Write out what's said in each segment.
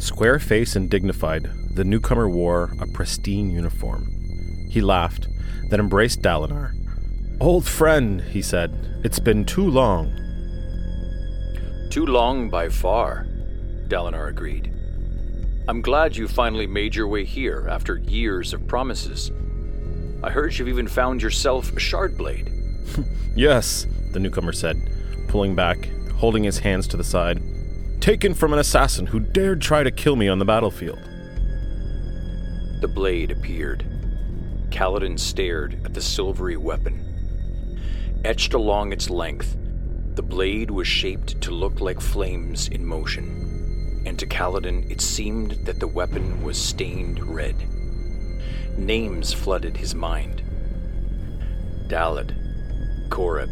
Square faced and dignified, the newcomer wore a pristine uniform. He laughed, then embraced Dalinar. Old friend, he said, it's been too long. Too long by far, Dalinar agreed. I'm glad you finally made your way here after years of promises. I heard you've even found yourself a shard blade. Yes, the newcomer said, pulling back, holding his hands to the side. Taken from an assassin who dared try to kill me on the battlefield. The blade appeared. Kaladin stared at the silvery weapon. Etched along its length, the blade was shaped to look like flames in motion, and to Kaladin it seemed that the weapon was stained red. Names flooded his mind Dallet, Coreb,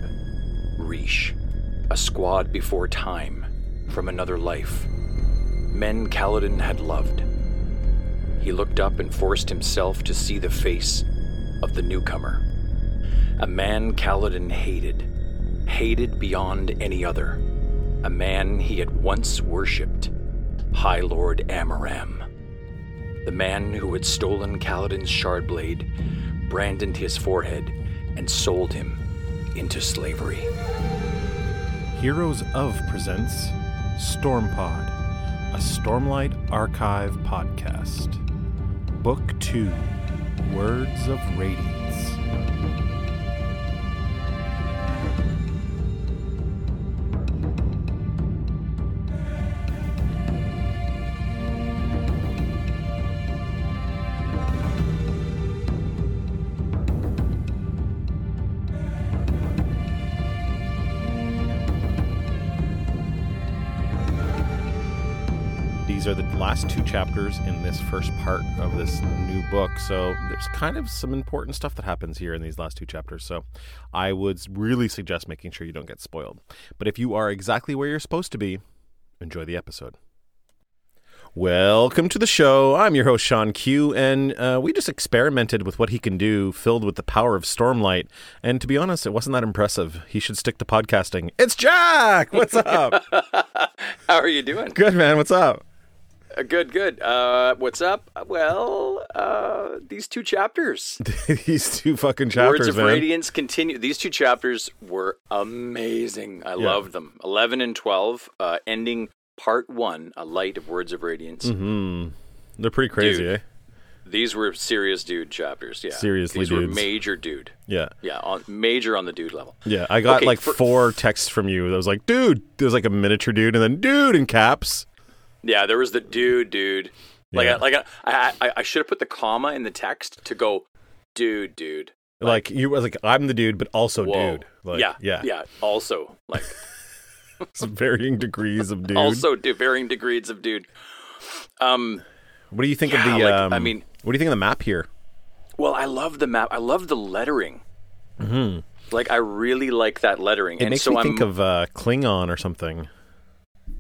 Rish, a squad before time, from another life. Men Kaladin had loved. He looked up and forced himself to see the face of the newcomer. A man Kaladin hated, hated beyond any other. A man he had once worshipped, High Lord Amaram. The man who had stolen Kaladin's shardblade, branded his forehead, and sold him into slavery. Heroes of presents Stormpod, a Stormlight Archive podcast. Book 2 Words of Radiance. Are the last two chapters in this first part of this new book. So there's kind of some important stuff that happens here in these last two chapters. So I would really suggest making sure you don't get spoiled. But if you are exactly where you're supposed to be, enjoy the episode. Welcome to the show. I'm your host, Sean Q, and uh, we just experimented with what he can do, filled with the power of Stormlight. And to be honest, it wasn't that impressive. He should stick to podcasting. It's Jack! What's up? How are you doing? Good, man. What's up? Uh, good, good. Uh, what's up? Well, uh, these two chapters. These two fucking chapters, Words of man. Radiance continue. These two chapters were amazing. I Yeah. loved them. 11 and 12, uh, ending part one, A Light of Words of Radiance. Mm-hmm. They're pretty crazy, Dude. eh? These were serious dude chapters. Yeah. Seriously These were major dude. Yeah. Yeah, on major on the dude level. Yeah. I got Okay, like for- four texts from you that was like, dude, there was like a miniature dude and then dude in caps. Yeah, there was the dude, dude. Like, Yeah. I, like I, I, I, should have put the comma in the text to go, dude, dude. Like, you were like, I'm the dude, but also Whoa. dude. Like, yeah, yeah. yeah. Also, like, Some varying degrees of dude. also, do varying degrees of dude. Um, what do you think yeah, of the, like, um, I mean- what do you think of the map here? well, I love the map. I love the lettering. Mm-hmm. Like, I really like that lettering. It and makes so me I'm, think of uh, Klingon or something.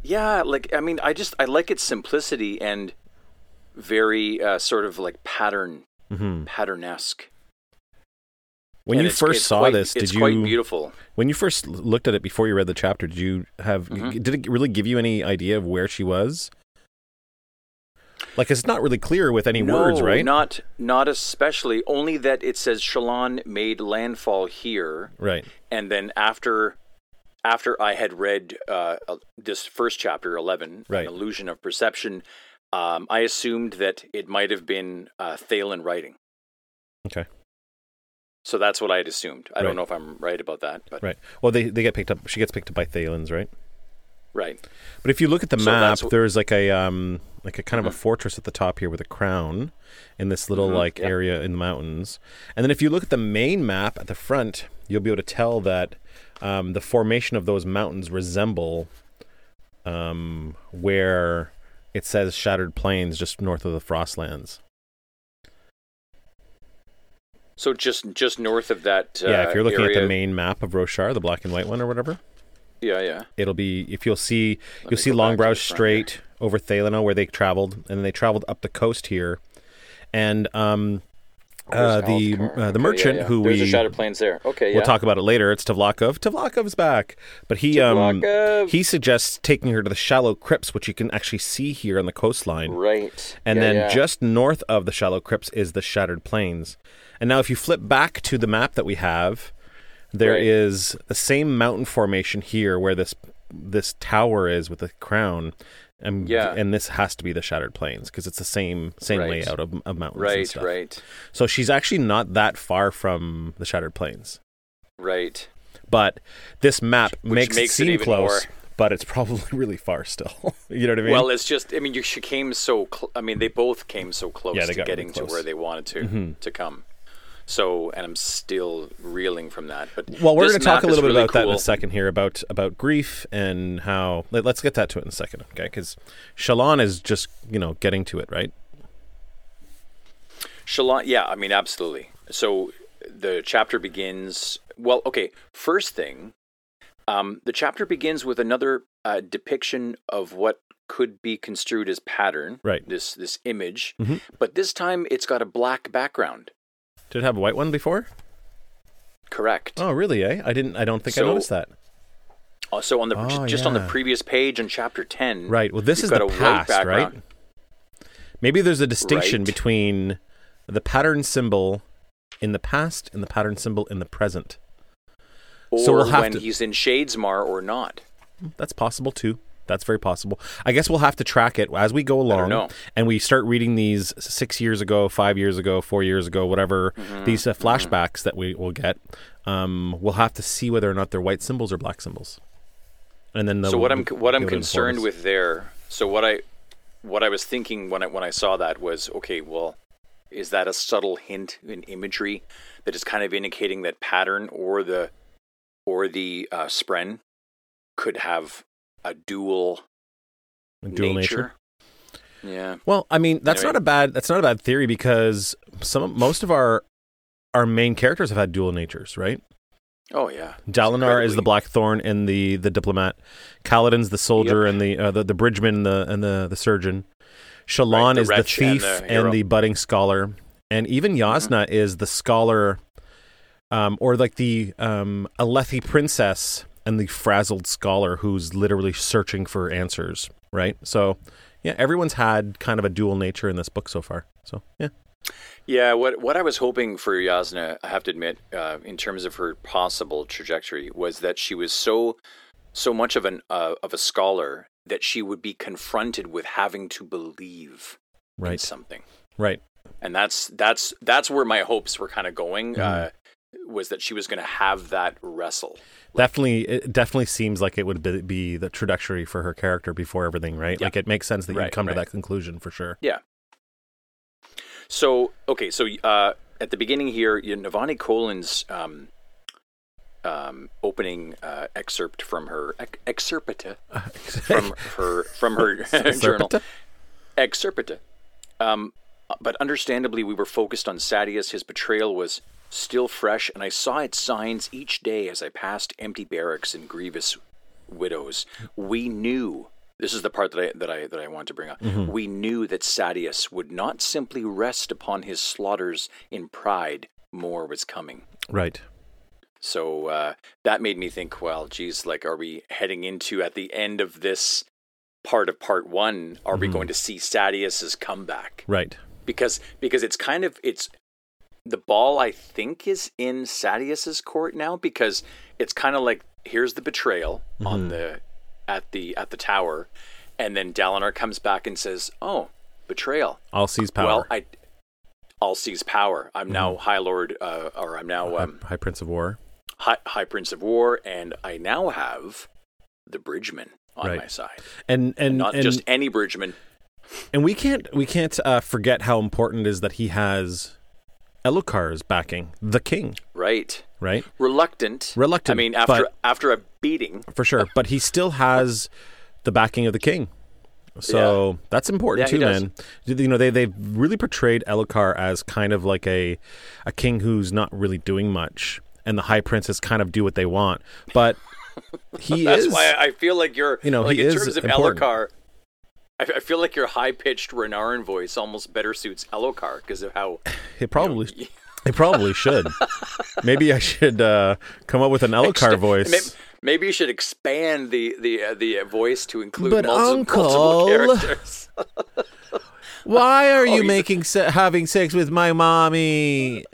Yeah, like I mean, I just I like its simplicity and very uh, sort of like pattern hmm patternesque. When And you it's- first it's saw quite- this, did it's you quite beautiful. when you first looked at it before you read the chapter, did you have Mhm. did it really give you any idea of where she was? Like it's not really clear with any words, right? Not not especially. Only that it says Shallan made landfall here, right. and then after after I had read uh, uh, this first chapter, eleven, Right. an illusion of perception, um, I assumed that it might have been uh, Thaylen writing. Okay. So that's what I had assumed. I Right. don't know if I'm right about that, but Right. Well, they they get picked up. She gets picked up by Thaylens, right? right. But if you look at the So map, wh- there's like a um like a kind of a fortress at the top here with a crown in this little Mhm, like yeah. area in the mountains. And then if you look at the main map at the front, you'll be able to tell that um, the formation of those mountains resemble um, where it says Shattered Plains just north of the Frostlands. So just just north of that. Uh, yeah, if you're looking at the main map of Roshar, the black and white one or whatever, Yeah, yeah. it'll be if you'll see Let you'll see Longbrow Strait over Thaylenah where they traveled, and then they traveled up the coast here, and um, Uh, the uh, the Okay, yeah, merchant yeah. who There's we the Shattered Plains there. Okay, yeah. We'll talk about it later. It's Tvlakv. Tvlakv's back, but he um he suggests taking her to the shallow crypts, which you can actually see here on the coastline. Right. And then just north of the shallow crypts is the shattered plains. And now, if you flip back to the map that we have, there Right. is the same mountain formation here where this this tower is with the crown. And, Yeah. and this has to be the shattered plains because it's the same same Right. layout of, of mountains and Right, stuff. right, So she's actually not that far from the shattered plains. right. But this map Which makes, makes it it seem even close, more- but it's probably really far still. you know what I mean? Well, it's just. I mean, you she came so. Cl- I mean, they both came so close Yeah, to got really getting close. Mm-hmm. to where they wanted to to come. So, and I'm still reeling from that. But well, we're going to talk a little bit really about that in a second here about about grief and how. Let, us get that to it in a second, okay? Because Shallan is just you know getting to it, right? Shallan, yeah, I mean, absolutely. So the chapter begins. Well, okay. First thing, um, the chapter begins with another uh, depiction of what could be construed as pattern. Right. This this image, Mhm. but this time it's got a black background. Did it have a white one before? Correct. Oh, really? Eh? I didn't. I don't think I noticed that. Uh, so on the Oh, just on the previous page in chapter ten, Right. Well, this is the past, right? Maybe there's a distinction Right. between the pattern symbol in the past and the pattern symbol in the present. Or So we'll have when to- he's in Shadesmar or not. That's possible too. That's very possible. I guess we'll have to track it as we go along, know. and we start reading these six years ago, five years ago, four years ago, whatever Mm-hmm. these uh, flashbacks that we will get. Um, we'll have to see whether or not they're white symbols or black symbols. And then so they'll- what I'm what I'm concerned with there. So what I what I was thinking when I when I saw that was okay. Well, is that a subtle hint in imagery that is kind of indicating that pattern or the or the uh, spren could have a dual, a dual nature. Yeah. Well, I mean, that's Anyway. not a bad that's not a bad theory because some most of our our main characters have had dual natures, right? Oh yeah. Dalinar is the Blackthorn and the the diplomat. Kaladin's the soldier Yep. and the, uh, the the bridgeman and the and the the surgeon. Shallan Right, is the wretch and thief the and the, budding scholar, and even Yasna is the scholar, um, or like the um, Alethi princess and the frazzled scholar who's literally searching for answers. Right. So, yeah, everyone's had kind of a dual nature in this book so far. So, yeah. Yeah, what what I was hoping for Yasna, I have to admit, uh, in terms of her possible trajectory, was that she was so so much of an uh, of a scholar that she would be confronted with having to believe in Right. something, Right. and that's that's that's where my hopes were kind of going. Mm-hmm. Uh, was that she was going to have that wrestle? Definitely it definitely seems like it would be, be the trajectory for her character before everything right Yeah. like it makes sense that you'd Right, come to that conclusion for sure Yeah. So okay, so uh, at the beginning here, you know, Navani Kholin's um, um, opening uh, excerpt from her ex- excerpita from her from her journal excerpita. Um, but understandably, we were focused on Sadeas. His betrayal was still fresh, and I saw its signs each day as I passed empty barracks and grievous widows. We knew this is the part that I that I that I want to bring up. We knew that Sadeas would not simply rest upon his slaughters in pride. More was coming. right So uh, that made me think, well, geez, like, are we heading into at the end of this part of part one? Are we going to see Sadeas's comeback? right Because because it's kind of it's the ball I think is in Sadeas's court now because it's kind of like here's the betrayal on the at the at the tower, and then Dalinar comes back and says, "Oh, betrayal." all sees power Well, I. I'll seize power. I'm now High Lord, uh, or I'm now high, um, high prince of war High, High Prince of War, and I now have the Bridgeman on Right. my side. and and Not and, just any Bridgeman. and we can't we can't uh, forget how important it is that he has Elhokar's backing the king Right. right Reluctant. Reluctant, I mean, after but- after a beating. for sure but he still has the backing of the king so that's important Yeah, too, man. You know, they they've really portrayed Elhokar as kind of like a a king who's not really doing much, and the high princes kind of do what they want. But he That's is. That's why I feel like you're. You know, like in is terms of important. Elhokar. I, I feel like your high pitched Renarin voice almost better suits Elhokar because of how it probably They probably should. Maybe I should uh, come up with an Elhokar voice. Maybe, maybe you should expand the the uh, the voice to include But multi- Uncle- multiple characters. Why are you making se- having sex with my mommy?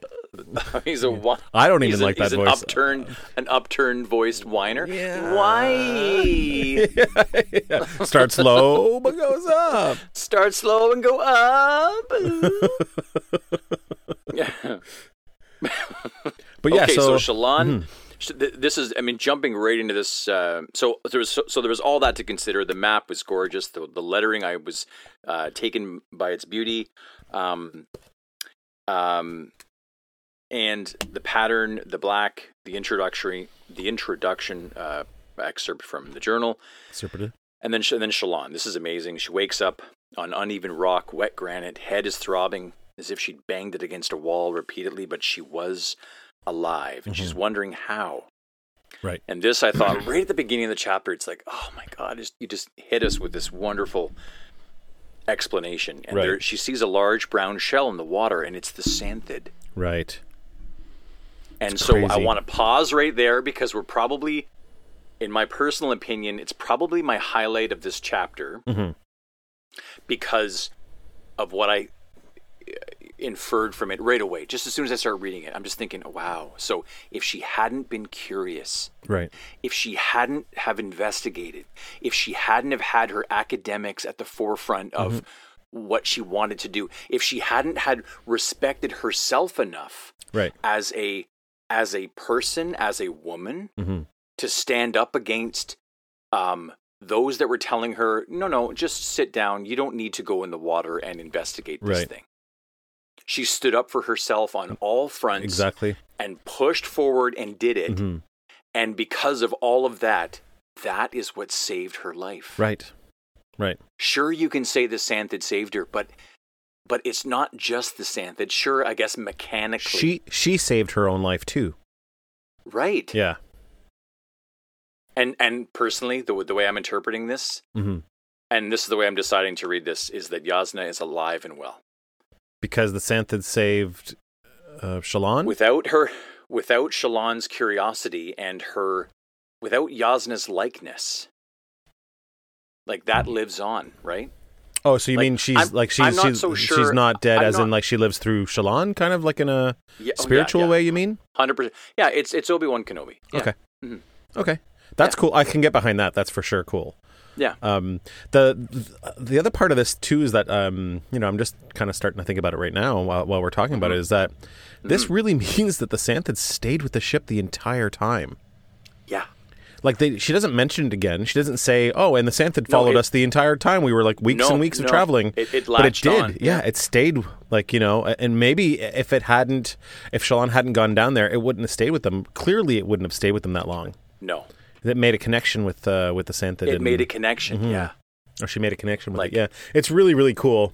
he's a whi- I don't he's even a- like that he's an voice. upturned an upturned voiced whiner. Yeah. Why? Starts low but goes up. Start slow and go up. yeah. But yeah, okay, so, so, Shallan. sh- th- This is, I mean, jumping right into this. Uh, so there was, so, so there was all that to consider. The map was gorgeous. The, the lettering, I was uh, taken by its beauty, um, um, and the pattern, the black, the introductory, the introduction uh, excerpt from the journal, Serpent. and then, and then Shallan. This is amazing. She wakes up on uneven rock, wet granite. Head is throbbing as if she'd banged it against a wall repeatedly, but she was alive, and she's wondering how. Right. And this, I thought, right at the beginning of the chapter, it's like, oh my God, you just hit us with this wonderful explanation. And Right. there, she sees a large brown shell in the water, and it's the santhid. Right. And It's so I want to pause right there because we're probably, in my personal opinion, it's probably my highlight of this chapter Mhm. because of what I uh, inferred from it right away. Just as soon as I start reading it, I'm just thinking, wow. So if she hadn't been curious, Right. if she hadn't have investigated, if she hadn't have had her academics at the forefront of what she wanted to do, if she hadn't had respected herself enough Right. as a as a person, as a woman, hmm to stand up against um, those that were telling her, no, no, just sit down. You don't need to go in the water and investigate this Right. thing. She stood up for herself on all fronts Exactly. and pushed forward and did it. hmm And because of all of that, that is what saved her life. Right. Right. Sure, you can say the Santhid saved her, but but it's not just the Santhid. Sure, I guess mechanically. She she saved her own life too. right. Yeah. And and personally, the the way I'm interpreting this, hmm and this is the way I'm deciding to read this, is that Yasna is alive and well. Because the Santhid saved uh, Shallan. Without her, without Shallan's curiosity and her, without Yasna's likeness, like that lives on, right? Oh, so you like, mean she's I'm- like she's she's, so she's not dead, I'm as in like she lives through Shallan, kind of like in a Yeah, oh, yeah, spiritual yeah. way. You mean? Hundred percent. Yeah, it's it's Obi Wan Kenobi. Yeah. Okay. Mhm. Okay. That's Yeah. cool. I can get behind that. That's for sure cool. Yeah. Um, the the other part of this too is that um, you know I'm just kind of starting to think about it right now while, while we're talking about it is that this really means that the Santhids stayed with the ship the entire time. Yeah. Like they, she doesn't mention it again. She doesn't say, "Oh, and the Santhid followed it- us the entire time. We were like weeks No, and weeks of traveling." It- it but it did. on, Yeah, it stayed. Like you know, and maybe if it hadn't, if Shallan hadn't gone down there, it wouldn't have stayed with them. Clearly, it wouldn't have stayed with them that long. No. It made a connection with uh, with the Santhid. It and- made a connection. Mhm. Yeah. or she made a connection with Like- it. Yeah, it's really really cool.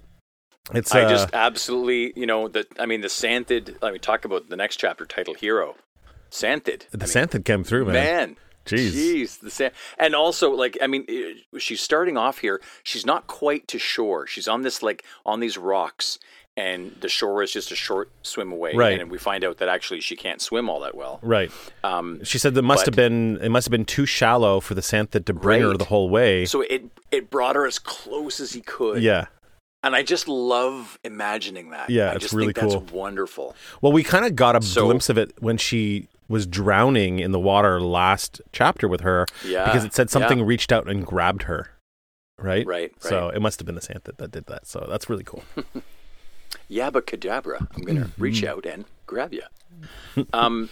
It's I uh, just absolutely, you know, the I mean the Santhid. Let me talk about the next chapter title hero, Santhid. the I mean, Santhid came through, man. man. Jeez. Jeez, the San- and also like I mean, she's starting off here. She's not quite to shore. She's on this like on these rocks, and the shore is just a short swim away. Right. and we find out that actually she can't swim all that well. Right. Um, She said that must have been it must have been too shallow for the Santa to bring her the whole way. so it it brought her as close as he could. yeah. and I just love imagining that. Yeah, I it's really think that's cool. wonderful. Well, we kind of got a So- glimpse of it when she was drowning in the water last chapter with her Yeah, because it said something yeah. reached out and grabbed her. Right? Right, So it must have been the Santhid that did that. So that's really cool. Yabba cadabra. I'm going to Mm-hmm. reach out and grab you. Um,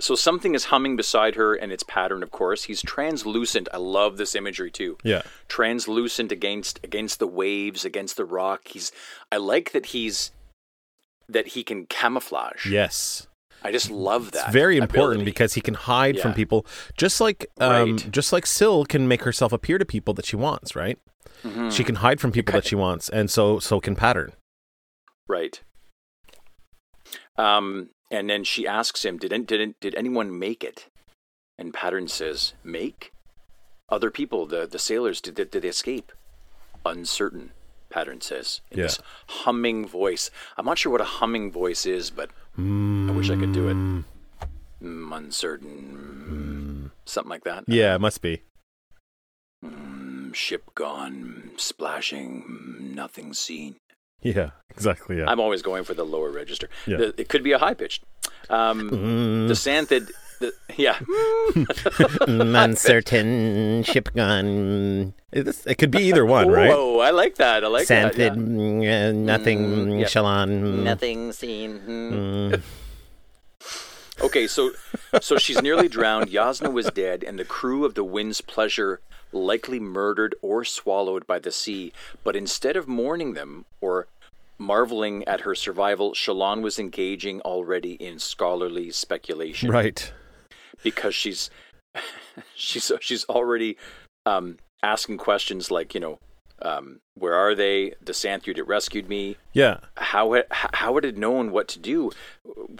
so something is humming beside her, and it's pattern, of course. He's translucent. I love this imagery too. Yeah. Translucent against against the waves, against the rock. He's. I like that he's that he can camouflage. Yes. I just love that. It's very important ability. because he can hide from people, just like um, Right. just like Syl can make herself appear to people that she wants. Right? Mhm. She can hide from people that she wants, and so so can Pattern. Right. Um, and then she asks him, "Did did did anyone make it?" And Pattern says, "Make other people, the the sailors, did did, did they escape?" Uncertain. Pattern says in Yeah. this humming voice. I'm not sure what a humming voice is, but I wish I could do it. Mm, Mm, uncertain. Something like that. Yeah, it must be. Mm, ship gone. Splashing. mm, Nothing seen. Yeah, exactly. Yeah. I'm always going for the lower register. Yeah. The- it could be a high pitched. Um, Mm, The Santhid. The, yeah. uncertain ship gun. It, it could be either one, right? Whoa, I like that. I like that. yeah. uh, nothing, Mm, yep. Shallan. Nothing seen. Hmm. Mm, Okay, so so she's nearly drowned. Yasna was dead, and the crew of the Wind's Pleasure likely murdered or swallowed by the sea. But instead of mourning them or marveling at her survival, Shallan was engaging already in scholarly speculation right. Because she's she's she's already um, asking questions like, you know, um, where are they? The Santhid that rescued me. Yeah. How it, how it had known what to do?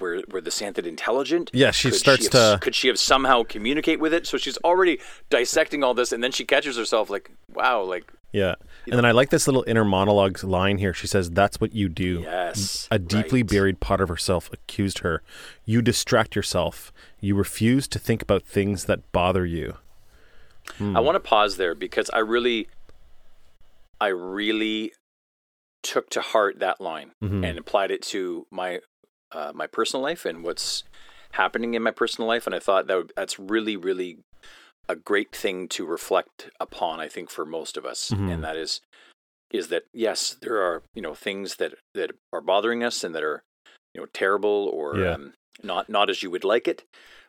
Were were the Santhid intelligent? Yeah, she Could starts have, to- Could she have somehow communicate with it? So she's already dissecting all this, and then she catches herself like, "Wow, like Yeah. And then I like this little inner monologue line here. She says, That's what you do. yes." A deeply right. buried part of herself accused her. You distract yourself. You refuse to think about things that bother you. I want to pause there because I really, I really took to heart that line Mhm. and applied it to my uh, my personal life and what's happening in my personal life, and I thought that would, that's really, really a great thing to reflect upon. I think for most of us, Mhm. and that is is that yes, there are you know things that that are bothering us and that are you know terrible or Yeah. um, not not as you would like it.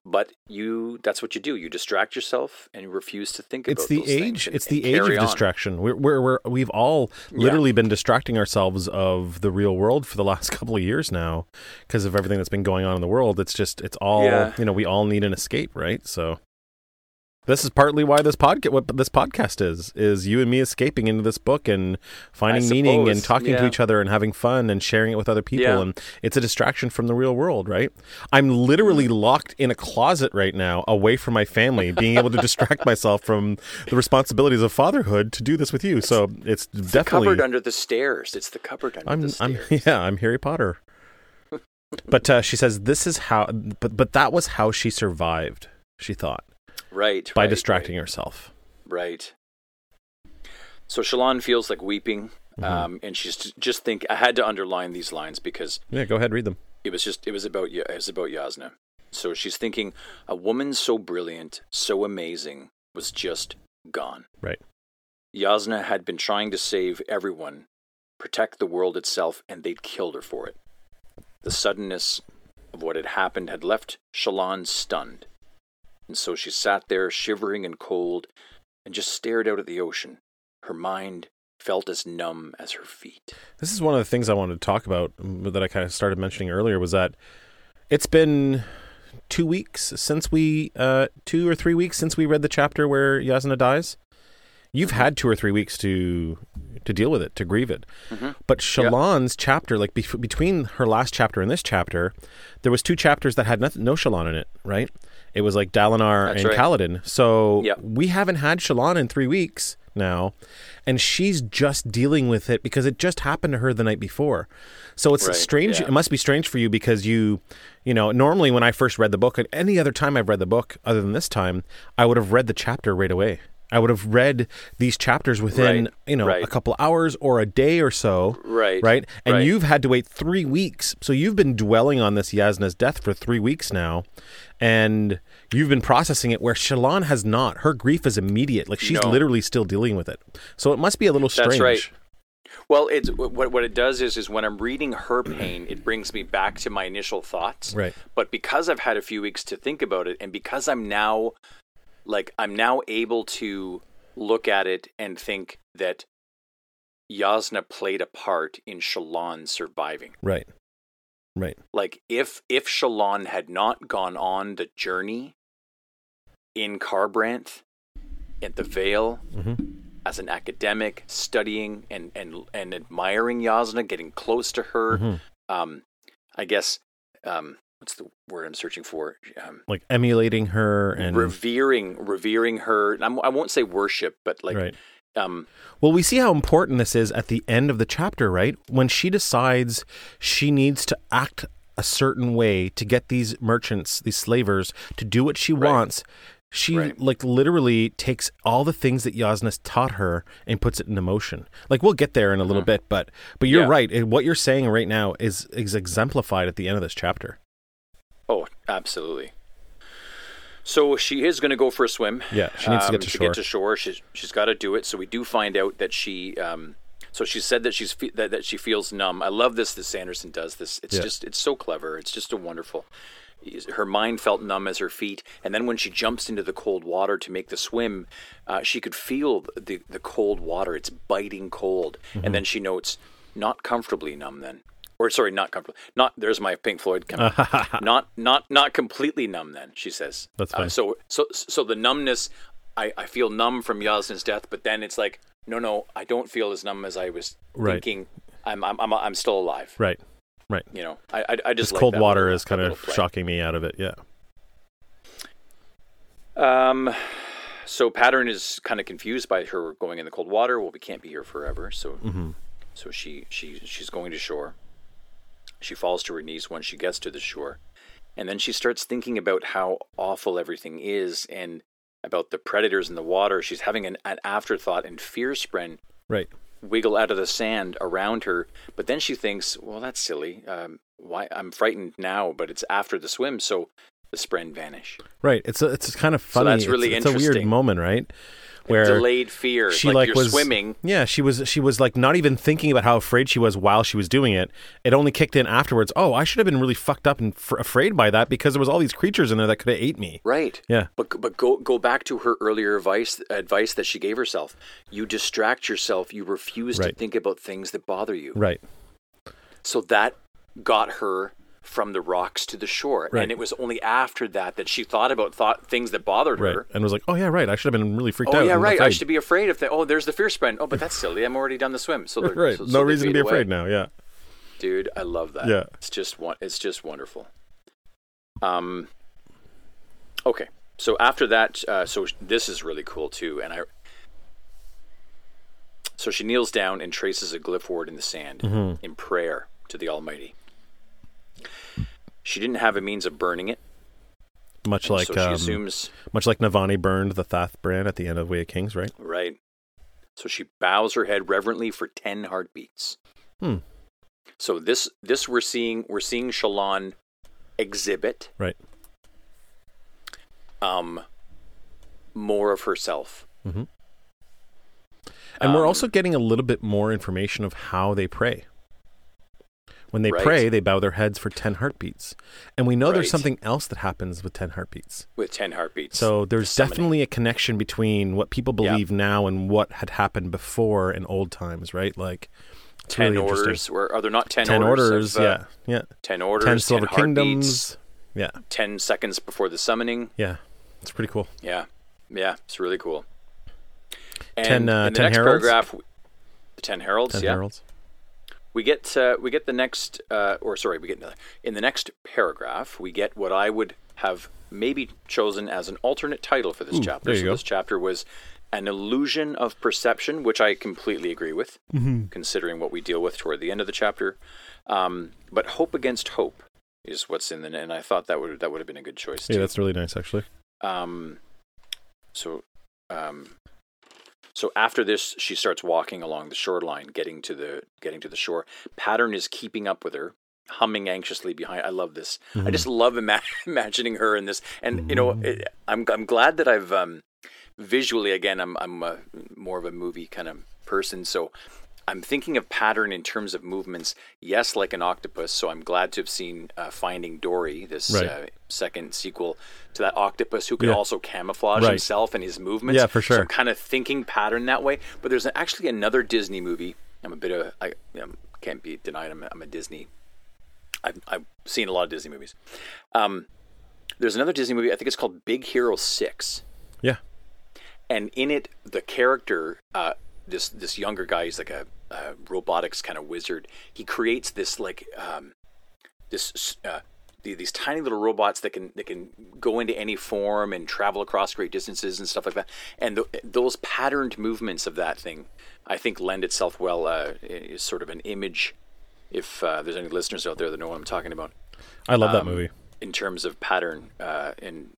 But you, that's what you do. You distract yourself and you refuse to think It's about the those things age. and- It's the age of on. distraction. We're, we're, we're we've all literally been distracting ourselves of the real world for the last couple of years now because of everything that's been going on in the world. It's just it's all Yeah. you know. We all need an escape, right? So this is partly why this podcast what this podcast is is you and me escaping into this book and finding meaning and talking to each other and having fun and sharing it with other people Yeah. and it's a distraction from the real world right i'm literally locked in a closet right now away from my family being able to distract myself from the responsibilities of fatherhood to do this with you so it's The definitely cupboard under the stairs. It's the cupboard under I'm, the I'm stairs. yeah, I'm Harry Potter. but uh, she says this is how, but but that was how she survived. She thought right. by right, distracting herself. Right. So Shallan feels like weeping, Mm-hmm. um, and she's just think. I had to underline these lines because Yeah, go ahead, read them. it was just it was about it was about Yasna. So she's thinking a woman so brilliant, so amazing, was just gone. Right. Yasna had been trying to save everyone, protect the world itself, and they'd killed her for it. The suddenness of what had happened had left Shallan stunned. And so she sat there, shivering and cold, and just stared out at the ocean. Her mind felt as numb as her feet. This is one of the things I wanted to talk about that I kind of started mentioning earlier was that it's been two weeks since we, uh, two or three weeks since we read the chapter where Yasna dies. You've had two or three weeks to to deal with it, to grieve it. Mhm. But Shallan's chapter, like bef- between her last chapter and this chapter, there was two chapters that had nothing, no Shallan in it, right? It was like Dalinar That's and right. Kaladin. So we haven't had Shallan in three weeks now, and she's just dealing with it because it just happened to her the night before. So it's Right, strange. yeah. It must be strange for you because you, you know, normally when I first read the book, and any other time I've read the book other than this time, I would have read the chapter right away. I would have read these chapters within, Right, you know, right. a couple hours or a day or so. Right. Right. And right. you've had to wait three weeks. So you've been dwelling on this Yasna's death for three weeks now. And you've been processing it where Shallan has not. Her grief is immediate. Like she's No. literally still dealing with it. So it must be a little strange. That's right. Well, it's what what it does is is when I'm reading her pain, it brings me back to my initial thoughts. Right. But because I've had a few weeks to think about it, and because I'm now, like, I'm now able to look at it and think that Yasna played a part in Shallan surviving. Right. Right. Like, if if Shallan had not gone on the journey in Kharbranth, at the Vale, hmm as an academic, studying and and and admiring Yasna, getting close to her. Mhm. Um, I guess um, what's the word I'm searching for? Um, Like emulating her and revering, revering her. And I'm, I won't say worship, but like, right. um, Well, we see how important this is at the end of the chapter, right? When she decides she needs to act a certain way to get these merchants, these slavers, to do what she Right. wants. She Right. like literally takes all the things that Yasna taught her and puts it into motion. Like we'll get there in a little bit, but but you're. Yeah. right. What you're saying right now is is exemplified at the end of this chapter. Oh, absolutely. So she is going to go for a swim. Yeah, she needs to get to to shore. get to shore. She's she's got to do it. So we do find out that she. Um, so she said that she's fe- that, that she feels numb. I love this. This Sanderson does this. It's Yeah. just it's so clever. It's just a wonderful. Her mind felt numb as her feet, and then when she jumps into the cold water to make the swim, uh, she could feel the the cold water. It's biting cold, Mm-hmm. and then she notes not comfortably numb. Then, or sorry, not comfortable. Not there's my Pink Floyd not not not completely numb. Then she says That's Uh, fine. so so so the numbness, I I feel numb from Yasna's death, but then it's like no no I don't feel as numb as I was Right. thinking. I'm I'm I'm I'm still alive. Right. Right. You know I I, I just like cold water little- is kind of shocking me out of it. Yeah. Um, so Pattern is kind of confused by her going in the cold water. Well, we can't be here forever, so Mm-hmm. so she she she's going to shore. She falls to her knees once she gets to the shore, and then she starts thinking about how awful everything is and about the predators in the water. She's having an, an afterthought, and fear spren Right. wiggle out of the sand around her. But then she thinks, well, that's silly. Um, why I'm frightened now, but it's after the swim, so the spren vanish. Right. It's a, it's kind of So funny. that's really it's, it's a weird moment, right? Where Delayed fear. she like, like you're was swimming. Yeah, she was she was like not even thinking about how afraid she was while she was doing it. It only kicked in afterwards. Oh, I should have been really fucked up and f- afraid by that because there was all these creatures in there that could have ate me. Right. Yeah. But but go go back to her earlier advice advice that she gave herself. You distract yourself. You refuse to think about things that bother you. Right. So that got her from the rocks to the shore. Right. And it was only after that that she thought about thought things that bothered Right. her. And was like, "Oh yeah, right. I should have been really freaked Oh out." yeah, right. I should be afraid if they. Oh, there's the fear spren. Oh, but that's silly. I'm already done the swim. So Right. so- no so reason to be away. afraid now. Yeah. dude. I love that. Yeah. it's just one. It's just wonderful. Um. Okay, so after that, uh, so this is really cool too, and I. So she kneels down and traces a glyph word in the sand Mm-hmm. in prayer to the Almighty. She didn't have a means of burning it, Much and like so she um, assumes much like Navani burned the Thath brand at the end of Way of Kings, right? right. So she bows her head reverently for ten heartbeats. Hmm. So this this we're seeing we're seeing Shallan exhibit Right. um more of herself. And we're Um, also getting a little bit more information of how they pray. When they Right. pray, they bow their heads for 10 heartbeats. And we know there's something else that happens with 10 heartbeats. with 10 heartbeats. So there's summoning. definitely a connection between what people believe now and what had happened before in old times, right? Like, it's 10 really orders. Or are there not 10, 10 orders? orders, of, uh, yeah. Yeah. 10 orders, 10 10, Silver heartbeats, Kingdoms. Yeah. 10 seconds before the summoning. Yeah. It's pretty cool. Yeah. Yeah, it's really cool. And 10, uh, in the 10 next heralds? paragraph, the 10 heralds, 10 yeah. heralds. We get uh, we get the next uh, or sorry, we get in the next paragraph, we get what I would have maybe chosen as an alternate title for this Ooh, chapter. so go. this chapter was an illusion of perception, which I completely agree with, Mm-hmm. considering what we deal with toward the end of the chapter. Um, but hope against hope is what's in the and I thought that would that would have been a good choice Yeah, too. that's really nice, actually. Um, so, um, so after this, she starts walking along the shoreline, getting to the getting to the shore. Pattern is keeping up with her, humming anxiously behind. I love this. I just love ima- imagining her in this, and you know, it, I'm I'm glad that I've um, visually again. I'm I'm uh more of a movie kind of person, so. I'm thinking of pattern in terms of movements. Yes, like an octopus. So I'm glad to have seen uh, Finding Dory, this Right. uh, second sequel to that octopus who can Yeah. also camouflage Right. himself and his movements. Yeah, for So sure. I'm kind of thinking pattern that way. But there's actually another Disney movie. I'm a bit of I um, can't be denied. I'm a, I'm a Disney. I've, I've seen a lot of Disney movies. Um, there's another Disney movie. I think it's called Big Hero Six Yeah. and in it the character uh, this this younger guy he's like a, a robotics kind of wizard he creates this like um, this uh, these tiny little robots that can that can go into any form and travel across great distances and stuff like that and th- those patterned movements of that thing i think lend itself well uh, is sort of an image if uh, there's any listeners out there that know what i'm talking about I love that Um, movie. in terms of pattern uh, and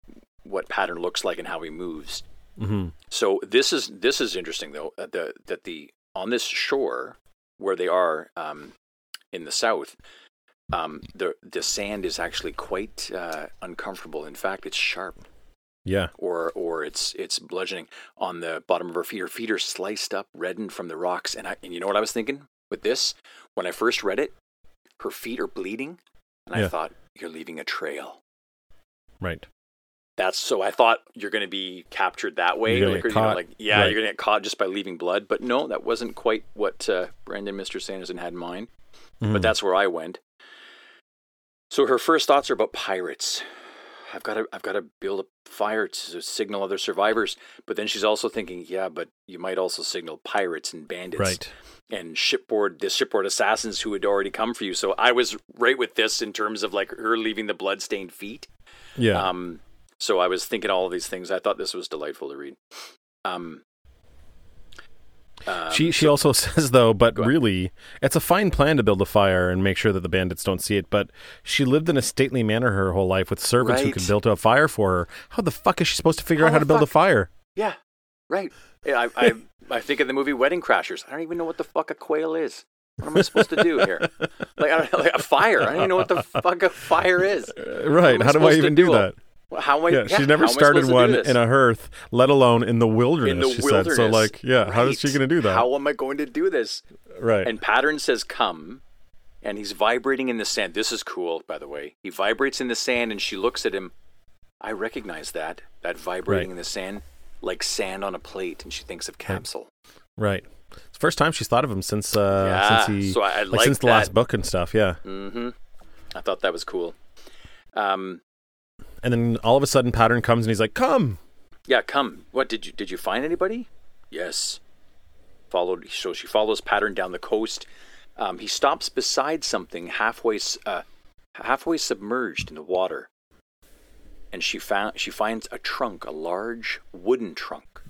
what pattern looks like and how he moves. hmm So this is this is interesting though that the that the on this shore where they are um, in the south, um, the the sand is actually quite uh, uncomfortable. In fact, it's sharp Yeah. or or it's it's bludgeoning on the bottom of her feet. Her feet are sliced up, reddened from the rocks. And I and you know what I was thinking with this when I first read it, her feet are bleeding, and I thought you're leaving a trail. Right. That's so I thought you're going to be captured that way. You're like, or, you know, like yeah, Right. you're going to get caught just by leaving blood. But no, that wasn't quite what uh, Brandon Mr. Sanderson had in mind. Mhm. But that's where I went. So her first thoughts are about pirates. I've got to I've got to build a fire to signal other survivors. But then she's also thinking, yeah, but you might also signal pirates and bandits right. and shipboard the shipboard assassins who had already come for you. So I was right with this in terms of like her leaving the bloodstained feet. Yeah. Um, so I was thinking all of these things. I thought this was delightful to read. Um, um, she she also says though, but really, it's a fine plan to build a fire and make sure that the bandits don't see it. But she lived in a stately manner her whole life with servants who Right. could build a fire for her. How the fuck is she supposed to figure How out how to build a fire? yeah, right. Yeah, I, I I think of the movie Wedding Crashers. I don't even know what the fuck a quail is. What am I supposed to do here? Like, I don't, like a fire. I don't even know what the fuck a fire is. Right. How do I even do? do that? How am I? Yeah, she's never how am I started supposed to do one in a hearth, let alone in the wilderness. in the she wilderness. said. So, like, yeah, how is she going to do that? How am I going to do this? right. And Pattern says, "Come," and he's vibrating in the sand. This is cool, by the way. He vibrates in the sand, and she looks at him. I recognize that that vibrating Right. in the sand, like sand on a plate, and she thinks of Kabsal. right. It's the first time she's thought of him since uh Yeah, since he so I- I like like since the last book and stuff. Yeah. Mm-hmm. I thought that was cool. Um, And then all of a sudden, pattern comes and he's like, "Come." yeah, come. What did you did you find anybody? Yes. Followed. So she follows Pattern down the coast. Um, he stops beside something halfway uh, halfway submerged in the water, and she found she finds a trunk, a large wooden trunk.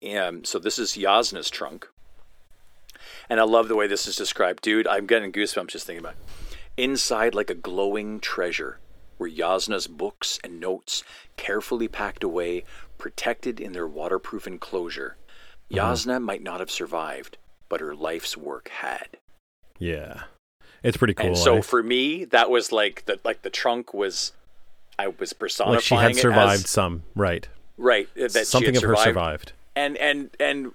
And um, so this is Yasna's trunk. And I love the way this is described, dude. I'm getting goosebumps just thinking about it. Inside, like a glowing treasure, were Yasna's books and notes, carefully packed away, protected in their waterproof enclosure. Yasna might not have survived, but her life's work had. Yeah. It's pretty cool. and so eh? for me, that was like the like the trunk was. I was personifying like she had survived as some, right? right that Something of her survived. and and and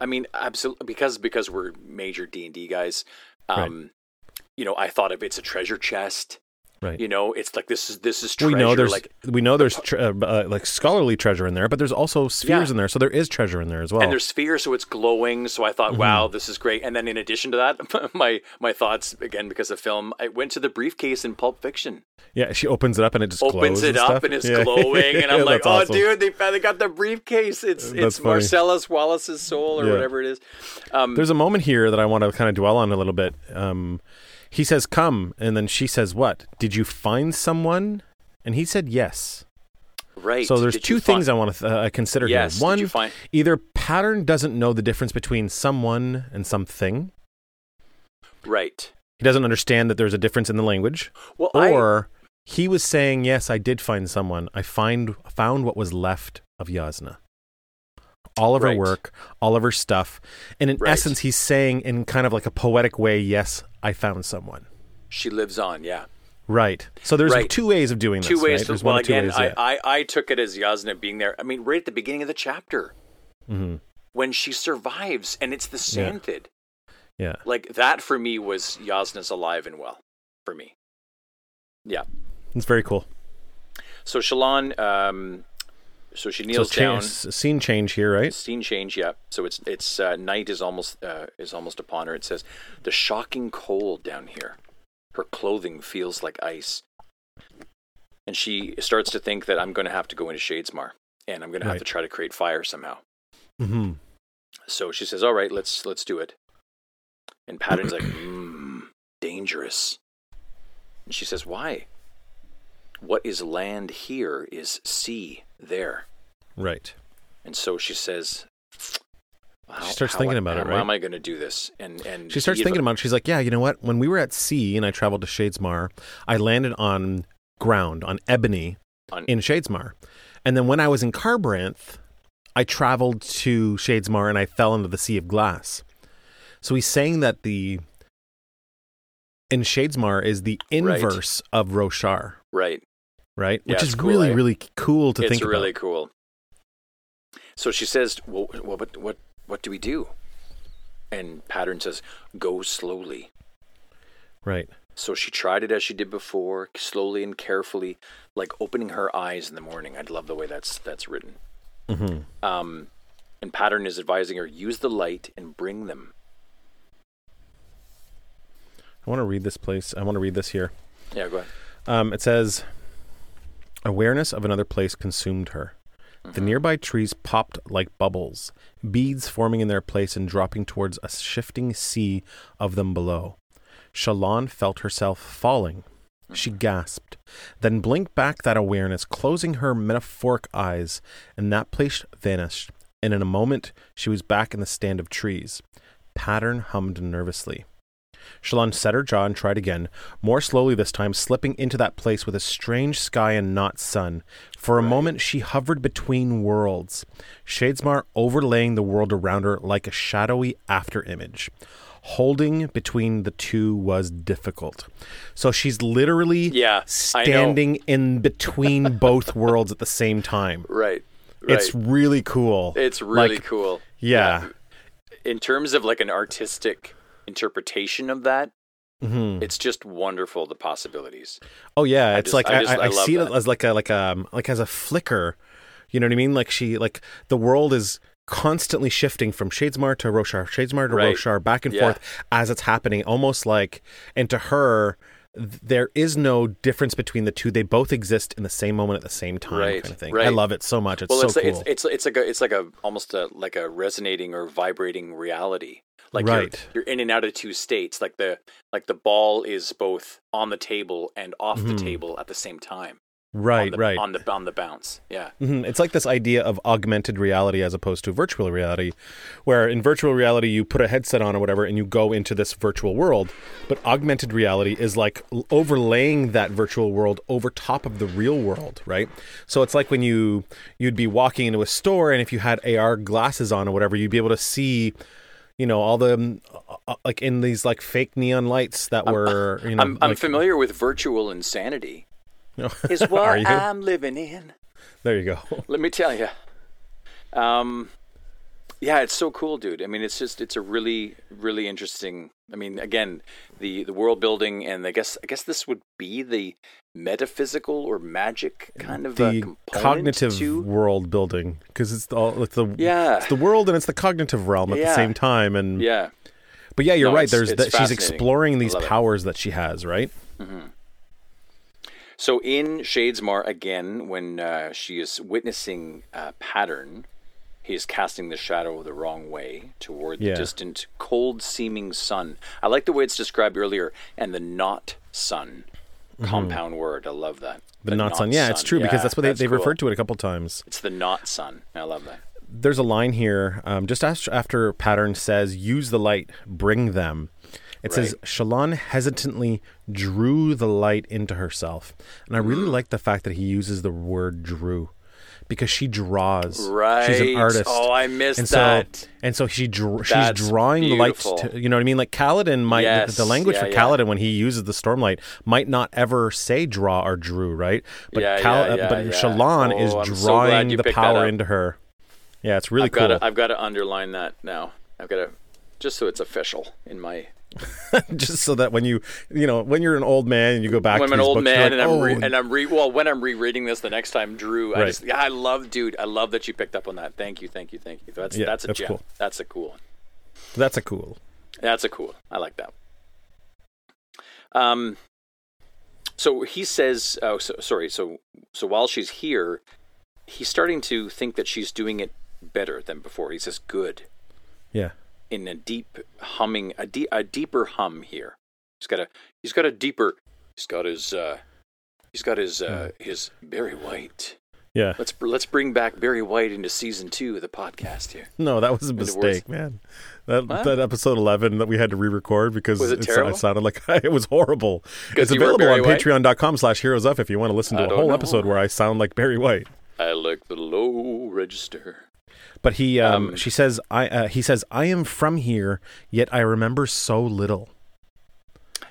I mean, absolutely because because we're major D and D guys. Um, you know, I thought of it's a treasure chest. Right. You know, it's like this is this is treasure. we know there's like, we know there's tre- uh, uh, like scholarly treasure in there, but there's also spheres Yeah. in there, so there is treasure in there as well. and there's spheres, so it's glowing. So I Mm-hmm. thought, wow, this is great. And then in addition to that, my my thoughts again because of film, I went to the briefcase in Pulp Fiction. yeah, she opens it up and it just opens it and up stuff. and it's Yeah. glowing, and I'm Yeah, like, oh, awesome. dude, they they got the briefcase. It's That's it's. Marcellus Wallace's soul or whatever it is. Um, There's a moment here that I want to kind of dwell on a little bit. Um, he says, "Come," and then she says, "What? Did you find someone?" And he said, "Yes." right. So there's Did two things find- I want to th- uh, consider Yes, here. One, you find- either pattern doesn't know the difference between someone and something. right. He doesn't understand that there's a difference in the language. Well, I, Or he was saying, "Yes, I did find someone. I find found what was left of Yasna. All of her work, all of her stuff, and in Right. essence, he's saying in kind of like a poetic way, "Yes, I found someone." she lives on. Yeah. Right. So there's Right. two ways of doing this. two ways. Right? To, There's well, one again, ways, I, yeah. I I took it as Yasna being there. I mean, right at the beginning of the chapter Mhm. when she survives, and it's the Yeah. Yeah. Like that for me was Yasna's alive and well. For me. Yeah. It's very cool. So Shallan, um, so she So kneels cha- down. scene change here, right? Scene change, yeah. So it's it's uh, night is almost uh, is almost upon her. It says the shocking cold down here. Her clothing feels like ice, and she starts to think that I'm going to have to go into Shadesmar, and I'm going to have Right. to try to create fire somehow. hmm So she says, "All right, let's let's do it." And Pattern's like, mm, "Dangerous." And she says, "Why? What is land here is sea there." Right. And so she says, how, She starts how thinking about it, how right? am I going to do this? And and She starts thinking about it. She's like, yeah, you know what? When we were at sea and I traveled to Shadesmar, I landed on ground, on ebony On- in Shadesmar. And then when I was in Kharbranth, I traveled to Shadesmar and I fell into the Sea of Glass. So he's saying that the in Shadesmar is the inverse of Roshar, right. Right? Yeah, Which is cool, really, eh? really cool to it's think It's really about. cool. So she says, well, what, what, what do we do? And Pattern says, go slowly. Right. So she tried it as she did before, slowly and carefully, like opening her eyes in the morning. I'd love the way that's that's written. hmm Um, and Pattern is advising her use the light and bring them. I want to read this place. I want to read this here. Yeah, go ahead. Um, it says, awareness of another place consumed her. The mm-hmm. nearby trees popped like bubbles, beads forming in their place and dropping towards a shifting sea of them below. Shallan felt herself falling. She mm-hmm. gasped, then blinked back that awareness, closing her metaphoric eyes, and that place vanished. And in a moment, she was back in the stand of trees. Pattern hummed nervously. Shallan set her jaw and tried again, more slowly this time, slipping into that place with a strange sky and not sun. For a moment, she hovered between worlds, Shadesmar overlaying the world around her like a shadowy after image. Holding between the two was difficult. So she's literally Yeah, standing in between both worlds at the same time. Right. Right. It's really cool. It's really Like, cool. Yeah. In terms of like an artistic interpretation of that, Mhm. it's just wonderful the possibilities. Oh yeah, I it's just- like I I, just- I, I see it as like a like a like as a flicker. You know what I mean? Like she like the world is constantly shifting from Shadesmar to Roshar, Shadesmar to Right. Roshar, back and Yeah. forth as it's happening. Almost like, and to her, there is no difference between the two. They both exist in the same moment at the same time, Right, kind of thing. I love it so much. It's well, so it's, cool. it's it's it's like a it's like a almost a like a resonating or vibrating reality. Like Right. you're, you're in and out of two states. Like the like the ball is both on the table and off Mhm. the table at the same time. right, on the, right. On the on the bounce. Yeah. Mhm. It's like this idea of augmented reality as opposed to virtual reality, where in virtual reality you put a headset on or whatever and you go into this virtual world. But augmented reality is like overlaying that virtual world over top of the real world, right? So it's like when you you'd be walking into a store and if you had AR glasses on or whatever, you'd be able to see. You know all the um, uh, uh, like in these like fake neon lights that were you know I'm I'm like- familiar with virtual insanity. Is what? I'm living in. there you go. Let me tell you. Um, yeah, it's so cool, dude. I mean, it's just it's a really really interesting. I mean, again, the the world building, and I guess I guess this would be the metaphysical or magic kind of the cognitive to. world building because it's all it's the Yeah. it's the world and it's the cognitive realm at the same time and Yeah, but yeah you're No, right it's- there's it's that she's exploring these love it. powers that she has right So in Shadesmar again, when uh, she is witnessing a pattern, he is casting the shadow the wrong way toward Yeah. the distant, cold-seeming sun. I like the way it's described earlier, and the not sun. Compound word. I love that. Mm-hmm. the, not sun yeah it's true because that's what they, they cool. referred to it a couple times It's the not sun. I love that. there's a line here um, just after, pattern says use the light bring them it says Shallan hesitantly drew the light into herself and i really Mm. like the fact that he uses the word drew because she draws Right. she's an artist Oh, I missed and that. and so she dr- she's That's drawing the light to, you know what i mean like Kaladin might the- Yes. the, language Yeah, for yeah. Kaladin when he uses the stormlight might not ever say draw or drew right but Yeah, Kal- yeah, uh, but Shallan Oh, is I'm so drawing you the power into her yeah it's really I've cool got to. I've got to underline that now. I've got to, just so it's official in my. just so that when you you know when you're an old man and you go back when to I'm an old books, man like, and I'm re- "Oh, and I'm re- well when I'm rereading this the next time, Drew. I Right. just yeah, I love, dude. I love that you picked up on that. Thank you, thank you, thank you. That's Yeah, that's a that's gem. cool. That's a cool one. that's a cool That's a cool. I like that. Um. So he says, "Oh, so, sorry." So so while she's here, he's starting to think that she's doing it better than before. He says, "Good." yeah in a deep humming, a, de- a deeper hum here. He's got a he's got a deeper. He's got his uh, he's got his uh, his Barry white Yeah. Let's let's bring back Barry White into season two of the podcast here. No, that was a mistake, man. That What? that episode eleven that we had to re-record because it it, it sounded like it was horrible. It's available on patreon.com slash heroes up if you want to listen to I a whole know. episode where I sound like Barry White. I like the low register. But he um, Um, she says I uh, he says I am from here, yet I remember so little.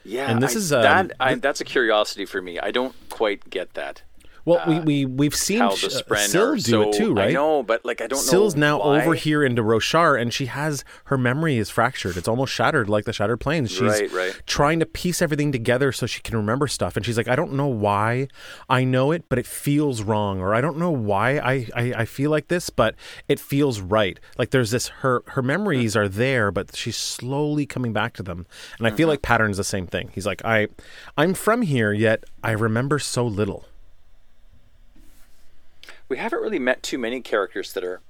Yeah, And this I- is, um, that. I, that's a curiosity for me. I don't quite get that. Well, we, Uh, we we've seen How the uh, Syl do so, it too, right? I know, but like I don't Syl's know. now why. over here into Roshar, and she has her memory is fractured. It's almost shattered, like the Shattered Plains. She's Right, right. trying to piece everything together so she can remember stuff, and she's like, I don't know why I know it, but it feels wrong, or I don't know why I, I, I feel like this, but it feels right. Like there's this her her memories are there, but she's slowly coming back to them, and I feel Mm-hmm. like Pattern's the same thing. He's like, I I'm from here, yet I remember so little. We haven't really met too many characters that are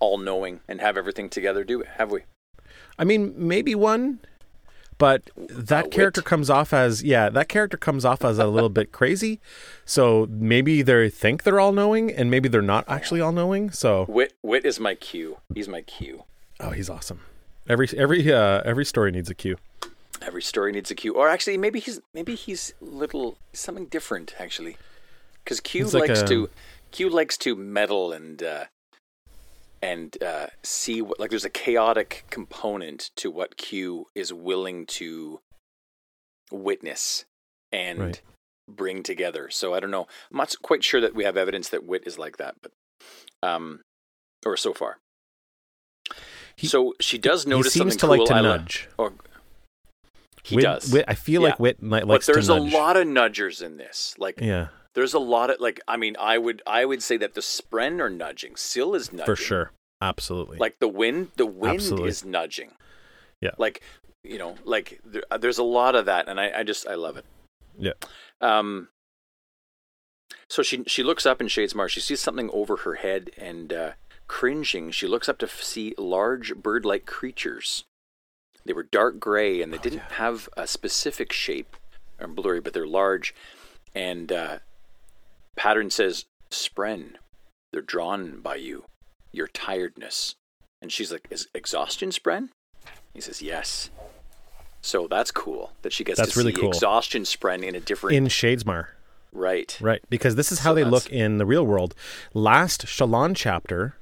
all knowing and have everything together, do we? Have we? I mean, maybe one, but that character comes off as yeah, that character comes off as a little bit crazy. So maybe they think they're all knowing, and maybe they're not actually all knowing. So Wit Wit is my cue. He's my cue. oh, he's awesome. Every every uh, every story needs a cue. Every story needs a cue. Or actually, maybe he's maybe he's little something different actually, because Q like likes a- to Q likes to meddle and uh, and uh, see what like there's a chaotic component to what Q is willing to witness and Right. bring together. So I don't know. I'm not quite sure that we have evidence that Wit is like that, but um, or so far. He- so she does He notice seems something to like to I nudge. or he Wit- does. Wit, I feel like Yeah. Wit li- but there's to a lot of nudgers in this. Like Yeah, there's a lot of like I mean I would I would say that the Spren are nudging. Syl is nudging. for sure, absolutely. Like the wind the wind Absolutely. is nudging. Yeah. Like you know, like there, uh, there's a lot of that and I, I just I love it. yeah, Um so she she looks up in Shadesmar. She sees something over her head and uh cringing, she looks up to f- see large bird-like creatures. They were dark gray and they didn't have a specific shape or blurry, but they're large. And uh, Pattern says, Spren, they're drawn by you, your tiredness. And she's like, Is exhaustion Spren? He says, Yes. So that's cool that she gets That's to really see cool. exhaustion Spren in a different in Shadesmar. right. Right, because this is So how they that's- look in the real world. Last Shallan chapter,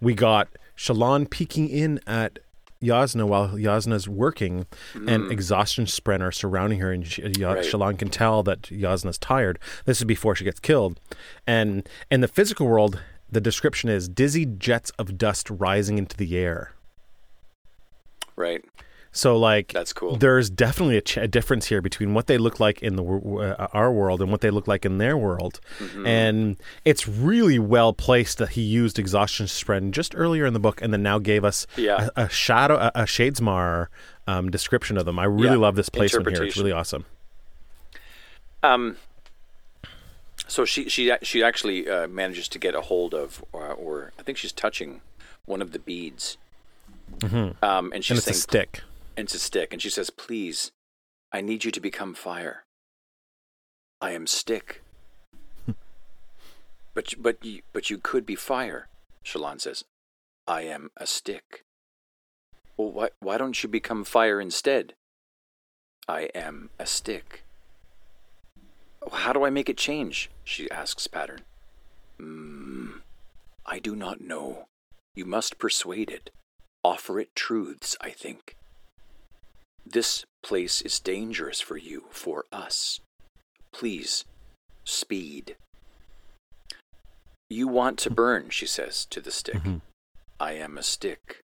we got Shallan peeking in at Yasna while Yasna's working, and exhaustion Spren are surrounding her, and she, Ya- Mm. Right. Shallan can tell that Yasna's tired. This is before she gets killed, and in the physical world, the description is dizzy jets of dust rising into the air. Right. So, like, That's cool. there's definitely a, ch- a difference here between what they look like in the uh, our world and what they look like in their world, Mm-hmm. and it's really well placed that he used exhaustion spren just earlier in the book, and then now gave us Yeah. a, a shadow, a, a Shadesmar um, description of them. I really Yeah. love this placement here; it's really awesome. Um. So she she she actually uh, manages to get a hold of, or, or I think she's touching one of the beads. Mm-hmm. Um, and she's And it's a saying, stick. And it's a stick, and she says, "Please, I need you to become fire. I am stick." but you- but you, but you could be fire. Shallan says, "I am a stick." Well, why why don't you become fire instead? I am a stick. How do I make it change? She asks Pattern. Mm, I do not know. You must persuade it. Offer it truths, I think. This place is dangerous for you, for us. Please, speed. You want to burn, she says to the stick. Mhm. I am a stick.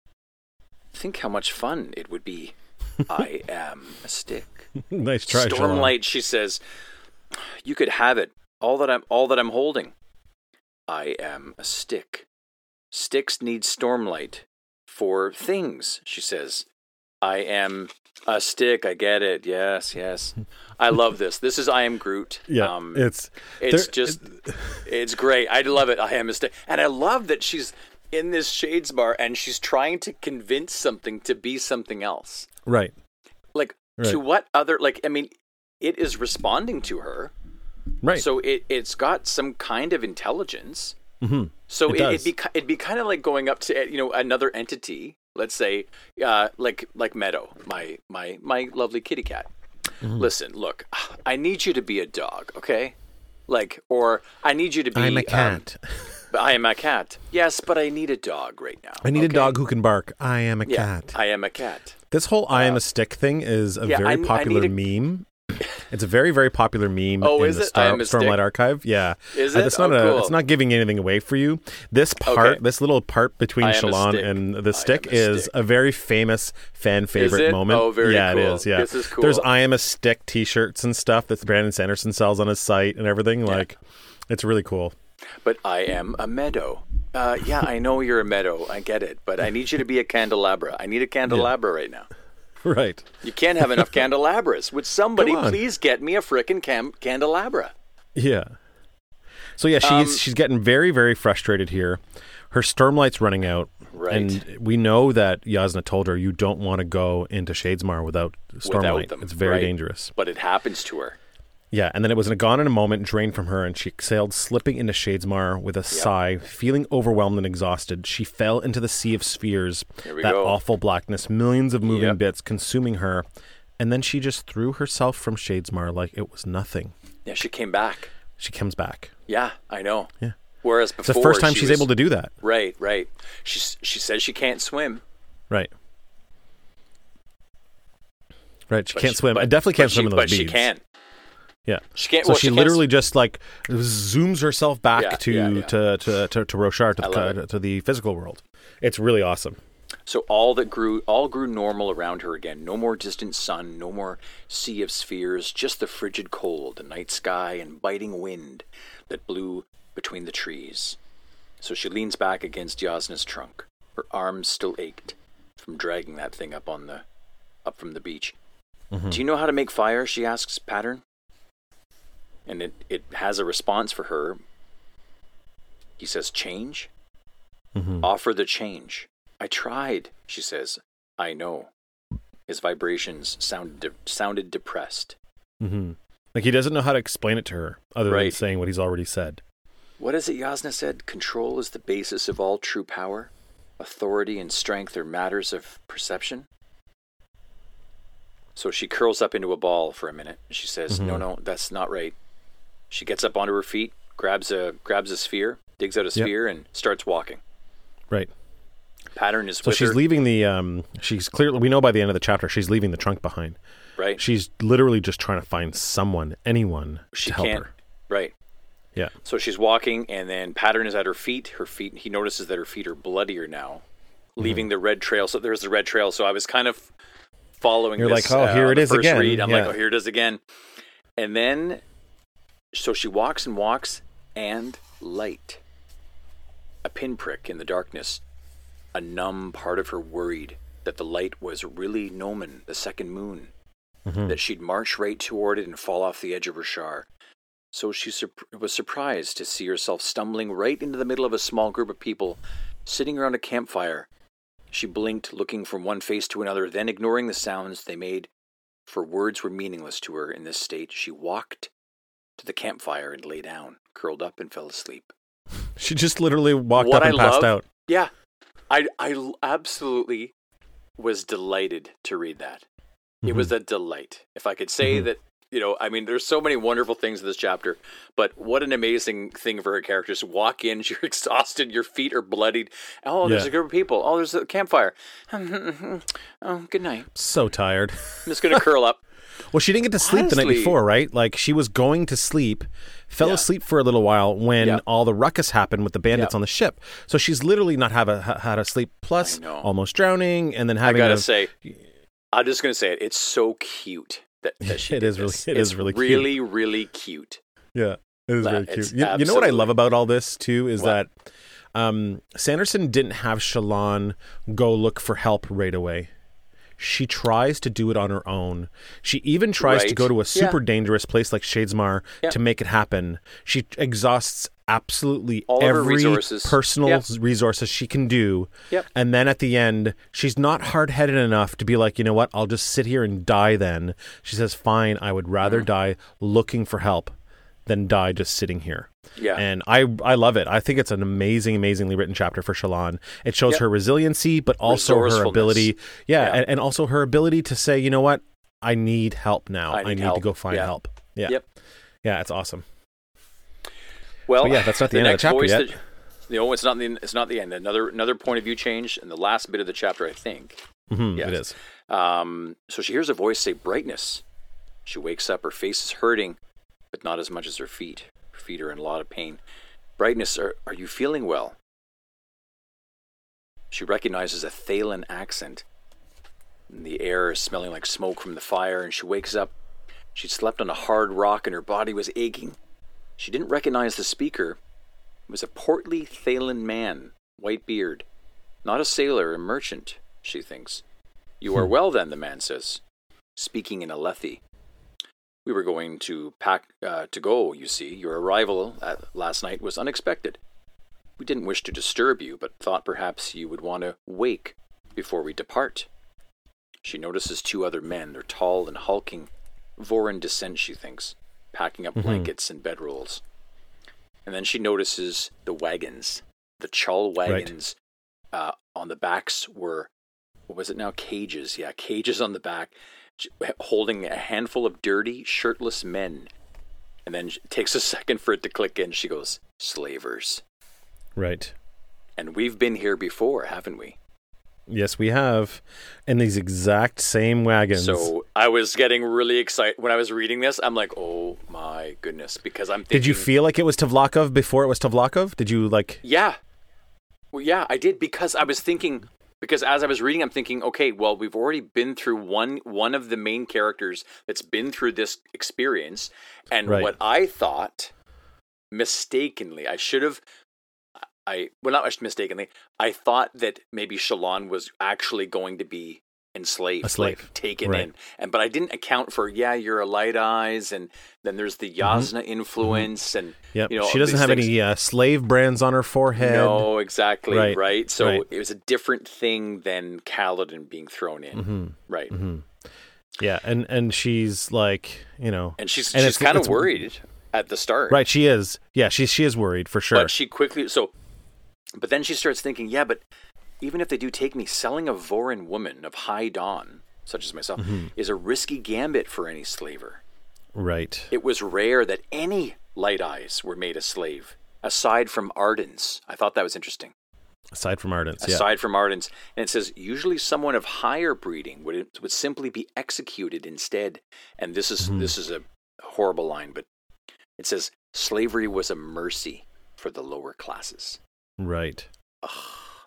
Think how much fun it would be. I am a stick. nice try. Stormlight, she says, you could have it. All that I'm all that I'm holding. I am a stick. Sticks need stormlight for things, she says. I am a stick. I get it. Yes, yes. I love this. This is I am Groot. Yeah, Um, it's it's just it's great. I love it. I am a stick. And I love that she's in this Shadesmar and she's trying to convince something to be something else. right. Like Right. to what other like I mean it is responding to her. Right. So it it's got some kind of intelligence. Mhm. So It it, it'd be it'd be kind of like going up to you know another entity. Let's say, uh, like like Meadow, my my my lovely kitty cat. Mm-hmm. Listen, look, I need you to be a dog, okay? Like, or I need you to be. I'm a um, cat. but I am a cat. Yes, but I need a dog right now. I need a dog who can bark. I am a Yeah, cat. I am a cat. This whole "I am a stick" thing is a yeah, very I- I popular need meme. It's a very, very popular meme Oh, in is the it? Star, Stormlight? Archive. Yeah, Is Uh, it? It's not Oh, a. cool. It's not giving anything away for you. This part, Okay. this little part between I am a Shallan and the stick a is stick. a very famous fan favorite it? moment. Oh, very yeah, cool. it is. Yeah, This is cool. There's "I am a stick" T-shirts and stuff that Brandon Sanderson sells on his site and everything. Like, it's really cool. But I am a meadow. Uh, yeah, I know you're a meadow. I get it. But I need you to be a candelabra. I need a candelabra right now. Right. You can't have enough candelabras. Would somebody please get me a frickin' cam- candelabra? Yeah. So yeah, she's Um, she's getting very very frustrated here. Her stormlight's running out, Right. and we know that Yasna told her you don't want to go into Shadesmar without stormlight. Without them. It's very right? dangerous. But it happens to her. Yeah, and then it was gone in a moment, drained from her, and she sailed slipping into Shadesmar with a sigh, feeling overwhelmed and exhausted. She fell into the sea of spheres, that go. awful blackness, millions of moving Yep. bits consuming her, and then she just threw herself from Shadesmar like it was nothing. Yeah, she came back. She comes back. Yeah, I know. Yeah. Whereas before, It's the first time she she's was- able to do that. Right, right. She she says she can't swim. Right. Right. She but can't she- swim. but- I definitely can't swim she, in those But beads. she can. Yeah. She can't. So well, she, can't literally just like zooms herself back Yeah, to, yeah, yeah. To, to to to Roshar to the, to the physical world. It's really awesome. So all that grew, all grew normal around her again. No more distant sun, no more sea of spheres, just the frigid cold, the night sky, and biting wind that blew between the trees. So she leans back against Yasna's trunk. Her arms still ached from dragging that thing up on the, up from the beach. Mm-hmm. Do you know how to make fire? She asks Pattern. And it, it has a response for her. He says, Change? Offer the change. I tried, she says. I know. His vibrations sounded de- sounded depressed. hmm Like he doesn't know how to explain it to her other than saying what he's already said. What is it Yasna said? Control is the basis of all true power. Authority and strength are matters of perception. So she curls up into a ball for a minute. She says, "No, no, that's not right." She gets up onto her feet, grabs a grabs a sphere, digs out a Yep. sphere, and starts walking. Right. Pattern is So she's her, leaving the. Um, she's clearly. We know by the end of the chapter she's leaving the trunk behind. right? She's literally just trying to find someone, anyone, she to help can't. her. Right. Yeah. So she's walking, and then Pattern is at her feet. Her feet. He notices that her feet are bloodier now, Mm-hmm. leaving the red trail. So there's the red trail. So I was kind of following. You're this, like, oh, uh, here it is again. Read. I'm Yeah. like, oh, here it is again. And then, so she walks and walks, and light. A pinprick in the darkness. A numb part of her worried that the light was really Nomon, the second moon Mhm. that she'd march right toward it and fall off the edge of Roshar. So she sur- was surprised to see herself stumbling right into the middle of a small group of people sitting around a campfire. She blinked, looking from one face to another, then ignoring the sounds they made, for words were meaningless to her in this state. She walked to the campfire and lay down, curled up, and fell asleep. She just literally walked What up and I passed love- out. Yeah, I, I absolutely was delighted to read that. It Mm-hmm. was a delight. If I could say Mhm. that, you know, I mean, there's so many wonderful things in this chapter, but what an amazing thing for her characters. Walk in, you're exhausted, your feet are bloodied. Oh, there's Yeah. a group of people. Oh, there's a campfire. oh, good night. So tired. I'm just going to curl up. Well, she didn't get to sleep the night before, right? Like she was going to sleep, fell Yeah. asleep for a little while when Yeah. all the ruckus happened with the bandits Yeah. on the ship. So she's literally not have a ha- had a sleep. Plus, almost drowning, and then having. I having got to a, say, I'm just going to say it. It's so cute that, that she It is really- this. it it's is really cute. really, really cute. yeah, it is very cute. You, you know what I love about all this too is What? that um, Sanderson didn't have Shallan go look for help right away. She tries to do it on her own. She even tries to go to a Yeah. super dangerous place like Shadesmar Yeah. to make it happen. She exhausts absolutely All every resources. personal Yep. resources she can do. Yep. And then at the end, she's not hard headed enough to be like, you know what, I'll just sit here and die then. She says, fine, I would rather Mm-hmm. die looking for help than die just sitting here. Yeah. And I I love it. I think it's an amazing, amazingly written chapter for Shallan. It shows Yep. her resiliency, but also her ability. Yeah, Yeah. And, and also her ability to say, you know what, I need help now. I I need need, to go find Yeah. help. Yeah. Yep. Yeah, it's awesome. Well, But yeah, that's not the end of the chapter yet. That, you know, it's not the it's not the end. Another another point of view change in the last bit of the chapter, I think. Mhm, Yes. It is. Um, so she hears a voice say brightness. She wakes up, her face is hurting, but not as much as her feet. Feet are in a lot of pain. Brightness, are, are you feeling well? She recognizes a Thaylen accent. The air is smelling like smoke from the fire, and she wakes up. She'd slept on a hard rock and her body was aching. She didn't recognize the speaker. It was a portly Thaylen man, white beard. Not a sailor, a merchant, she thinks. You are hmm. well then, the man says, speaking in Alethi. We were going to pack uh, to go, you see. Your arrival at, last night was unexpected. We didn't wish to disturb you, but thought perhaps you would want to wake before we depart. She notices two other men. They're tall and hulking. Vorin descent, she thinks, packing up Mhm. blankets and bedrolls. And then she notices the wagons. The chull wagons uh, on the backs were, what was it now? Cages. Yeah, cages on the back, holding a handful of dirty, shirtless men. And then it takes a second for it to click in. She goes, slavers. Right. And we've been here before, haven't we? Yes, we have. In these exact same wagons. So I was getting really excited when I was reading this. I'm like, oh my goodness, because I'm thinking. Did you feel like it was Tvlakv before it was Tvlakv? Did you like Yeah. Well, yeah, I did because I was thinking because as I was reading, I'm thinking, okay, well, we've already been through one one of the main characters that's been through this experience, and Right. what I thought mistakenly, I should have. I well, not mistakenly. I thought that maybe Shallan was actually going to be enslaved, A slave. like taken Right. in, and but I didn't account for yeah, you're a light eyes, and then there's the Yasna influence, and Mm-hmm. Yep. you know she doesn't have things. any uh, slave brands on her forehead. No, exactly. Right. Right, So right. it was a different thing than Kaladin being thrown in. hmm Right. hmm Yeah, and and she's like, you know, And she's And she's kind of worried at the start. right? She is. Yeah, she she is worried for sure. But she quickly so but then she starts thinking, yeah, but even if they do take me, selling a Vorin woman of high dahn, such as myself, Mm-hmm. is a risky gambit for any slaver. right. It was rare that any light eyes were made a slave, aside from Ardents. I thought that was interesting. Aside from yeah. aside from Ardents. And it says usually someone of higher breeding would would simply be executed instead. And this is Mhm. this is a horrible line, but it says slavery was a mercy for the lower classes. Right. Ugh,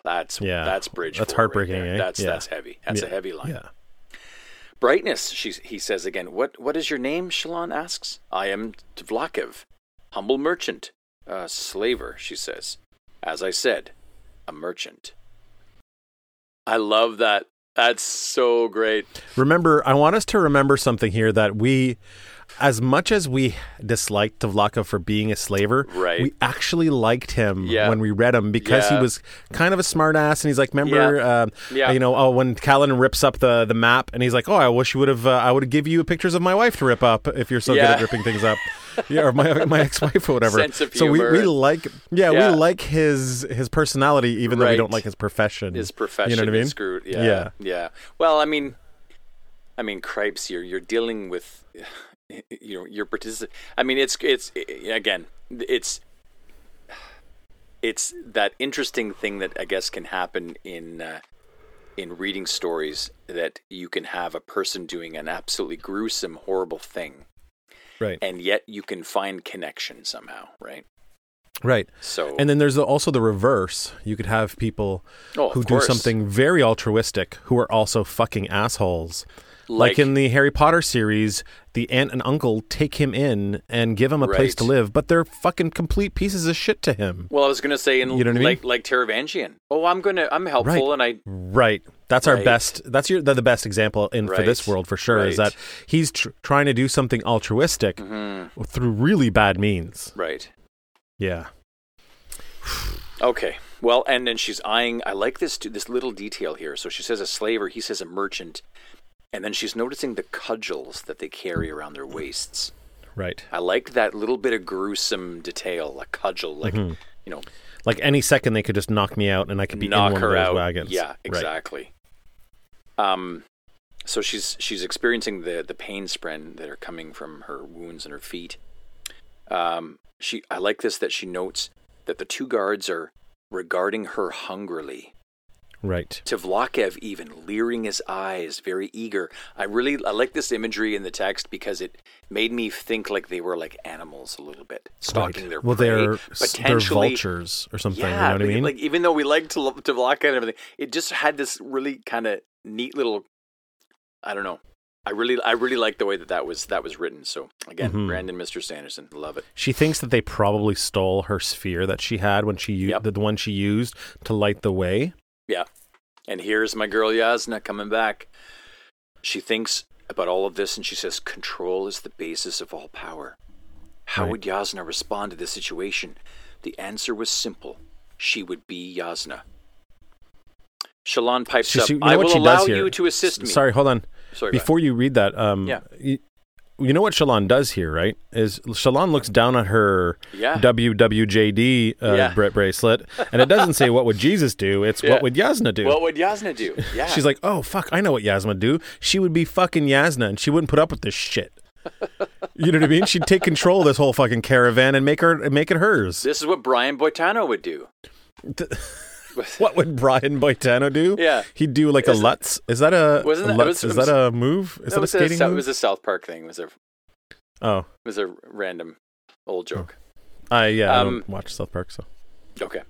that's Yeah. that's bridge. That's four right heartbreaking, eh? That's Yeah. that's heavy. That's a heavy line. Yeah. Brightness, she, he says again. What what is your name? Shallan asks. I am Tvlakv, humble merchant, uh, slaver. She says. As I said, a merchant. I love that. That's so great. Remember, I want us to remember something here that we, as much as we disliked Tvlakv for being a slaver, Right. we actually liked him Yeah. when we read him because Yeah. he was kind of a smart ass. And he's like, remember, Yeah. you know, oh, when Callan rips up the, the map and he's like, oh, I wish you would have, uh, I would have give you pictures of my wife to rip up if you're so good at ripping things up. yeah, or my, my ex-wife or whatever. So we, we like, yeah, we like his, his personality, even though we don't like his profession. His profession You know what I mean? is screwed. Yeah, Yeah. yeah. Well, I mean, I mean, cripes. You're you're dealing with, you know, you're particip- I mean, it's it's again, it's it's that interesting thing that I guess can happen in uh, in reading stories that you can have a person doing an absolutely gruesome, horrible thing, Right. and yet you can find connection somehow, right? Right. So And then there's also the reverse. You could have people Oh, who do course. something very altruistic who are also fucking assholes. Like, in the Harry Potter series, the aunt and uncle take him in and give him a place to live, but they're fucking complete pieces of shit to him. Well, I was gonna say, in You know what I mean? like like Taravangian. Oh, I'm gonna I'm helpful, and I Right. That's our Right. best. That's your the, the best example in for this world for sure. Is that he's tr- trying to do something altruistic Mm-hmm. through really bad means. right. Yeah. Okay. Well, and then she's eyeing. I like this this little detail here. So she says a slaver. He says a merchant, and then she's noticing the cudgels that they carry around their waists. Right. I liked that little bit of gruesome detail, a cudgel, like Mm-hmm. you know, Like any second they could just knock me out and I could be knock in one her of those out. wagons. Yeah, Right. exactly. Um, so she's she's experiencing the the pain spren that are coming from her wounds and her feet. Um, she I like this that she notes that the two guards are regarding her hungrily. Right. Tvlakv even leering his eyes, very eager. I really I like this imagery in the text because it made me think like they were like animals a little bit, stalking right. their well, prey, they're they're vultures or something. yeah, you know what I mean? like even though we like to Tvlakv and everything, it just had this really kind of neat little. I don't know. I really I really like the way that that was that was written. So again, Mhm. Brandon, Mr. Sanderson, love it. She thinks that they probably stole her sphere that she had when she used Yep. the one she used to light the way. Yeah. And here's my girl Yasna coming back. She thinks about all of this and she says, Control is the basis of all power. How Right. would Yasna respond to this situation? The answer was simple. She would be Yasna. Shallan pipes She- up. you know I will allow you to assist me. Sorry, hold on. Sorry. Before you read that, um, Yeah. You, know what Shallan does here, right? Is Shallan looks down at her Yeah. WWJD uh, Yeah. bra- bracelet, and it doesn't say what would Jesus do. It's Yeah. what would Yasna do. What would Yasna do? Yeah. She's like, oh fuck, I know what Yasna would do. She would be fucking Yasna, and she wouldn't put up with this shit. You know what I mean? She'd take control of this whole fucking caravan and make her make it hers. this is what Brian Boitano would do. What would Brian Boitano do? Yeah. he'd do like a Isn't- Lutz. Is that a, Wasn't a that- Lutz? was- is that a move? Is That that a was a, skating Sou- it was a South Park thing. It was a oh, it was a random old joke. I yeah, I Um, don't watch South Park, so Okay.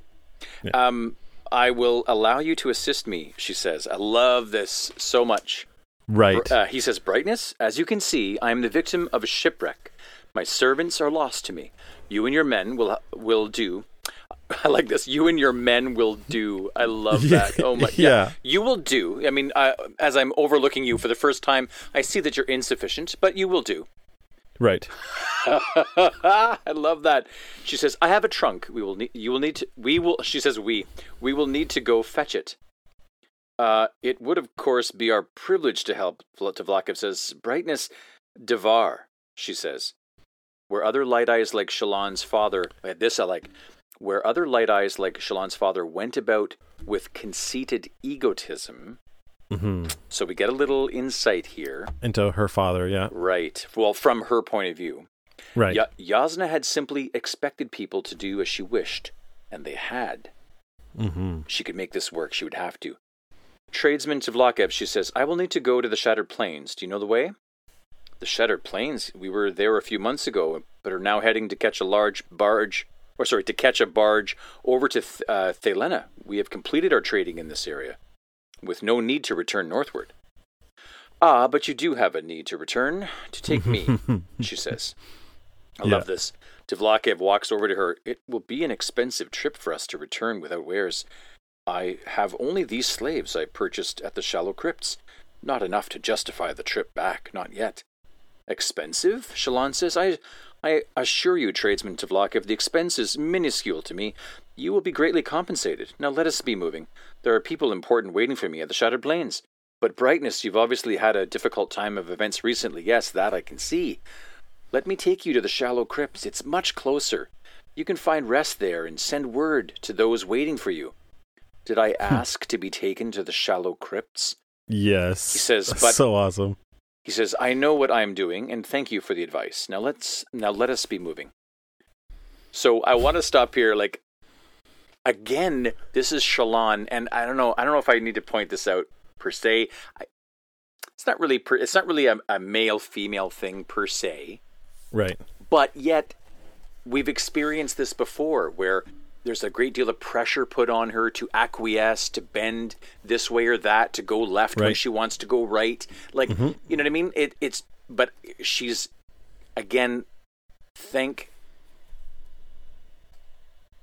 Yeah. Um, I will allow you to assist me, she says. I love this so much. right. Uh, he says, Brightness, as you can see, I am the victim of a shipwreck. My servants are lost to me. You and your men will will do. I like this. You and your men will do. I love Yeah, that. Oh my, yeah. You will do. I mean, uh, as I'm overlooking you for the first time, I see that you're insufficient, but you will do. right. I love that. She says, "I have a trunk. We will need. You will need to. We will." She says, "We. We will need to go fetch it." Uh, it would of course be our privilege to help. Tvlakv says, "Brightness, Devar." She says, "Where other light eyes like Shallan's father, this I like. Where other light eyes like Shallan's father went about with conceited egotism." hmm So we get a little insight here, Into her father, yeah. right? Well, from her point of view. Right. Ya- Yasna had simply expected people to do as she wished, and they had. hmm She could make this work, she would have to. Tradesman Tvlakv, she says, I will need to go to the Shattered Plains. Do you know the way? The Shattered Plains? We were there a few months ago, but are now heading to catch a large barge, or sorry, to catch a barge over to Th- uh, Thaylenah. We have completed our trading in this area, with no need to return northward. Ah, but you do have a need to return, to take me, she says. I Yeah. love this. Tvlakv walks over to her. It will be an expensive trip for us to return without wares. I have only these slaves I purchased at the shallow crypts. Not enough to justify the trip back, not yet. Expensive? Shallan says. I, I assure you, tradesman Tvlakv, the expense is minuscule to me. You will be greatly compensated. Now let us be moving. There are people important waiting for me at the Shattered Plains. But brightness, you've obviously had a difficult time of events recently. Yes, that I can see. Let me take you to the shallow crypts. It's much closer. You can find rest there and send word to those waiting for you. Did I hmm. ask to be taken to the shallow crypts? Yes. He says, but- so awesome. He says, "I know what I am doing, and thank you for the advice. Now let's now let us be moving." So I want to stop here. Like again, this is Shallan, and I don't know. I don't know if I need to point this out per se. I, it's not really. Per, it's not really a, a male female thing per se. Right. But yet, we've experienced this before where there's a great deal of pressure put on her to acquiesce, to bend this way or that, to go left when she wants to go right. Like, you know what I mean? It, it's, but she's, again, thank,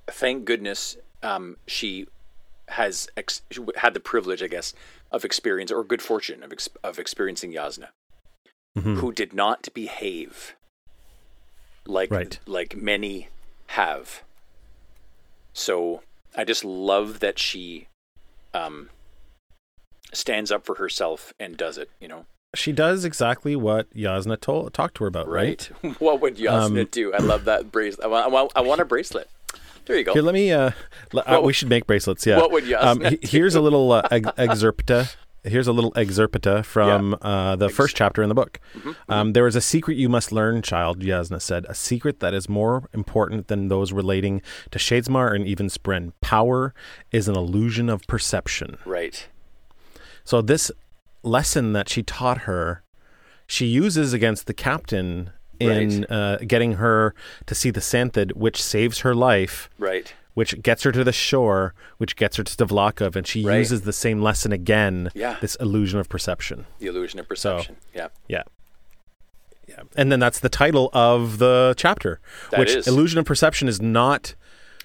thank goodness um, she has ex- had the privilege, I guess, of experience or good fortune of, ex- of experiencing Yasna, Mhm. who did not behave like Right. like many have. So I just love that she um, stands up for herself and does it. You know, she does exactly what Yasna told talked to her about, right? what would Yasna um, do? I love that bracelet. I want, I want, I want a bracelet. There you go. Here, let me. Uh, uh, we should make bracelets. Yeah. What would Yasna um, he, Here's a little uh, excerpta here's a little excerpta from yeah. uh, the Ex- first chapter in the book. Mm-hmm, mm-hmm. Um, there is a secret you must learn, child, Yasna said, a secret that is more important than those relating to Shadesmar and even Spren. Power is an illusion of perception. Right. So this lesson that she taught her, she uses against the captain in right. uh, getting her to see the Santhid, which saves her life. Right which gets her to the shore, which gets her to Tvlakv, and she right. uses the same lesson again. Yeah. This illusion of perception. The illusion of perception. So, yeah. Yeah. Yeah. And then that's the title of the chapter, that which is. illusion of perception is not.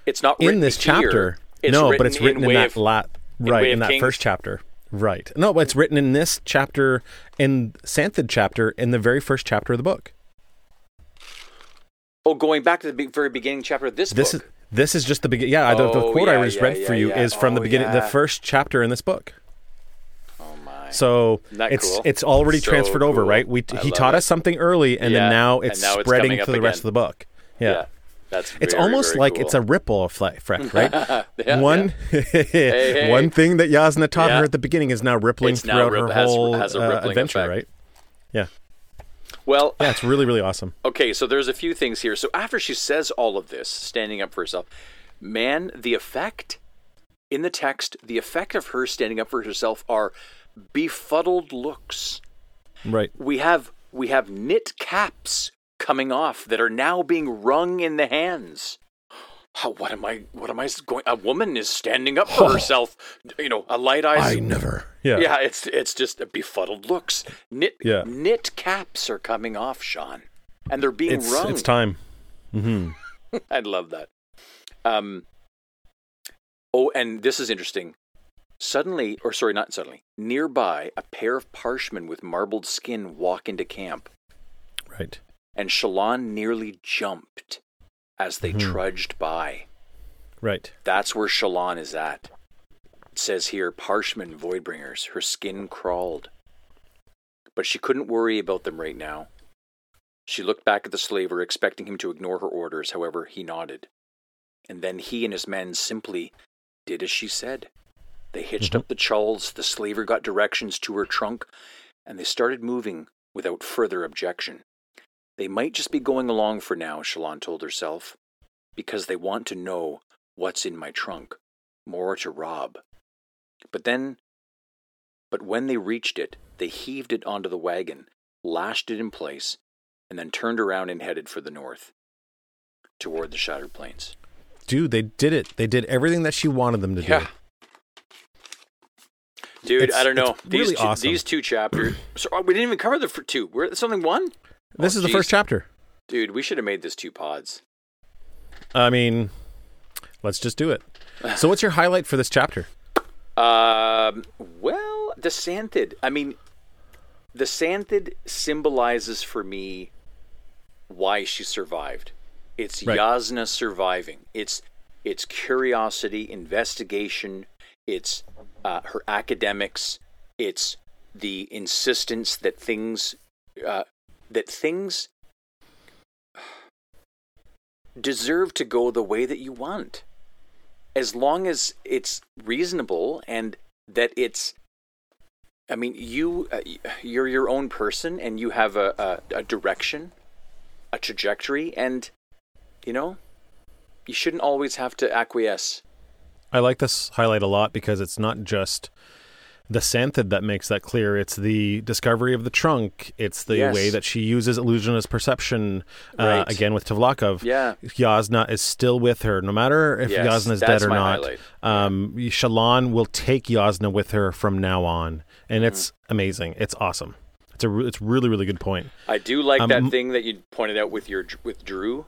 It's not in this here. chapter. It's no, but it's written in, in that of, la- right in, in that Kings. first chapter. Right. No, but it's written in this chapter, in Santhid chapter, in the very first chapter of the book. Oh, going back to the very beginning chapter of this, this book. Is, this is just the beginning. Yeah, the, the, Oh, quote I just yeah, read yeah, for you yeah. is from the Oh, beginning, the first chapter in this book. oh my! So it's cool? it's already So transferred over, right? We he taught it. us something early, and Yeah, then now it's now spreading to the rest of the book. Yeah. yeah, that's It's very, almost very like cool. it's a ripple effect, right? Yeah, one hey. one thing that Yasna taught Yeah. her at the beginning is now rippling It's now throughout rip- her whole has a uh, adventure, effect. right? Yeah, well. yeah, really really awesome. Okay, so there's a few things here. So after she says all of this, standing up for herself, man, the effect in the text, the effect of her standing up for herself are befuddled looks. Right. We have we have knit caps coming off that are now being wrung in the hands. How, what am I? What am I going? A woman is standing up for herself. You know, a light eyes. I never. Yeah. Yeah, it's it's just a befuddled looks. Knit Yeah. knit caps are coming off, Sean, and they're being It's wrung. it's time. Mm-hmm. I love that. Um. Oh, and this is interesting. Suddenly, or sorry, not suddenly. Nearby, a pair of parshmen with marbled skin walk into camp, Right. and Shallan nearly jumped as they Mhm. trudged by. Right. That's where Shallan is at. It says here, Parshman Voidbringers. Her skin crawled. But she couldn't worry about them right now. She looked back at the slaver, expecting him to ignore her orders. However, he nodded. And then he and his men simply did as she said. They hitched up the chulls, the slaver got directions to her trunk, and they started moving without further objection. They might just be going along for now, Shallan told herself, because they want to know what's in my trunk, more to rob. But then, but when they reached it, they heaved it onto the wagon, lashed it in place, and then turned around and headed for the north, toward the Shattered Plains. Dude, they did it. They did everything that she wanted them to do. Yeah. Dude, It's- I don't know. These really two, awesome. these two chapters. so, oh, we didn't even cover the for two. We're something one. This Oh, is the geez. first chapter. Dude, we should have made this two pods. I mean, let's just do it. So, what's your highlight for this chapter? Um, well, the Santhid. I mean, the Santhid symbolizes for me why she survived. It's Right. Yasna surviving. It's it's curiosity, investigation. It's uh, her academics. It's the insistence that things uh, that things deserve to go the way that you want. As long as it's reasonable and that it's i mean you uh, you're your own person and you have a, a, a direction a trajectory and you know you shouldn't always have to acquiesce. I like this highlight a lot because it's not just the Santhid that makes that clear. It's the discovery of the trunk. It's the Yes. way that she uses illusionist perception uh, Right. again with Tvlakv. yeah Yasna is still with her, no matter if Yes, Yasna is dead or not. Um, Shallan will take Yasna with her from now on, and it's Mm-hmm. amazing. It's awesome. It's a re- it's really really good point. i do like Um, that thing that you pointed out with your with drew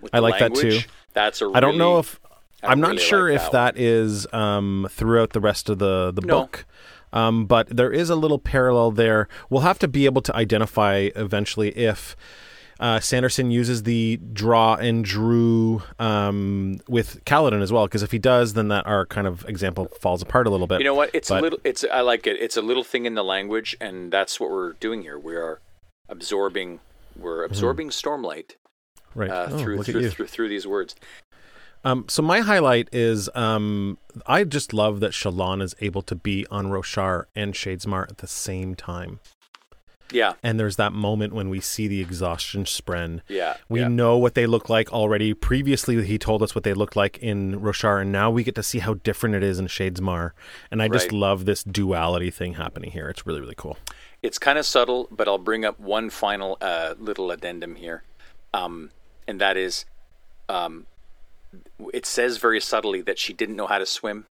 with I like that too. language. that's a I don't know if I'm not really sure like if that that is um, throughout the rest of the the No. book. Um, but there is a little parallel there. We'll have to be able to identify eventually if uh, Sanderson uses the draw and drew um, with Kaladin as well. Because if he does, then that our kind of example falls apart a little bit. You know what? It's a little. It's I like it. It's a little thing in the language, and that's what we're doing here. We are absorbing. We're absorbing Stormlight right uh, Mm-hmm. Oh, through through, through through these words. Um, so my highlight is um, I just love that Shallan is able to be on Roshar and Shadesmar at the same time. Yeah, And there's that moment when we see the exhaustion spren. yeah. We yeah. know what they look like already. Previously, he told us what they looked like in Roshar, and now we get to see how different it is in Shadesmar. And I just love this duality thing happening here. It's really, really cool. It's kind of subtle, but I'll bring up one final uh, little addendum here, um, and that is, um, it says very subtly that she didn't know how to swim,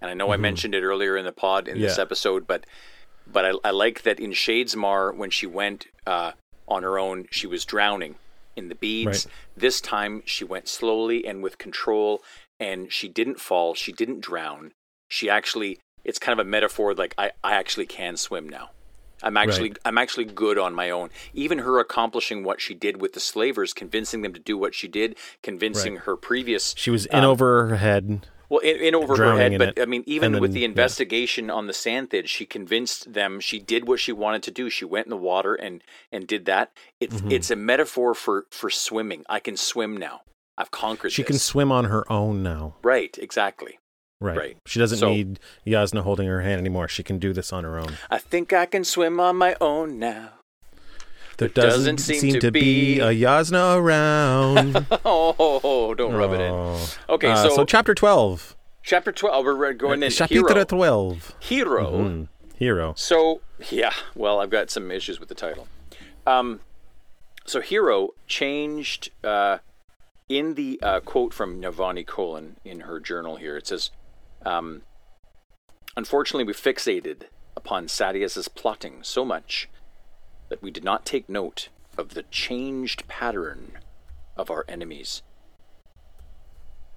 and I know I mentioned it earlier in the pod in this Mm-hmm. Episode, but but I, I like that in Shadesmar when she went uh, on her own, she was drowning in the beads. Right. This time she went slowly and with control, and she didn't fall. She didn't drown. She actually, it's kind of a metaphor like I, I actually can swim now. I'm actually Right. I'm actually good on my own. Even her accomplishing what she did with the slavers, convincing them to do what she did, convincing Right. her previous She was in over her head. well in, in over her head. But it. I mean, even And with then- the yeah. investigation on the Santhid, she convinced them. She did what she wanted to do. She went in the water and and did that. It's Mm-hmm. it's a metaphor for for swimming. I can swim now. I've conquered. She can swim on her own now. Right. Exactly. Right. Right. She doesn't So- need Yasna holding her hand anymore. She can do this on her own. I think I can swim on my own now. There doesn't seem to be- a Yasna around. Oh, don't rub it in. Oh. Okay, Uh, so, chapter 12. chapter twelve. We're going in. Chapitre Hero. 12. Hero. Mm, hero. So yeah, well, I've got some issues with the title. Um, so Hero changed uh, in the uh, quote from Navani Kholin in her journal here. It says, um, "Unfortunately, we fixated upon Sadeas's plotting so much that we did not take note of the changed pattern of our enemies."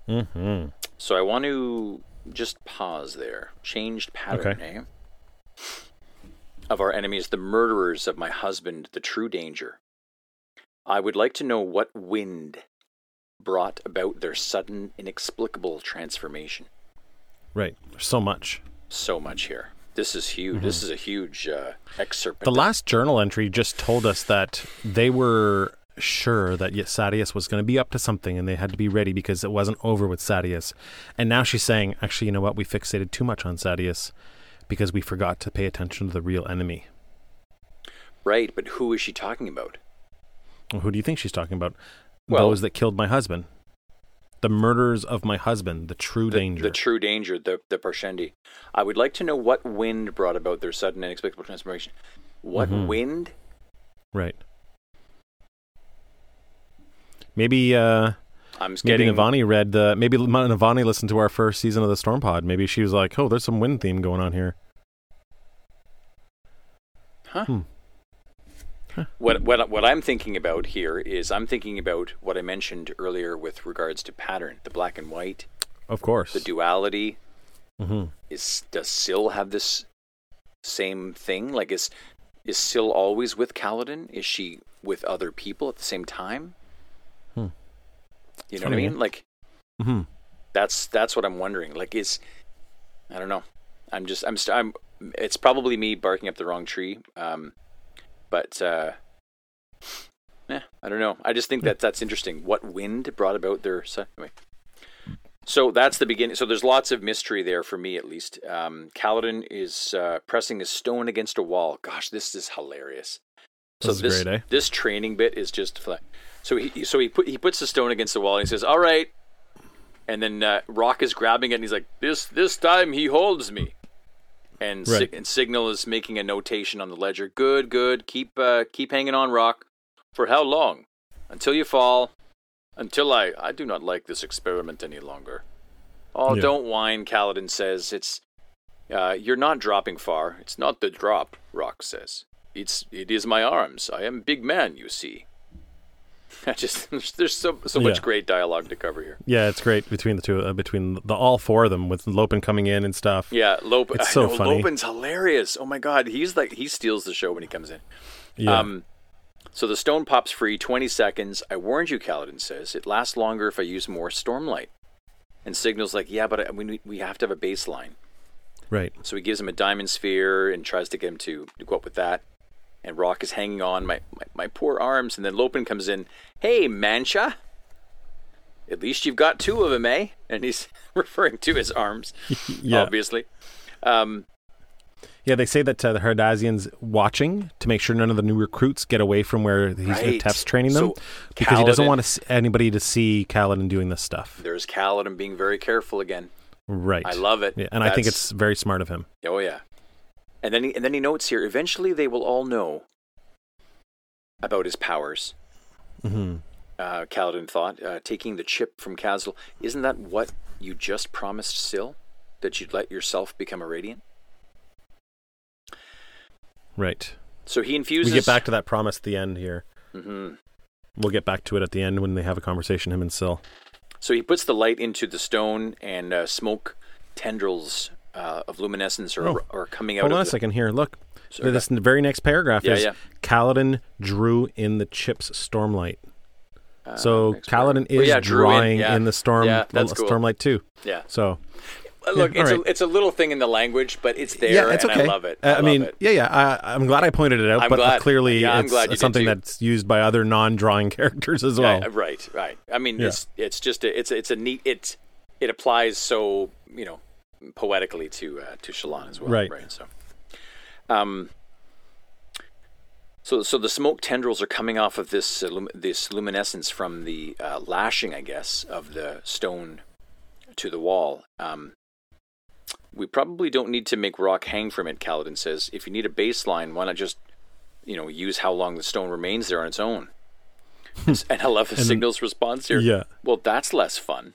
hmm So I want to just pause there. Changed pattern, Okay. eh? Of our enemies, the murderers of my husband, the true danger. I would like to know what wind brought about their sudden, inexplicable transformation. Right. There's so much. So much here. This is huge. This is a huge uh, excerpt. Mm-hmm. The last journal entry just told us that they were sure that Sadeas was going to be up to something and they had to be ready because it wasn't over with Sadeas. And now she's saying, actually, you know what? We fixated too much on Sadeas because we forgot to pay attention to the real enemy. right, but who is she talking about? Well, who do you think she's talking about? Well- Those that killed my husband. The Murders of my husband, the true The, danger. the true danger, the the Parshendi. I would like to know what wind brought about their sudden, inexplicable transformation. What Mhm. wind? right. Maybe uh I'm maybe getting Navani read the maybe Navani listened to our first season of the Storm Pod. Maybe she was like, "Oh, there's some wind theme going on here." Huh? Hmm. What what what I'm thinking about here is I'm thinking about what I mentioned earlier with regards to pattern, the black and white, Of course. the duality. hmm Is does Syl have this same thing? Like is is Syl always with Kaladin? Is she with other people at the same time? Hmm. You know what I funny, mean? Like hmm that's that's what I'm wondering. Like is I don't know. I'm just I'm st- I'm it's probably me barking up the wrong tree. Um but uh yeah, I don't know. I just think that that's interesting. What wind brought about their so, anyway. So that's the beginning. So there's lots of mystery there for me, at least. Um, Kaladin is uh, pressing a stone against a wall. Gosh, this is hilarious. So This this great, eh? this training bit is just fun. So he so he put he puts the stone against the wall and he says, "All right." And then uh, Rock is grabbing it and he's like, "This this time he holds me." And Right. Sig- and Sigzil is making a notation on the ledger. Good, good. Keep uh, keep hanging on, Rock. For how long? Until you fall. Until I I do not like this experiment any longer. Oh, Yeah. don't whine, Kaladin says. It's uh, you're not dropping far. It's not the drop, Rock says. It's it is my arms. I am big man, you see. I just there's so so much Yeah. great dialogue to cover here. Yeah, it's great between the two, uh, between the all four of them, with Lopen coming in and stuff. Yeah, Lopen. It's so know, funny. Lopen's hilarious. Oh my god, he's like he steals the show when he comes in. Yeah. Um, So the stone pops free, 20 seconds. I warned you, Kaladin says. It lasts longer if I use more stormlight. And Sigzil's like, yeah, but I, we, we have to have a baseline. Right. So he gives him a diamond sphere and tries to get him to, to go up with that. And Rock is hanging on, my, my, my poor arms. And then Lopen comes in, hey, Mancha. At least you've got two of them, eh? And he's referring to his arms, Yeah. obviously. Um, Yeah, they say that uh, the Herdazian's watching to make sure none of the new recruits get away from where he's Right. Teft's training them So, because he doesn't want to anybody to see Kaladin doing this stuff. there's Kaladin being very careful again. Right. I love it. Yeah, and I think it's very smart of him. Oh yeah, and then he, and then he notes here. Eventually, they will all know about his powers. Mm-hmm. Uh, Kaladin thought, uh, taking the chip from Sigzil. Isn't that what you just promised, Syl? That you'd let yourself become a radiant. Right. So he infuses. We get back to that promise at the end here. Mm-hmm. We'll get back to it at the end when they have a conversation, him and Syl. So he puts the light into the stone, and uh, smoke tendrils uh, of luminescence are, Oh. are coming out. Hold of on a the- second here. Look. Sorry, this very next paragraph Yeah, is yeah. Kaladin drew in the chip's stormlight. uh, So Kaladin. Oh, is yeah, drew in, drawing yeah. in the storm Yeah, that's cool. stormlight too. Yeah. So Uh, Look, Yeah, it's, right. a, it's a little thing in the language, but it's there, yeah, it's and okay. I love it. Uh, I, I, love mean, it. yeah, yeah. I, I'm glad I pointed it out, I'm but glad. clearly Yeah, it's something that's used by other non-drawing characters as well. Right, right. I mean, it's it's just a, it's a, it's a neat it it applies so you know poetically to uh, to Shallan as well, Right. Right. So, um, so so the smoke tendrils are coming off of this uh, lum- this luminescence from the uh, lashing, I guess, of the stone to the wall. Um, we probably don't need to make rock hang from it. Kaladin says, if you need a baseline, why not just you know use how long the stone remains there on its own? and I love the Sigzil's response here. Yeah. Well, that's less fun,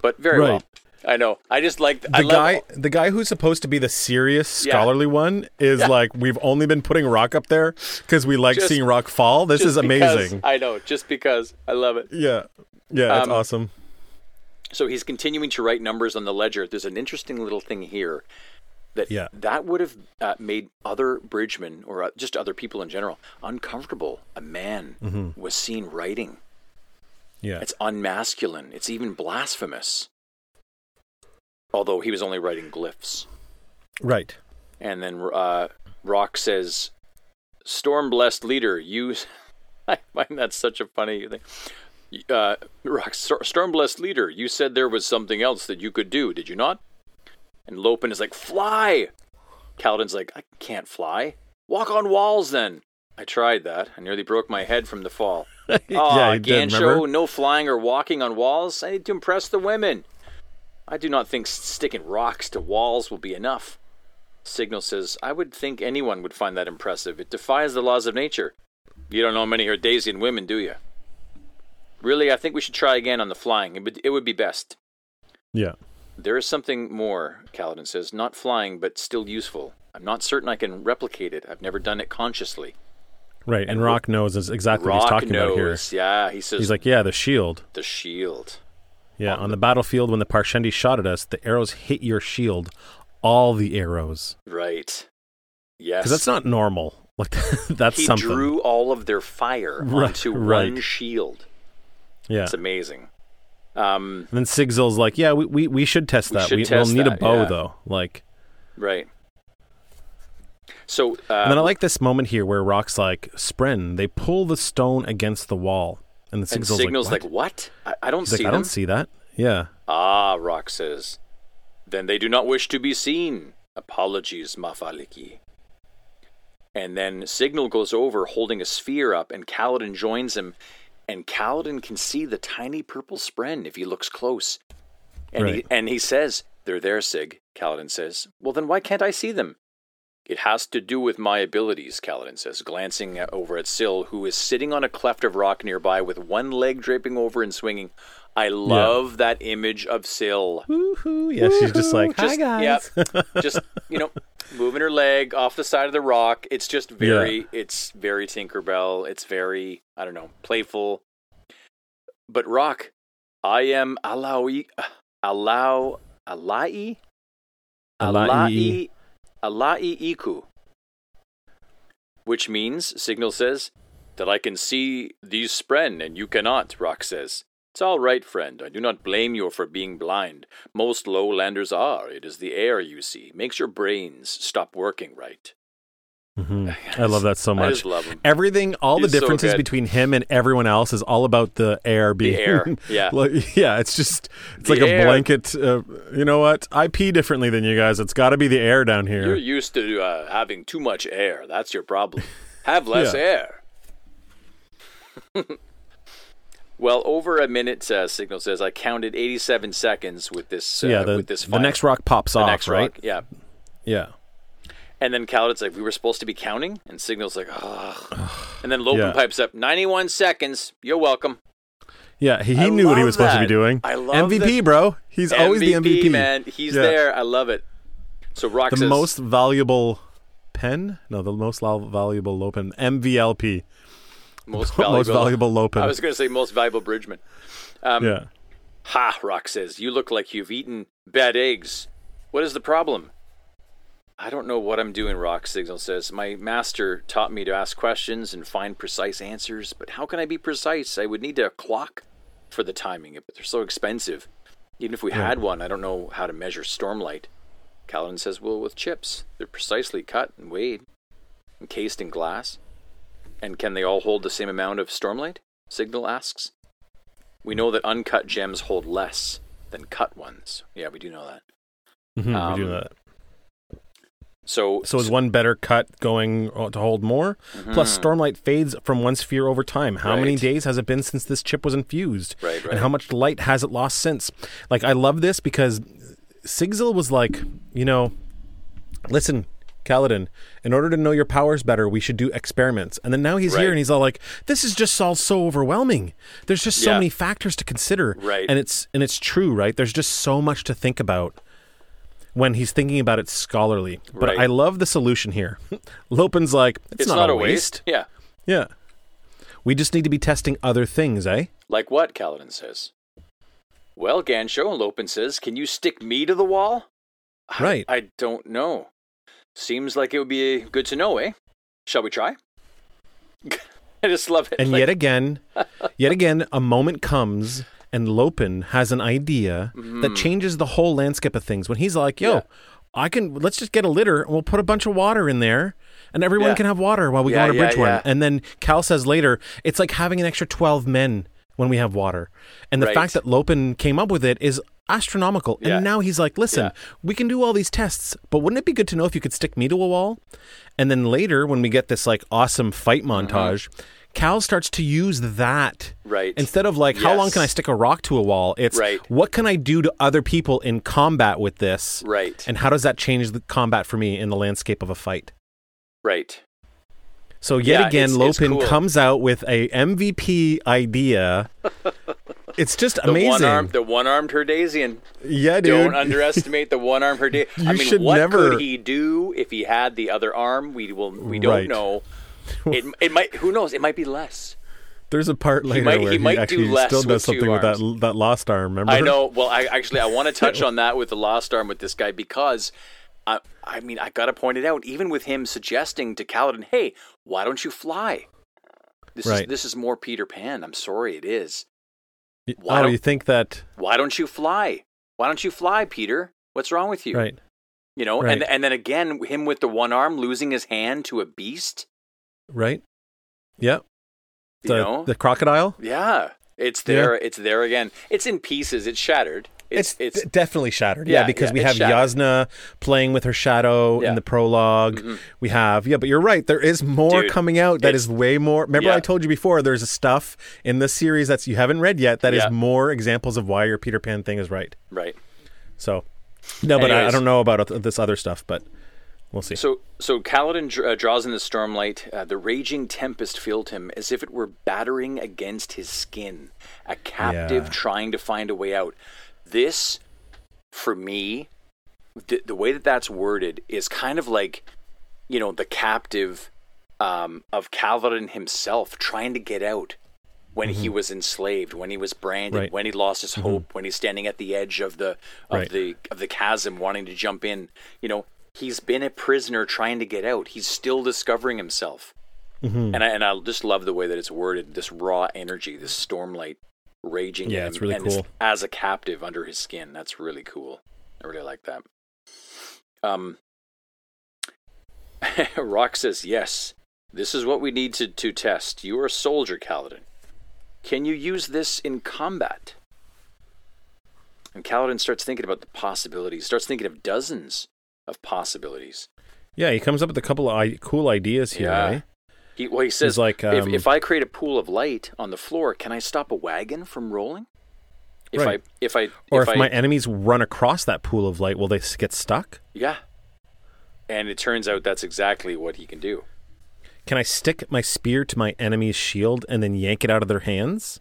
but very Right. well. I know. I just like The I love- guy, the guy who's supposed to be the serious Yeah. scholarly one, is Yeah. like, we've only been putting rock up there because we like Just- seeing rock fall. This is because- amazing. I know, just because I love it. Yeah, yeah, that's Um, awesome. So he's continuing to write numbers on the ledger. There's an interesting little thing here that Yeah. that would have uh, made other bridgemen or uh, just other people in general uncomfortable. A man Mm-hmm. was seen writing. Yeah, It's unmasculine. It's even blasphemous. Although he was only writing glyphs. right. And then uh, Rock says, "Storm blessed leader, you." I find that such a funny thing. Uh, Rock, Storm blessed leader, you said there was something else that you could do, did you not? And Lopen is like, "Fly." Kaladin's like, "I can't fly. Walk on walls, then." I tried that. I nearly broke my head from the fall. Oh, he did, gancho, no flying or walking on walls. I need to impress the women. I do not think sticking rocks to walls will be enough. Sigzil says, I would think anyone would find that impressive. It defies the laws of nature. You don't know many Herdazian women, do you? Really, I think we should try again on the flying. It would, it would be best. Yeah, There is something more, Kaladin says. Not flying, but still useful. I'm not certain I can replicate it. I've never done it consciously. right. And, And Rock knows exactly Rock what he's talking knows. about here. Yeah, he says He's like, yeah, the shield. the shield. Yeah, on the battlefield when the Parshendi shot at us, the arrows hit your shield. All the arrows, Right. Yes. because that's not normal. Like that's he something. drew all of their fire Right, onto right. one shield. yeah. It's amazing. Um, And then Sigzil's like, yeah, we, we, we should test We that. we, will need a bow yeah. though. Like, right. So, uh, and then I like this moment here where Rock's like, Spren, they pull the stone against the wall, and the and Sigzil's like, like, what? what? I, I don't He's see like, I them. don't see that. Yeah, Ah, Rock says. Then they do not wish to be seen. Apologies, Mafaliki. And then Sigzil goes over holding a sphere up, and Kaladin joins him. And Kaladin can see the tiny purple spren if he looks close. And, he, Right. and he says, They're there, Sig, Kaladin says. Well, then why can't I see them? It has to do with my abilities, Kaladin says, glancing over at Syl, who is sitting on a cleft of rock nearby with one leg draping over and swinging. I love that image of Syl. Woohoo! Yeah, she's just like, hi guys. yep. just you know, moving her leg off the side of the rock. It's just very, it's very Tinkerbell. It's very, I don't know, playful. But rock, I am Alawi, allow, Alai, Alai. Alai, Iku, which means Sigzil says, That I can see these spren and you cannot, Rock says. It's all right, friend. I do not blame you for being blind. Most lowlanders are. It is the air you see. Makes your brains stop working right. Mhm. I love that so I much. just love him. Everything, all He's the differences good. between him and everyone else is all about the air being air, yeah. like, yeah. It's just it's The like a blanket. Uh, you know what? I pee differently than you guys. It's got to be the air down here. You're used to uh, having too much air. That's your problem. Have less Yeah. air. well, over a minute, uh, Sigzil says I counted 87 seconds with this. uh, yeah, the, with this the next rock pops the off, next right? rock, yeah. Yeah. And then Kaladin's like, we were supposed to be counting, and Sigzil's like, oh. and then Lopen Yeah. pipes up, 91 seconds. You're welcome. Yeah, he, he knew what he was supposed to be doing. I love MVP, that- bro. He's always the MVP. man. He's Yeah. there. I love it. So Rock The says, most valuable pen? No, the most val- valuable Lopen. MVLP. most valuable, Most valuable Lopen. I was going to say most valuable Bridgeman. Um, yeah. Ha, Rock says, you look like you've eaten bad eggs. What is the problem? I don't know what I'm doing, Rock Sigzil says. My master taught me to ask questions and find precise answers, but how can I be precise? I would need a clock for the timing, but they're so expensive. Even if we had one, I don't know how to measure stormlight. Kaladin says, well, with chips. They're precisely cut and weighed, encased in glass. And can they all hold the same amount of stormlight? Sigzil asks. We know that uncut gems hold less than cut ones. Yeah, we do know that. Mm-hmm, we do Um, know that. So, So is one better cut going uh, to hold more? Plus, stormlight fades from one sphere over time. How many days has it been since this chip was infused? Right, right. And how much light has it lost since? Like, I love this because Sigzil was like, you know, listen, Kaladin, in order to know your powers better, we should do experiments. And then now he's Right. here and he's all like, this is just all so overwhelming. There's just so Yeah. many factors to consider. Right. And it's and it's true, right? There's just so much to think about when he's thinking about it scholarly. But Right. I love the solution here. Lopen's like, it's, it's not, a waste. Yeah. Yeah. We just need to be testing other things, eh? Like what? Kaladin says. Well, gancho, Lopen says, can you stick me to the wall? I- Right. I, don't know. Seems like it would be good to know, eh? Shall we try? I just love it. And Like, yet again, yet again, a moment comes and Lopen has an idea that changes the whole landscape of things. When he's like, "Yo, Mm-hmm. Yeah. I can let's just get a litter and we'll put a bunch of water in there." And everyone Yeah. can have water while we Yeah, go on a bridge one. And then Cal says later, it's like having an extra 12 men when we have water. And the Right. fact that Lopen came up with it is astronomical. Yeah. And now he's like, listen, Yeah. we can do all these tests, but wouldn't it be good to know if you could stick me to a wall? And then later, when we get this like awesome fight montage, Cal starts to use that. Right. instead of like, how long can I stick a rock to a wall? It's Right. what can I do to other people in combat with this? Right. And how does that change the combat for me in the landscape of a fight? right. So yet Yeah, again, it's- it's Lopen cool. comes out with a MVP idea. it's just The amazing. one armed, the one armed Herdazian. yeah, dude. Don't underestimate the one armed Herdazian. I mean, what never- could he do if he had the other arm? We will. We don't Right. know. It, it might. Who knows? It might be less. There's a part later might- where he he, might do actually less still does something with that that lost arm. Remember? I know. Well, I actually I want to touch on that with the lost arm with this guy because I I mean I got to point it out. Even with him suggesting to Kaladin, "Hey, why don't you fly?" This is Right. this is more Peter Pan. I'm sorry, it is. why Oh, you think that? Why don't you fly? Why don't you fly, Peter? What's wrong with you? Right. You know, Right. and and then again, him with the one arm losing his hand to a beast. Right. You The know, the crocodile. yeah, it's there. It's there again. It's in pieces. It's shattered. It's it's, d- definitely shattered. Yeah, Yeah, because yeah, we have. Yasna playing with her shadow Yeah. in the prolog Mhm. We have yeah, but you're right. There is more Dude, coming out that is way more. Remember, Yeah. I told you before. There's a stuff in this series that's you haven't read yet that is Yeah. more examples of why your Peter Pan thing is right. right. So, no, but I, I don't know about this other stuff, but we'll see. So, so Kaladin dr- uh, draws in the stormlight. Uh, the raging tempest filled him as if it were battering against his skin, a captive Yeah. trying to find a way out. This, for me, the, the way that that's worded is kind of like, you know, the captive um, of Kaladin himself trying to get out when he was enslaved, when he was branded, Mm-hmm. Right. when he lost his hope, when he's standing at the edge of the of Right. the of the chasm, wanting to jump in. You know, he's been a prisoner trying to get out. He's still discovering himself. Mm-hmm. And I and I just love the way that it's worded. This raw energy, this stormlight raging. Yeah, in it's really cool. as a captive under his skin. That's really cool. I really like that. Um, Rock says, "Yes, this is what we need to to test. You are a soldier, Kaladin. Can you use this in combat?" And Kaladin starts thinking about the possibilities. Starts thinking of dozens of possibilities. Yeah, he comes up with a couple of I- cool ideas here. Yeah. eh? He well, he says, like, if, um, if I create a pool of light on the floor, can I stop a wagon from rolling? If Right. I if I Or if, I, my enemies run across that pool of light, will they get stuck? yeah, and it turns out that's exactly what he can do. Can I stick my spear to my enemy's shield and then yank it out of their hands?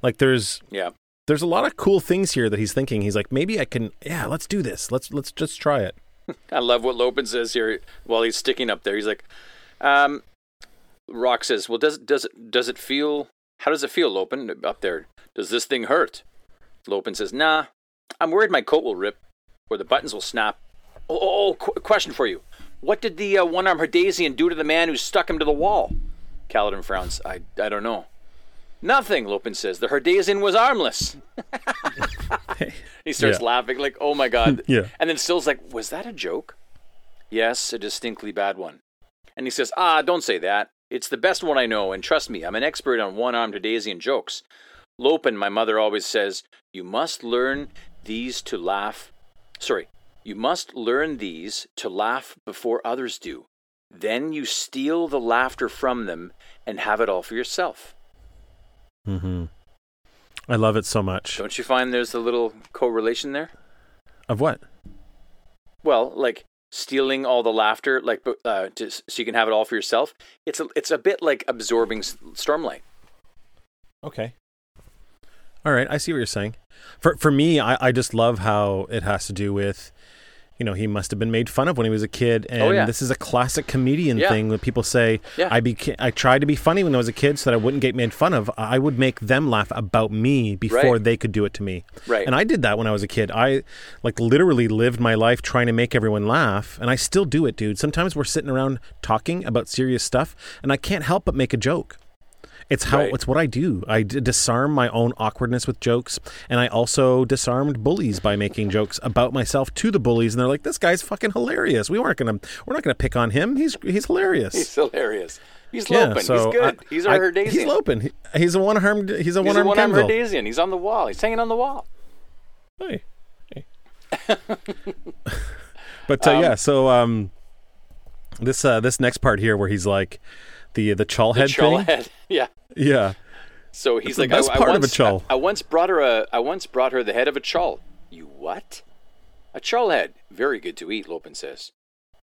Like there's Yeah, there's a lot of cool things here that he's thinking. He's like, maybe I can. Yeah, let's do this. Let's let's just try it. I love what Lopen says here while he's sticking up there. He's like, um, Rock says, "Well, does does it does it feel? How does it feel, Lopen, up there? Does this thing hurt?" Lopen says, "Nah, I'm worried my coat will rip or the buttons will snap." Oh, oh, oh qu- question for you: What did the uh, one-armed Herdazian do to the man who stuck him to the wall? Kaladin frowns. I I don't know. Nothing, Lopen says. The Herdazian was armless. he starts Yeah. laughing like, "Oh my god!" Yeah. And then Still's like, "Was that a joke?" Yes, a distinctly bad one. And he says, "Ah, don't say that. It's the best one I know, and trust me, I'm an expert on one-armed Herdazian jokes. Lopen, my mother always says, you must learn these to laugh. Sorry, you must learn these to laugh before others do. Then you steal the laughter from them and have it all for yourself." Mm-hmm. I love it so much. Don't you find there's a little correlation there? Of what? Well, like stealing all the laughter, like uh, to, so you can have it all for yourself. It's a, it's a bit like absorbing stormlight. Okay. All right, I see what you're saying. For for me, I, I just love how it has to do with, you know, he must have been made fun of when he was a kid, oh, and Oh, yeah. this is a classic comedian Yeah. thing that people say, Yeah. "I beca- I tried to be funny when I was a kid so that I wouldn't get made fun of. I would make them laugh about me before Right. they could do it to me." Right. And I did that when I was a kid. I like literally lived my life trying to make everyone laugh, and I still do it, dude. Sometimes we're sitting around talking about serious stuff, and I can't help but make a joke. It's how Right. it's what I do. I d- disarm my own awkwardness with jokes, and I also disarmed bullies by making jokes about myself to the bullies, and they're like, "This guy's fucking hilarious. We weren't gonna, we're not gonna pick on him. He's he's hilarious." He's hilarious. He's yeah, Lopen. so he's good. I- he's I- our Herdazian. He's Lopen. He- he's a one armed. He's a He's one a one-armed Kenville. Herdazian. He's on the wall. He's hanging on the wall. Hey, hey. but uh, yeah, so um, this uh, this next part here where he's like the the The head chull thing. head. Yeah. Yeah, So he's the like, best I, I part of a once, chull. I, I once brought her a. I once brought her the head of a chull. You what? A chull head. Very good to eat. Lopen says.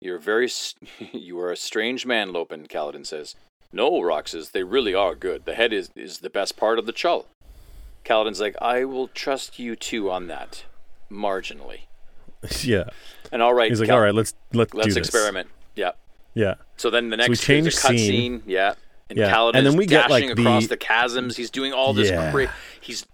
You're very. you are a strange man, Lopen. Kaladin says. No, Roxas, they really are good. The head is is the best part of the chull. Kaladin's like, I will trust you too on that, marginally. yeah. And all right, He's like, Kal- all right, let's let's let's do this. experiment. Yeah. Yeah, So then the we next change there's a cut scene. scene. Yeah. And Yeah. Kaladin And then we get, like, across the- the chasms. He's doing all this Yeah. cra- he's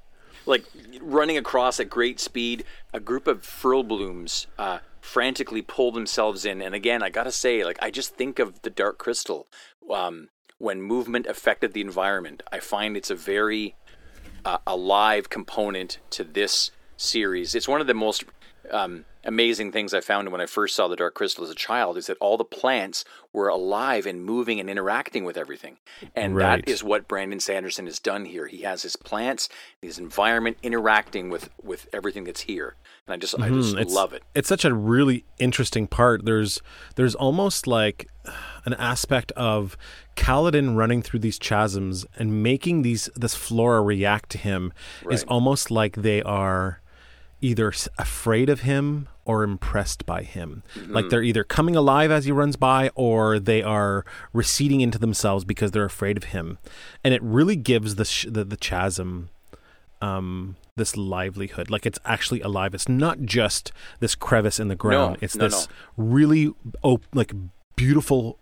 like running across at great speed. A group of frillblooms uh, frantically pull themselves in. And again, I gotta say, like I just think of the Dark Crystal. Um, when movement affected the environment, I find it's a very uh, alive component to this series. It's one of the most um, amazing things I found when I first saw the Dark Crystal as a child is that all the plants were alive and moving and interacting with everything. And Right. that is what Brandon Sanderson has done here. He has his plants, his environment interacting with, with everything that's here. And I just I just Mm, it's, love it. It's such a really interesting part. There's there's almost like an aspect of Kaladin running through these chasms and making these this flora react to him is almost like they are either afraid of him or impressed by him. Mm-hmm. Like they're either coming alive as he runs by or they are receding into themselves because they're afraid of him. And it really gives the sh- the, the chasm um, this livelihood. Like it's actually alive. It's not just this crevice in the ground. No, it's no, this really op- like beautiful,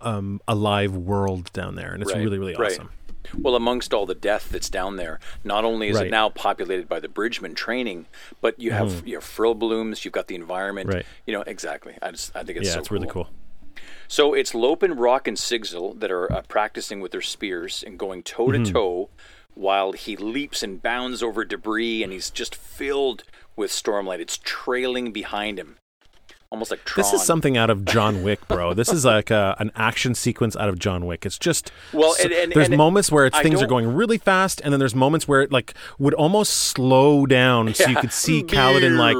um, alive world down there, and it's Right, really really right. Well, amongst all the death that's down there, not only is Right. it now populated by the Bridgeman training, but you have you have frill blooms, you've got the environment. Mm-hmm. Right. You know exactly. I just I think it's yeah, so it's really cool. So it's Lopin, Rock, and Sigzil that are uh, practicing with their spears and going toe to toe while he leaps and bounds over debris and he's just filled with stormlight. It's trailing behind him. Almost like Tron. This is something out of John Wick, bro. this is like a, an action sequence out of John Wick. It's just Well, so- and- and- there's and moments where it's, things are going really fast, and then there's moments where it like would almost slow down, so you could see Kaladin like.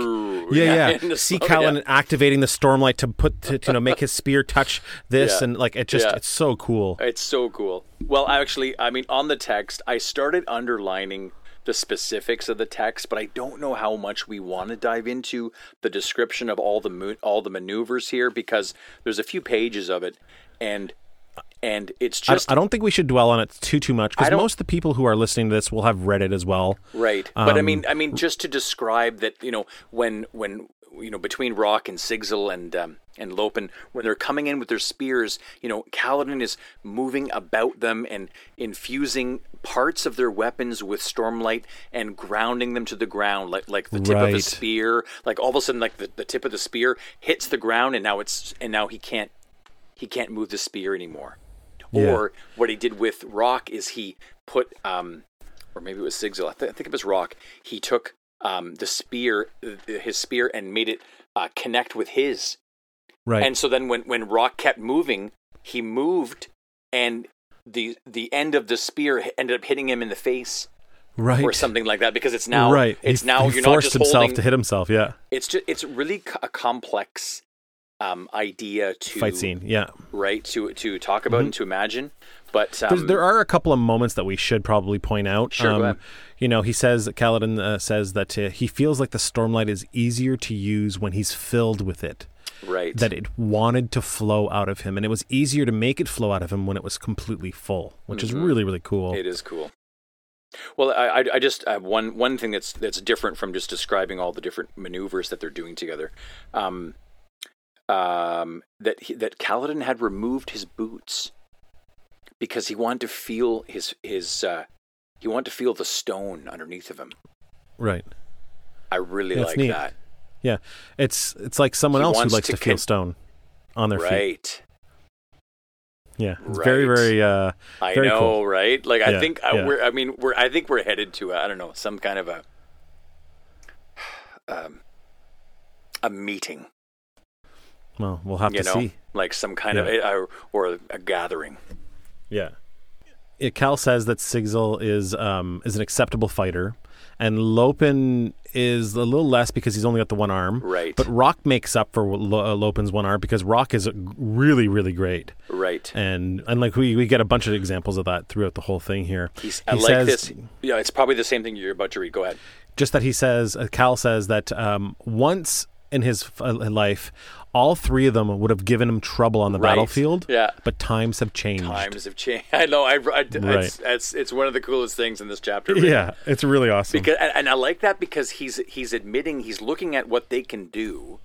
Yeah, Yeah, yeah. See Kaladin yeah. activating the stormlight to put to, to, you know make his spear touch this, Yeah. and like it just Yeah. it's so cool. It's so cool. Well, actually, I mean, on the text, I started underlining the specifics of the text, but I don't know how much we want to dive into the description of all the mo- all the maneuvers here because there's a few pages of it, and and it's just I don't think we should dwell on it too too much because most of the people who are listening to this will have read it as well. Right. but I Um, mean, I mean, just to describe that, you know, when when you know between Rock and Sigzil and um, and Lopen, when they're coming in with their spears, you know, Kaladin is moving about them and infusing parts of their weapons with stormlight and grounding them to the ground, like like the tip of the Right. spear, like all of a sudden, like the, the tip of the spear hits the ground, and now it's and now he can't he can't move the spear anymore. Yeah. Or what he did with Rock is he put, um, or maybe it was Sigzil. I, th- I think it was Rock. He took um, the spear, his spear, and made it uh, connect with his. Right. And so then, when when Rock kept moving, he moved, and the the end of the spear ended up hitting him in the face right. or something like that because it's now right. It's he, now he you're not forced just himself holding. to hit himself. Yeah. It's just it's really a complex um, idea to Fight scene. Yeah. right to to talk about and to imagine. But um, there are a couple of moments that we should probably point out. Sure, ahead. You know, he says, Kaladin uh, says that uh, he feels like the Stormlight is easier to use when he's filled with it. right That it wanted to flow out of him, and it was easier to make it flow out of him when it was completely full, which is really, really cool. Mm-hmm. It is cool. Well, I, I, I just I have one one thing that's that's different from just describing all the different maneuvers that they're doing together. Um, um, that he, that Kaladin had removed his boots because he wanted to feel his his uh, he wanted to feel the stone underneath of him. Right. I really That's like neat. that. Yeah. It's it's like someone He else who likes to to, feel con- stone on their feet. Right. Yeah. It's very, Right. very. Uh, I Very know, cool. right? Like I Yeah, think uh, yeah. we're. I mean, we're. I think we're headed to. I I don't know some kind of a. Um, a meeting, well, we'll have you to know, see. like some kind of Yeah. a, or a gathering. Yeah. Cal says that Sigzil is um, is an acceptable fighter, and Lopen is a little less because he's only got the one arm. Right. But Rock makes up for Lo- uh, Lopen's one arm because Rock is really, really great, Right. and and like we, we get a bunch of examples of that throughout the whole thing here. He's, I He like says- this. Yeah, it's probably the same thing you're about to read. Go ahead. Just that he says, uh, Cal says that um, once in his f- uh, life, all three of them would have given him trouble on the Right. battlefield. Yeah. But times have changed. Times have changed. I know. I, I, it's, it's it's one of the coolest things in this chapter. really. Yeah, it's really awesome. Because and, and I like that because he's he's admitting he's looking at what they can do,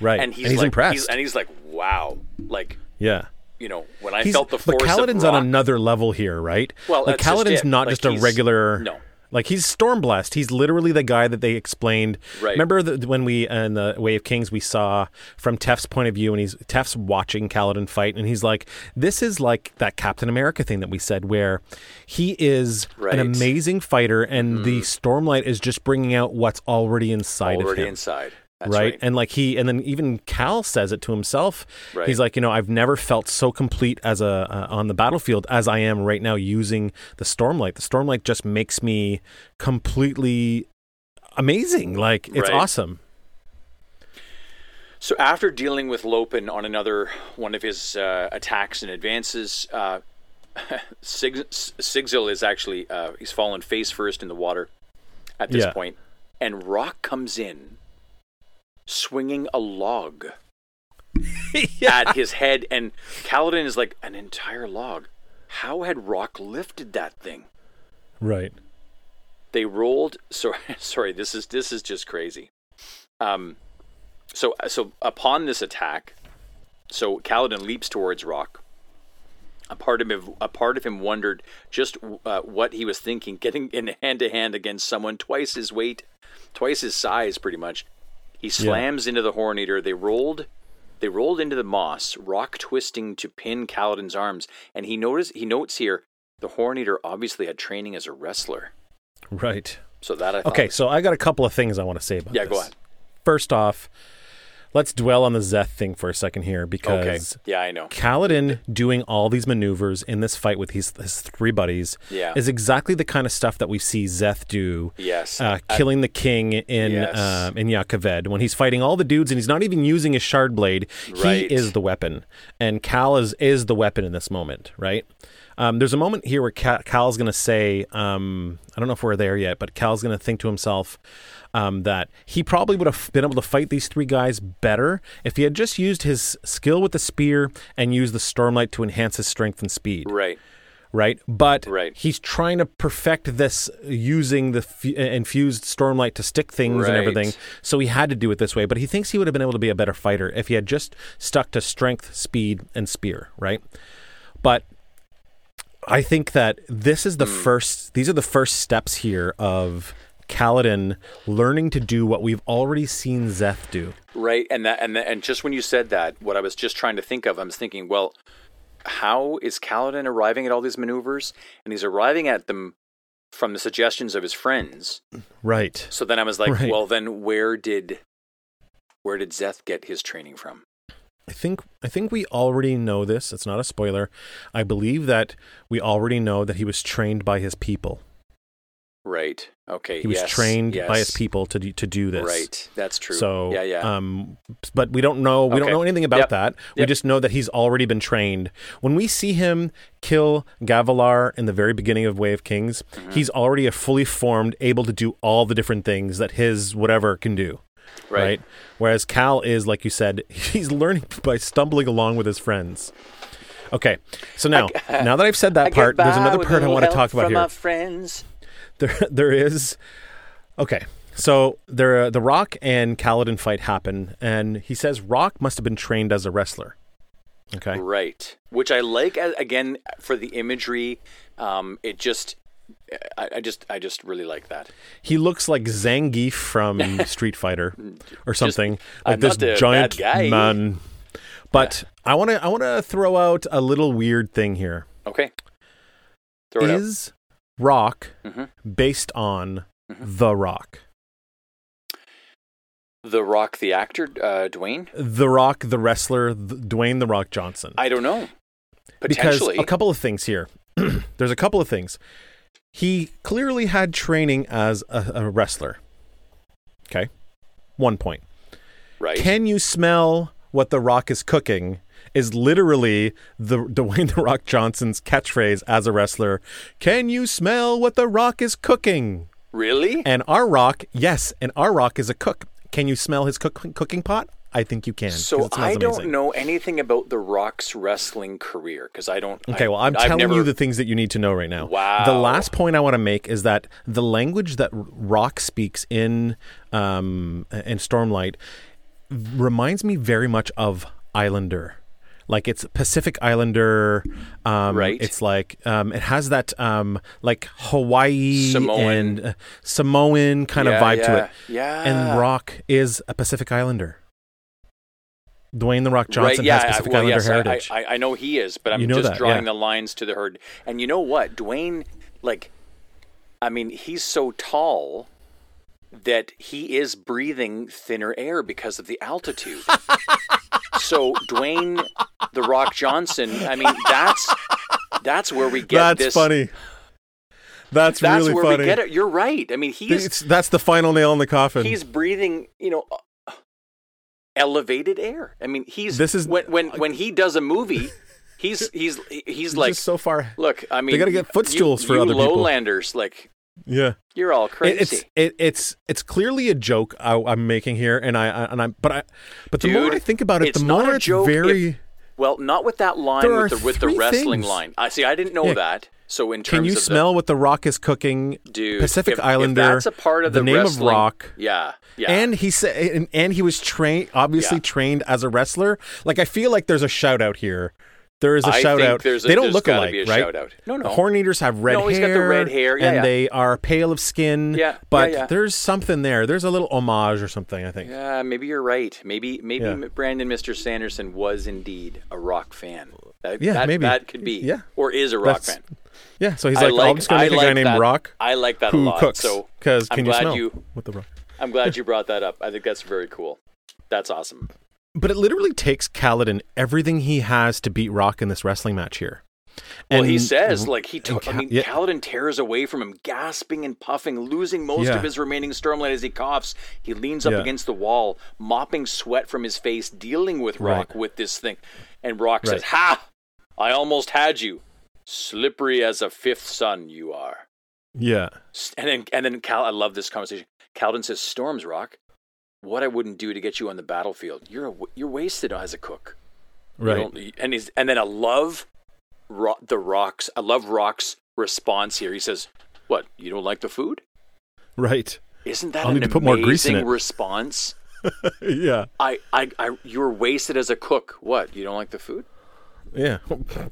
right. and he's, like, impressed. He's, and he's like, wow, like yeah. you know, when I He's, felt the force. but Kaladin's rock, on another level here, right? Well, like just Kaladin's it. not just a regular. no. Like he's Stormblessed. He's literally the guy that they explained. Right. Remember the, when we uh, in the Way of Kings we saw from Teft's point of view, and he's Teft's watching Kaladin fight, and he's like, "This is like that Captain America thing that we said, where he is Right. An amazing fighter, and the Stormlight is just bringing out what's already inside of already him." inside. That's right? right. And like he, and then even Cal says it to himself. Right. He's like, you know, I've never felt so complete as a uh, on the battlefield as I am right now using the Stormlight. The Stormlight just makes me completely amazing. Like it's Right. awesome. So after dealing with Lopen on another one of his uh, attacks and advances, uh, Sig- Sigzil is actually uh, he's fallen face first in the water at this Yeah. point, and Rock comes in, swinging a log at his head, and Kaladin is like an entire log. How had Rock lifted that thing? Right. they rolled sorry sorry this is this is just crazy um so so upon this attack so Kaladin leaps towards Rock a part of him a part of him wondered just uh, what he was thinking getting in hand to hand against someone twice his weight twice his size pretty much he slams into the horn eater they rolled They rolled into the moss, rock twisting to pin Kaladin's arms, and he noticed he notes here the Horn Eater obviously had training as a wrestler. Right. So that I thought Okay, so I got a couple of things I want to say about Yeah, this. go ahead. First off, let's dwell on the Szeth thing for a second here okay. because Yeah, I know. Kaladin doing all these maneuvers in this fight with his, his three buddies Yeah. is exactly the kind of stuff that we see Szeth do. Yes. Uh, killing the king in Yes. um, in Jah Keved when he's fighting all the dudes and he's not even using his shard blade. Right. He is the weapon, and Cal is is the weapon in this moment, right? Um, there's a moment here where Cal, Cal's going to say, um, I don't know if we're there yet, but Cal's going to think to himself um, that he probably would have been able to fight these three guys better if he had just used his skill with the spear and used the Stormlight to enhance his strength and speed right. right? But Right. he's trying to perfect this using the f- infused stormlight to stick things and Right. everything. So he had to do it this way. But he thinks he would have been able to be a better fighter if he had just stuck to strength, speed, and spear, right? But I think that this is the Hmm. first. These are the first steps here of Kaladin learning to do what we've already seen Szeth do. Right, and that and that, and just when you said that, what I was just trying to think of, I was thinking, well, how is Kaladin arriving at all these maneuvers? And he's arriving at them from the suggestions of his friends. Right. So then I was like, Right. well, then where did where did Szeth get his training from? I think I think we already know this. It's not a spoiler. I believe that we already know that he was trained by his people. Right. Okay. He was yes, trained by his people to do, to do this. Right. That's true. So yeah, yeah. Um, but we don't know. We don't know anything about Yep. that. We just know that he's already been trained. When we see him kill Gavilar in the very beginning of Way of Kings, Mm-hmm. he's already a fully formed, able to do all the different things that his whatever can do. right. right? Whereas Cal is, like you said, he's learning by stumbling along with his friends. Okay, so now, now that I've said that part, there's another part I want to talk about here. My friends. There, there is. Okay, so there, the Rock and Kaladin fight happen, and he says Rock must have been trained as a wrestler. Okay, Right. Which I like again for the imagery. Um, it just, I, I just, I just really like that. he looks like Zangief from Street Fighter or something, I'm like this giant man. But I want to, I want to throw out a little weird thing here. Okay. Throw is Rock Mhm. based on Mhm. The Rock? The Rock, the actor, uh, Dwayne. The Rock, the wrestler, the, Dwayne The Rock Johnson. I don't know. because Potentially. a couple of things here. There's a couple of things. He clearly had training as a, a wrestler. Okay. One point. right. Can you smell what The Rock is cooking? Is literally the Dwayne The Rock Johnson's catchphrase as a wrestler. Can you smell what The Rock is cooking? really? And our rock, yes, and our rock is a cook. Can you smell his cook, cooking pot? I think you can. So I don't amazing. know anything about The Rock's wrestling career because I don't. Okay, I- well, I'm I've telling never- you the things that you need to know right now. Wow. The last point I want to make is that the language that Rock speaks in um, in Stormlight reminds me very much of Islander. Like it's Pacific Islander, um, Right. It's like um, it has that um, like Hawaii Samoan. and uh, Samoan kind Yeah, of vibe to it. Yeah. And Rock is a Pacific Islander. Dwayne the Rock Johnson right, yeah, has I- Pacific well, Islander yes, I- heritage. I, I, know he is, but I'm You know just that, drawing yeah. the lines to the herd. And you know what, Dwayne? Like, I mean, he's so tall that he is breathing thinner air because of the altitude. so Dwayne, the Rock Johnson. I mean, that's that's where we get that's this. funny. That's, That's really where funny. we get it. You're right. I mean, he's It's, that's the final nail in the coffin. he's breathing. You know. Elevated air. I mean, he's This is- when when when he does a movie, he's he's he's It's like so far. Look, I mean, they gotta get footstools you, for you other people. lowlanders, like Yeah, you're all It- crazy. it's it, it's it's clearly a joke I, I'm making here, and I, I and I but I but the more I think about it, the more it's joke very. well, not with that line with the with the wrestling things. line. I see. I didn't know Yeah. that. So in terms Can you smell what the Rock is cooking? the dude, Pacific if, if Islander. that's a part of the, the name of Rock. Yeah, yeah. And he said, and, and he was trained, obviously Yeah. trained as a wrestler. Like I feel like there's a shout out here There is a I shout out. there's a- they don't look alike, be a right? No, no. The horn eaters have red No, hair. got the red hair. Yeah, and yeah. they are pale of skin. Yeah, but yeah. there's something there. There's a little homage or something. I think. Yeah, maybe you're right. Maybe maybe. Brandon Mr. Sanderson was indeed a rock fan. That, Yeah, that, maybe. that could be. Yeah. or is a rock That's- fan. Yeah. So he's I like, like, I'm just gonna I make a like guy named. Rock I like that who a lot. cooks. So Because I'm can you smell you- with the rock? I'm glad you brought that up. I think that's very cool. That's awesome. But it literally takes Kaladin everything he has to beat Rock in this wrestling match here. Well, he says like he took. I mean, yeah. Kaladin tears away from him, gasping and puffing, losing most Yeah. of his remaining stormlight as he coughs. He leans up Yeah. against the wall, mopping sweat from his face, dealing with Rock Right. with this thing. And Rock says, "Ha! I almost had you. Slippery as a fifth sun, you are." Yeah. And then, and then Cal, I love this conversation. Kaladin says, "Storms, Rock, what I wouldn't do to get you on the battlefield. You're a, you're wasted as a cook." Right. and he's and then I love ro- the rocks. I love Rock's response here. He says, "What? You don't like the food? Right. Isn't that I'll an need to put more grease in amazing it." response? yeah. I, I, I, you're wasted as a cook. What? You don't like the food? Yeah.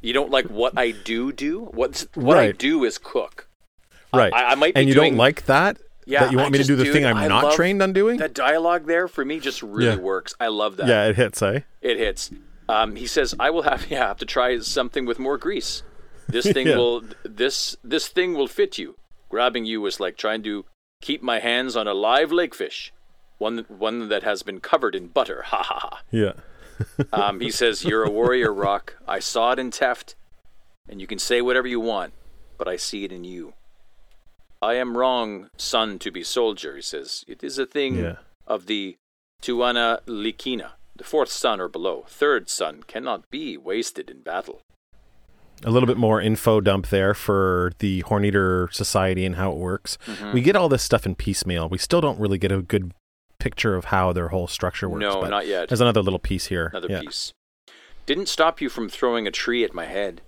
You don't like what I do do? What what I do is cook. Right. I, I might be and you doing, don't like that? Yeah, That you want I me to do the dude, thing I'm I not trained on doing? that dialogue there for me. Just really Yeah. works. I love that. yeah, it hits, eh? It hits. Um, he says, "I will have yeah have to try something with more grease. This thing Yeah. will this this thing will fit you. Grabbing you is like trying to keep my hands on a live lakefish, one one that has been covered in butter. Ha ha ha." Yeah. Um, he says, "You're a warrior, Rock. I saw it in Teft, and you can say whatever you want, but I see it in you. I am wrong, son, to be soldier." He says, "It is a thing Yeah. of the Tuana Likina, the fourth son or below. Third son cannot be wasted in battle." a little bit more info dump there for the Horneater Society and how it works. Mm-hmm. We get all this stuff in piecemeal. We still don't really get a good picture of how their whole structure works. No, but not yet. There's another little piece here. Another yeah. piece. Didn't stop you from throwing a tree at my head.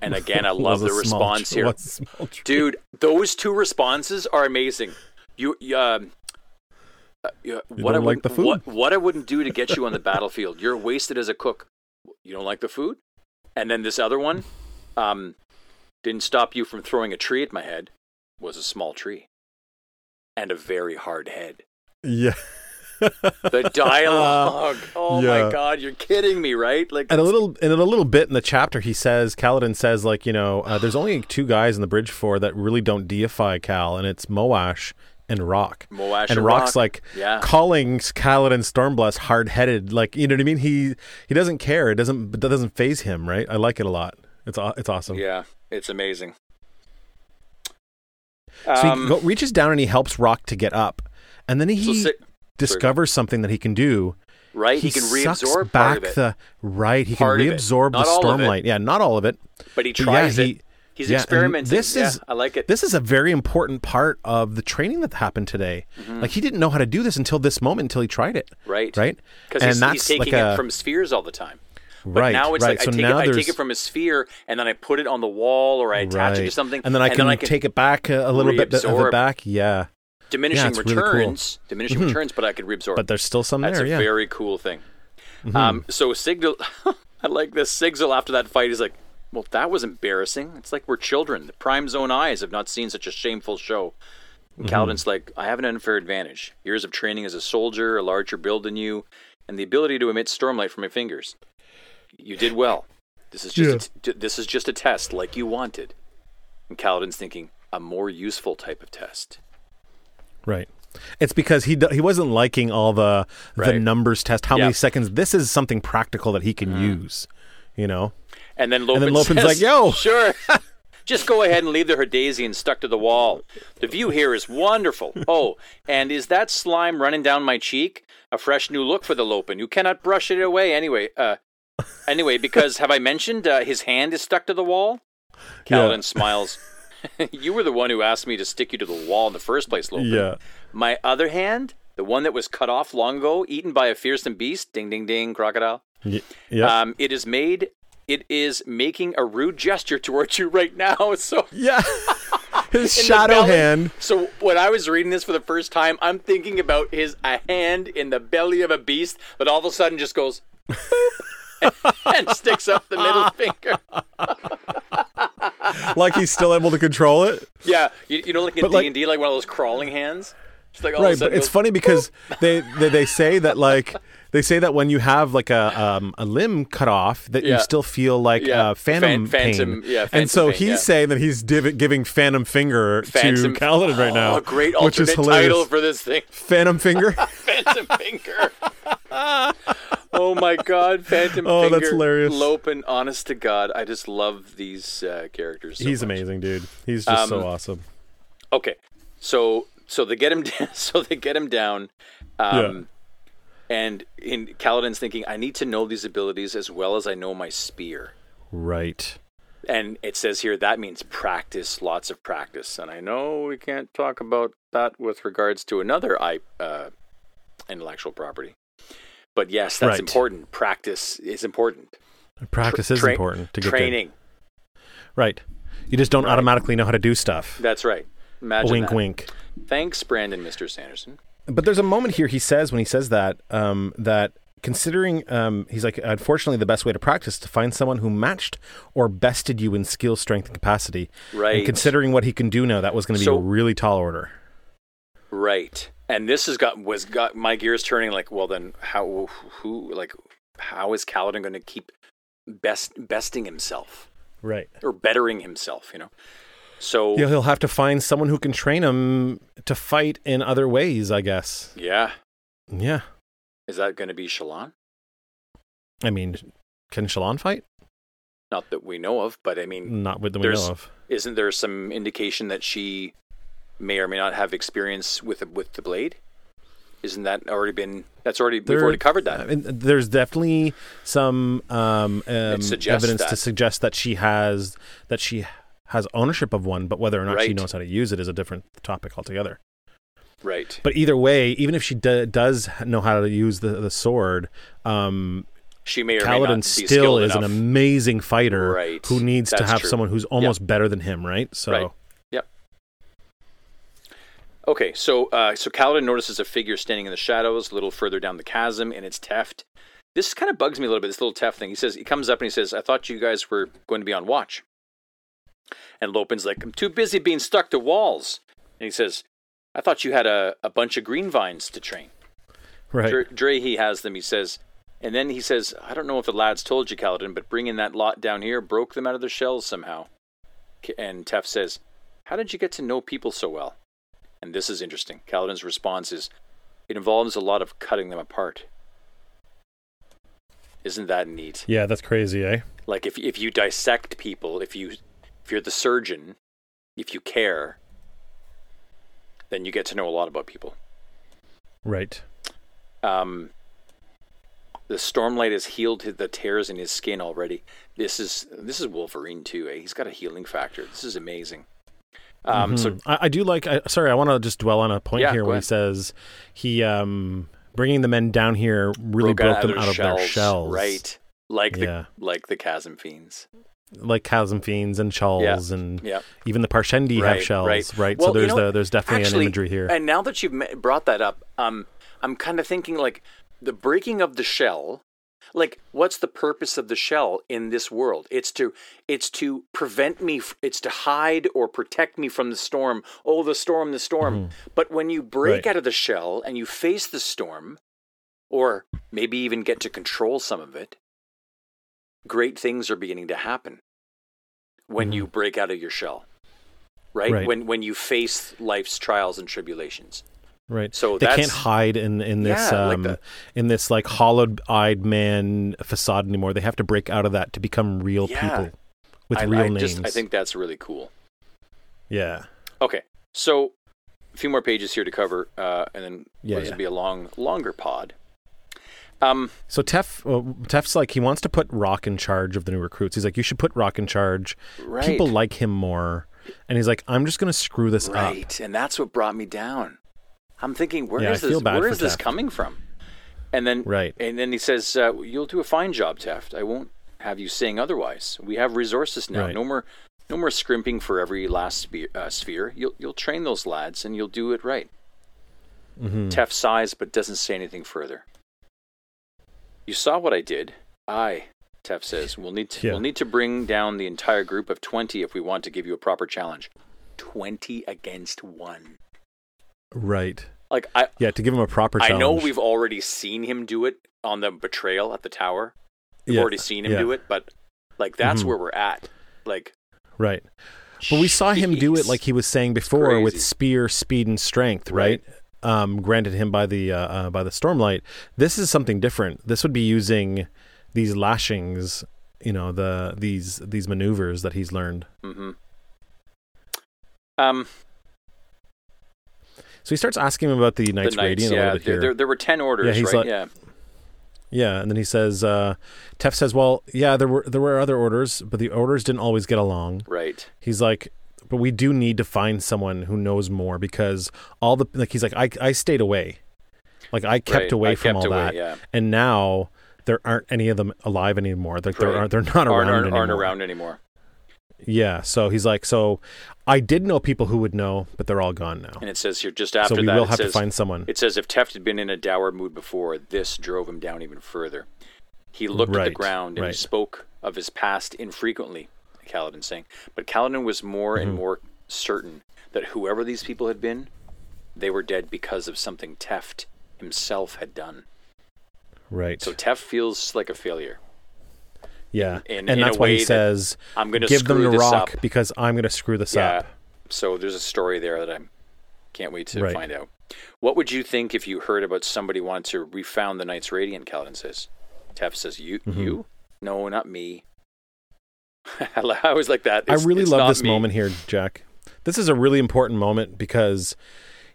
And again, I love the response here. what's a small tree? Dude, those two responses are amazing. You, you, um, uh, you- what I like wouldn't- the food? What, what I wouldn't do to get you on the battlefield. You're wasted as a cook. You don't like the food? And then this other one, um, didn't stop you from throwing a tree at my head. Was a small tree, and a very hard head. Yeah. The dialogue. oh yeah. my god, you're kidding me, right? Like And a little, and in a little bit in the chapter, he says, Kaladin says, like, you know, uh, there's only two guys in the bridge four that really don't deify Kal, and it's Moash and Rock. Moash and and Rock's Rock. like Yeah. calling Kaladin Stormblessed hard headed, like you know what I mean. He he doesn't care. It doesn't that doesn't phase him, right? I like it a lot. It's it's awesome. Yeah, it's amazing. So Um, he go, reaches down and he helps Rock to get up, and then he so discovers something that he can do. right, He, he, can reabsorb back part of it, the right. He Part can reabsorb the all of it. stormlight. Yeah, not all of it. but he But yeah, tries he- it. He's yeah, experimenting. this yeah, is- I like it. This is a very important part of the training that happened today. Like he didn't know how to do this until this moment, until he tried it. Mm-hmm. right, Right, Because he's, he's taking like it from spheres all the time. But right. now it's right. like so I, take now it, I take it from a sphere and then I put it on the wall or I attach it to something, and then I can, I take it back a, a little bit of it back. Yeah, diminishing it's really cool. returns, diminishing returns, but I could reabsorb. but there's still some That's there. a yeah, very cool thing. Mm-hmm. Um, so Sigzil, I like this. Sigzil after that fight, he's like, "Well, that was embarrassing. It's like we're children. The Prime Zone eyes have not seen such a shameful show." And Mm-hmm. Kaladin's like, "I have an unfair advantage: years of training as a soldier, a larger build than you, and the ability to emit stormlight from my fingers. You did well. This is just a t- this is just a test, like you wanted." And Kaladin's thinking, "A more useful type of test." Right. It's because he d- he wasn't liking all the the numbers test. How many seconds? This is something practical that he can use. You know. And then Lopen then Lopen's says, like, "Yo." sure, just go ahead and leave the Herdazian stuck to the wall. The view here is wonderful. Oh, and is that slime running down my cheek? A fresh new look for the Lopen. You cannot brush it away anyway. Uh, anyway, because have I mentioned uh, his hand is stuck to the wall? Kaladin Yeah. smiles. you were the one who asked me to stick you to the wall in the first place, Lopen. Yeah. My other hand, the one that was cut off long ago, eaten by a fearsome beast. Ding, ding, ding, crocodile. Y- yeah. Um, it is made. It is making a rude gesture towards you right now. So yeah. His in shadow hand. So when I was reading this for the first time, I'm thinking about his a hand in the belly of a beast that all of a sudden just goes. boop. and sticks up the middle finger. Like he's still able to control it. Yeah, you, you know, like in D like- and D, like one of those crawling hands. Just like all right but sudden it's funny because they, they they say that like they say that when you have like a um, a limb cut off that Yeah. you still feel like Yeah. uh, phantom Fan- phantom- pain yeah, and so pain, he's yeah. saying that he's div- giving phantom finger Phantom- to Kaladin right now Oh, a great which is hilarious title for this thing. phantom finger Phantom Finger. oh my God, Phantom Oh, Finger. that's hilarious. Lopen, honest to God, I just love these uh, characters. so he's much. amazing dude he's just so Um, awesome Okay, so so they get him down. So they get him down. Um, And in Kaladin's thinking, I need to know these abilities as well as I know my spear. right And it says here that means practice, lots of practice. And I know we can't talk about that with regards to another I, uh, intellectual property. But yes, that's Right. important. Practice is important. practice is Tra- important to get good. Training. right you just don't Right. automatically know how to do stuff That's right. Imagine wink that. wink Thanks, Brandon, Mr. Sanderson. But there's a moment here he says when he says that um, that considering um, he's like unfortunately the best way to practice is to find someone who matched or bested you in skill, strength, and capacity. Right. And considering what he can do now, that was going to be So- a really tall order. Right. And this has got was got my gears turning like, well then how who like how is Kaladin going to keep best besting himself Right. or bettering himself, you know? So He'll, he'll have to find someone who can train him to fight in other ways. I guess. yeah, Yeah. is that going to be Shallan? I mean, can Shallan fight? Not that we know of, but I mean, Not with that we know of. isn't there some indication that she may or may not have experience with the, with the blade? Isn't that already been? That's already we've There- already covered that. I mean, there's definitely some um, um, evidence to suggest that she has that she has ownership of one, but whether or not she knows how to use it is a different topic altogether. right. But either way, even if she do, does know how to use the, the sword, um, She may or may not Kaladin be still is an amazing fighter Right. who needs to have true. someone who's almost better than him, right? So Right. Okay, so uh, so Kaladin notices a figure standing in the shadows, a little further down the chasm, and it's Teft. This kind of bugs me a little bit. This little Teft thing. He says he comes up and he says, "I thought you guys were going to be on watch." And Lopen's like, "I'm too busy being stuck to walls." And he says, "I thought you had a, a bunch of greenvines to train." right. Dre, Dre, he has them. He says, and then he says, "I don't know if the lads told you, Kaladin, but bringing that lot down here broke them out of their shells somehow." And Teft says, "How did you get to know people so well?" And this is interesting. Kaladin's response is, "It involves a lot of cutting them apart." Isn't that neat? Yeah, that's crazy, eh? Like if if you dissect people, if you if you're the surgeon, if you care, then you get to know a lot about people. Right. Um, the stormlight has healed the tears in his skin already. This is this is Wolverine too. Eh? He's got a healing factor. This is amazing. Um, So Mhm. I, I do like. I, sorry, I want to just dwell on a point Yeah, here where he says he um bringing the men down here really broke, them out of their shells, right? Like Yeah. the like the chasm fiends. Like chasm fiends and shells, and Yeah. even the Parshendi Right, have shells, right. right? Well, so you there's know, the, there's definitely Actually, an imagery here. And now that you've brought that up, um, I'm kind of thinking like the breaking of the shell. Like, what's the purpose of the shell in this world? It's to it's to prevent me. It's to hide or protect me from the storm. Oh, the storm, the storm. But when you break Mm-hmm. Right. out of the shell and you face the storm, or maybe even get to control some of it, great things are beginning to happen. When you break out of your shell, right? Mm-hmm. Right. When when you face life's trials and tribulations. Right. So they can't hide in in this Yeah, like um the- in this like hollowed-eyed man facade anymore. They have to break out of that to become real Yeah. people with I, real I names. Just, I think that's really cool. Yeah. Okay, so a few more pages here to cover, uh, and then Yeah, this yeah. will be a long, longer pod. Um, So Tef, uh, Tef's like he wants to put Rock in charge of the new recruits. He's like, you should put Rock in charge. right, People like him more, and he's like, I'm just gonna screw this up. right, and that's what brought me down. I'm thinking, where is Yeah, I this? Where is this Teft. coming from? And then, Right. and then he says, uh, "You'll do a fine job, Taft. I won't have you saying otherwise. We have resources now. Right. No more, no more scrimping for every last sphere. Uh, sphere. You'll you'll train those lads, and you'll do it right." Mhm. Tef sighs but doesn't say anything further. You saw what I did. Aye, Tef says. We'll need to Yeah. we'll need to bring down the entire group of twenty if we want to give you a proper challenge. Twenty against one. Right. Like I Yeah, to give him a proper challenge. I know we've already seen him do it on the betrayal at the tower. We've Yeah, already seen him yeah. do it, but like that's Mhm. where we're at. Like Right. But we saw him do it like he was saying before with spear, speed, and strength, right? Um, granted him by the uh, uh, by the stormlight. This is something different. This would be using these lashings, you know, the these these maneuvers that he's learned. hmm Um So he starts asking him about the the Knights knights, Radiant a yeah. little bit There, here. there, there were ten orders, Yeah, he's right? like- yeah. Yeah, and then he says, uh, Tef says, "Well, yeah, there were there were other orders, but the orders didn't always get along." Right. He's like, "But we do need to find someone who knows more because all the like." He's like, "I I stayed away, like I kept right. away I from kept all away, that, yeah. and now there aren't any of them alive anymore. Like they're Right. aren't they're not around aren't, aren't, anymore. aren't around anymore. Yeah, so he's like, so I did know people who would know, but they're all gone now. And it says here just after So we that will have says, to find someone. It says if Teft had been in a dour mood before, this drove him down even further. He looked at the ground and he spoke of his past infrequently, Kaladin saying. But Kaladin was more and Mhm. more certain that whoever these people had been, they were dead because of something Teft himself had done. Right. So Teft feels like a failure. Yeah, in- and in that's why way he that says, I'm going to "Give screw them the rock up. because I'm going to screw this Yeah. up." So there's a story there that I can't wait to Right. find out. What would you think if you heard about somebody wanted to refound the Knights Radiant? Kaladin says. Tef says, "You, Mhm. you? No, not me." I was like that. I really it's love this me. moment here, Jack. This is a really important moment because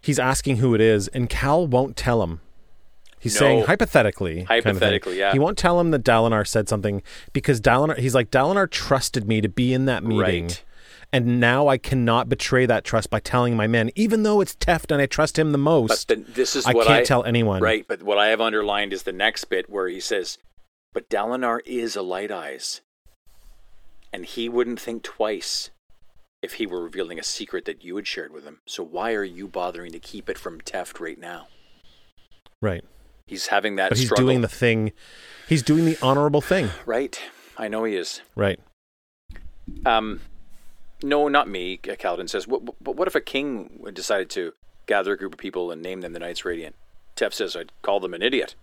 he's asking who it is, and Kal won't tell him. He's No. saying hypothetically. kind of. Hypothetically, yeah. He won't tell him that Dalinar said something because Dalinar. He's like Dalinar trusted me to be in that meeting, Right. and now I cannot betray that trust by telling my men, even though it's Teft and I trust him the But most. the, this is I can't I tell anyone. right. But what I have underlined is the next bit where he says, "But Dalinar is a Light Eyes, and he wouldn't think twice." If he were revealing a secret that you had shared with him, so why are you bothering to keep it from Teft right now? Right. He's having that But he's struggle. doing the thing. He's doing the honorable thing. right. I know he is. Right. Um, no, not me. Kaladin says. What, but what if a king decided to gather a group of people and name them the Knights Radiant? Tef says I'd call them an idiot.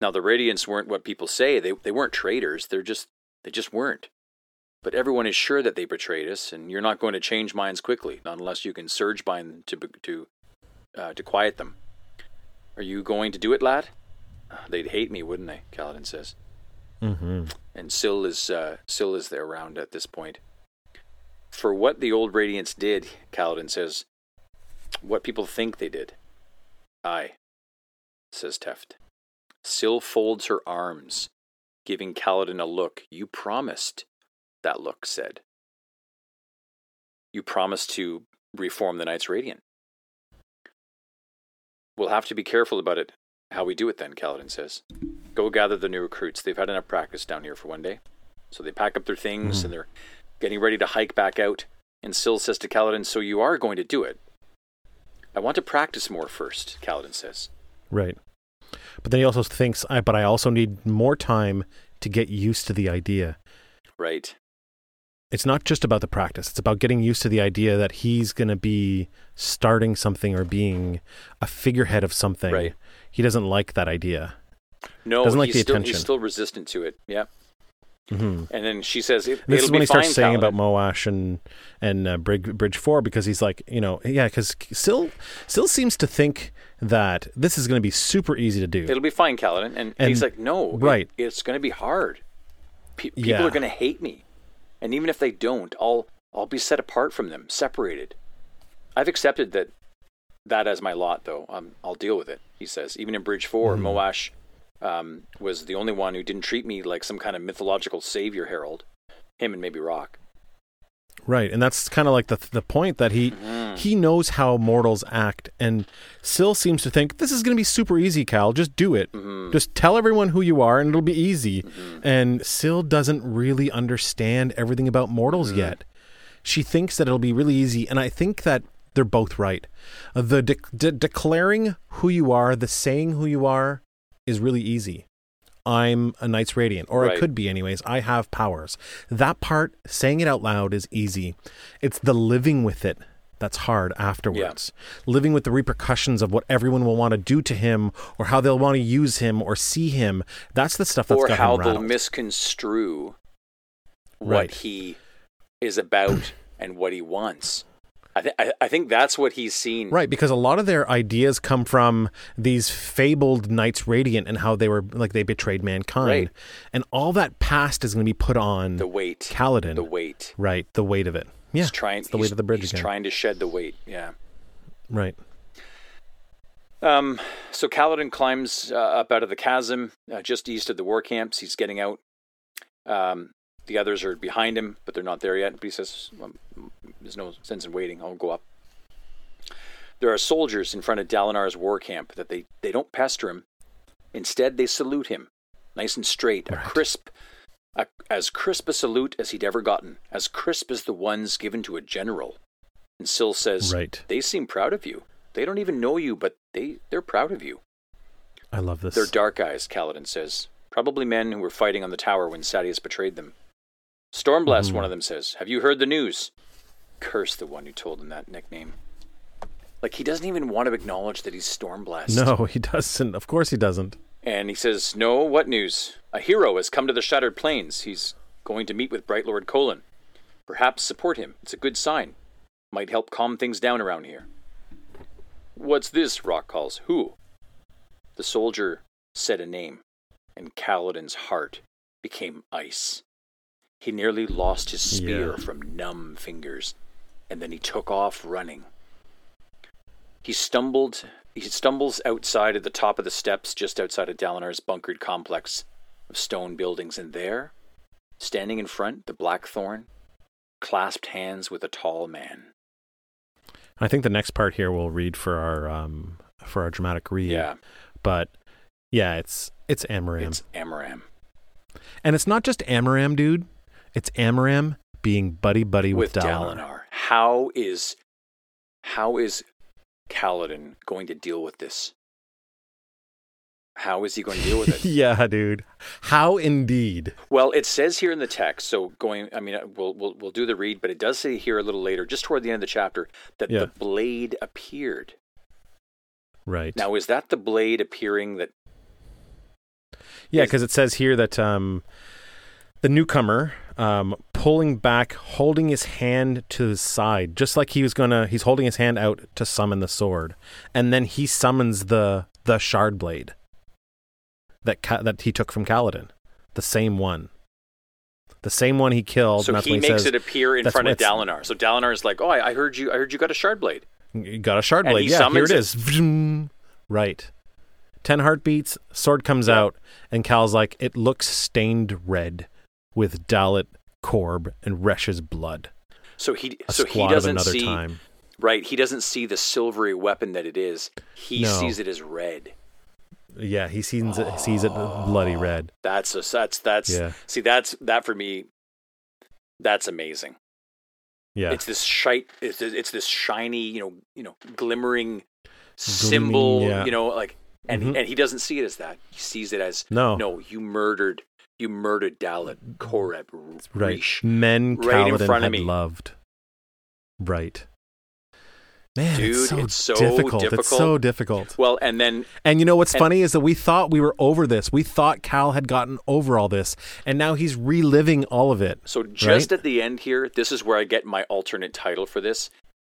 Now the Radiants weren't what people say. They they weren't traitors. They're just they just weren't. But everyone is sure that they betrayed us, and you're not going to change minds quickly, not unless you can surge bind to to uh, to quiet them. Are you going to do it, lad? They'd hate me, wouldn't they? Kaladin says hmm and Syl is uh, Syl is there around at this point. For what the old Radiants did, Kaladin says, what people think they did. Aye, says Teft. Syl folds her arms, giving Kaladin a look. You promised, that look said. You promised to reform the Knights Radiant. We'll have to be careful about it, how we do it then, Kaladin says. Go gather the new recruits. They've had enough practice down here for one day. So they pack up their things Mhm. and they're getting ready to hike back out. And Syl says to Kaladin, So you are going to do it. I want to practice more first, Kaladin says. Right. But then he also thinks, I, but I also need more time to get used to the idea. Right. It's not just about the practice. It's about getting used to the idea that he's going to be starting something or being a figurehead of something. Right. He doesn't like that idea. No, Doesn't like he's, the still, attention. he's still resistant to it. Yeah. hmm And then she says, it, This it'll is be when he starts saying about Moash and and uh, Bridge, Bridge Four because he's like, you know, yeah, because Syl Syl seems to think that this is going to be super easy to do. It'll be fine, Kaladin. And, And- he's like, no, it- right. it's going to be hard. Pe- people Yeah. are going to hate me. And even if they don't, I'll, I'll be set apart from them, separated. I've accepted that that as my lot, though. Um, I'll deal with it, he says. Even in Bridge 4, Mhm. Moash um, was the only one who didn't treat me like some kind of mythological savior herald. Him and maybe Rock. Right, and that's kind of like the the point that he Mhm. he knows how mortals act, and Syl seems to think this is going to be super easy. Kal, just do it. Mhm. Just tell everyone who you are, and it'll be easy. Mhm. And Syl doesn't really understand everything about mortals Mhm. yet. She thinks that it'll be really easy, and I think that they're both right. Uh, The de- de- declaring who you are, the saying who you are, is really easy. I'm a Knights Radiant, or Right. I could be anyways. I have powers. That part, saying it out loud is easy. It's the living with it that's hard afterwards. Living with the repercussions of what everyone will want to do to him, or how they'll want to use him, or see him. That's the stuff that's or got how him they'll misconstrue what Right. he is about and what he wants. I, th- I, think that's what he's seen. Right, because a lot of their ideas come from these fabled Knights Radiant and how they were like they betrayed mankind, Right. and all that past is going to be put on The weight. Kaladin. The weight. Right, the weight of it. Yeah, He's trying. the he's, weight of the bridge he's again. trying to shed the weight. Yeah. right. Um, so Kaladin climbs uh, up out of the chasm uh, just east of the war camps. He's getting out. Um, the others are behind him, but they're not there yet. But he says, "There's no sense in waiting. I'll go up." There are soldiers in front of Dalinar's war camp that they, they don't pester him. Instead, they salute him, nice and straight, a crisp, a, as crisp a salute as he'd ever gotten, as crisp as the ones given to a general. And Syl says, Right. they seem proud of you. They don't even know you, but they, they're proud of you. I love this. They're dark eyes, Kaladin says. Probably men who were fighting on the tower when Sadeas betrayed them. Stormblessed, Mhm. one of them says. Have you heard the news? Curse the one who told him that nickname. Like, he doesn't even want to acknowledge that he's Stormblessed. no, he doesn't. Of course, he doesn't. And he says, No, what news? A hero has come to the Shattered Plains. He's going to meet with Brightlord Kholin. Perhaps support him. It's a good sign. Might help calm things down around here. What's this? Rock calls. Who? The soldier said a name, and Kaladin's heart became ice. He nearly lost his spear Yeah. from numb fingers, and then he took off running. He stumbled. He stumbles outside at the top of the steps, just outside of Dalinar's bunkered complex of stone buildings, and there, standing in front, the Blackthorn, clasped hands with a tall man. I think the next part here we'll read for our um for our dramatic read. Yeah, But yeah, it's it's Amaram. it's Amaram and it's not just Amaram, dude. It's Amaram being buddy buddy with, with Dalinar. Dalinar. How is how is Kaladin going to deal with this? How is he going to deal with it? yeah, dude. How indeed. Well, it says here in the text. So going, I mean, we'll we'll we'll do the read, but it does say here a little later, just toward the end of the chapter, that Yeah. the blade appeared. Right. Now, is that the blade appearing that? Yeah, because it says here that um, the newcomer um, pulling back, holding his hand to his side, just like he was gonna. He's holding his hand out to summon the sword, and then he summons the the shard blade that Ka- that he took from Kaladin, the same one, the same one he killed. So he when makes says, it appear in front of Dalinar. So Dalinar is like, "Oh, I, I heard you. I heard you got a shard blade." You got a shard And blade. he Yeah, here it it. is. Vroom. Right. Ten heartbeats, sword comes Yeah. out, and Kal's like, it looks stained red with Dallet, Coreb, and Reesh's blood. So he A so he doesn't see time. right. He doesn't see the silvery weapon that it is. He No. sees it as red. Yeah, he sees it, sees it bloody red. That's a, that's that's Yeah. see that's that for me. That's amazing. Yeah. It's this shite. It's it's this shiny, you know, you know, glimmering symbol. yeah. You know, like, and Mhm. and he doesn't see it as that. He sees it as no. no. You murdered. You murdered Dallet, Coreb, Right. Reesh. Men Right in front of had me. loved. Right. Man, Dude, it's, so it's so difficult. It's so difficult. Well, and then And you know what's And- funny is that we thought we were over this. We thought Kal had gotten over all this, and now he's reliving all of it. So just Right? at the end here, this is where I get my alternate title for this.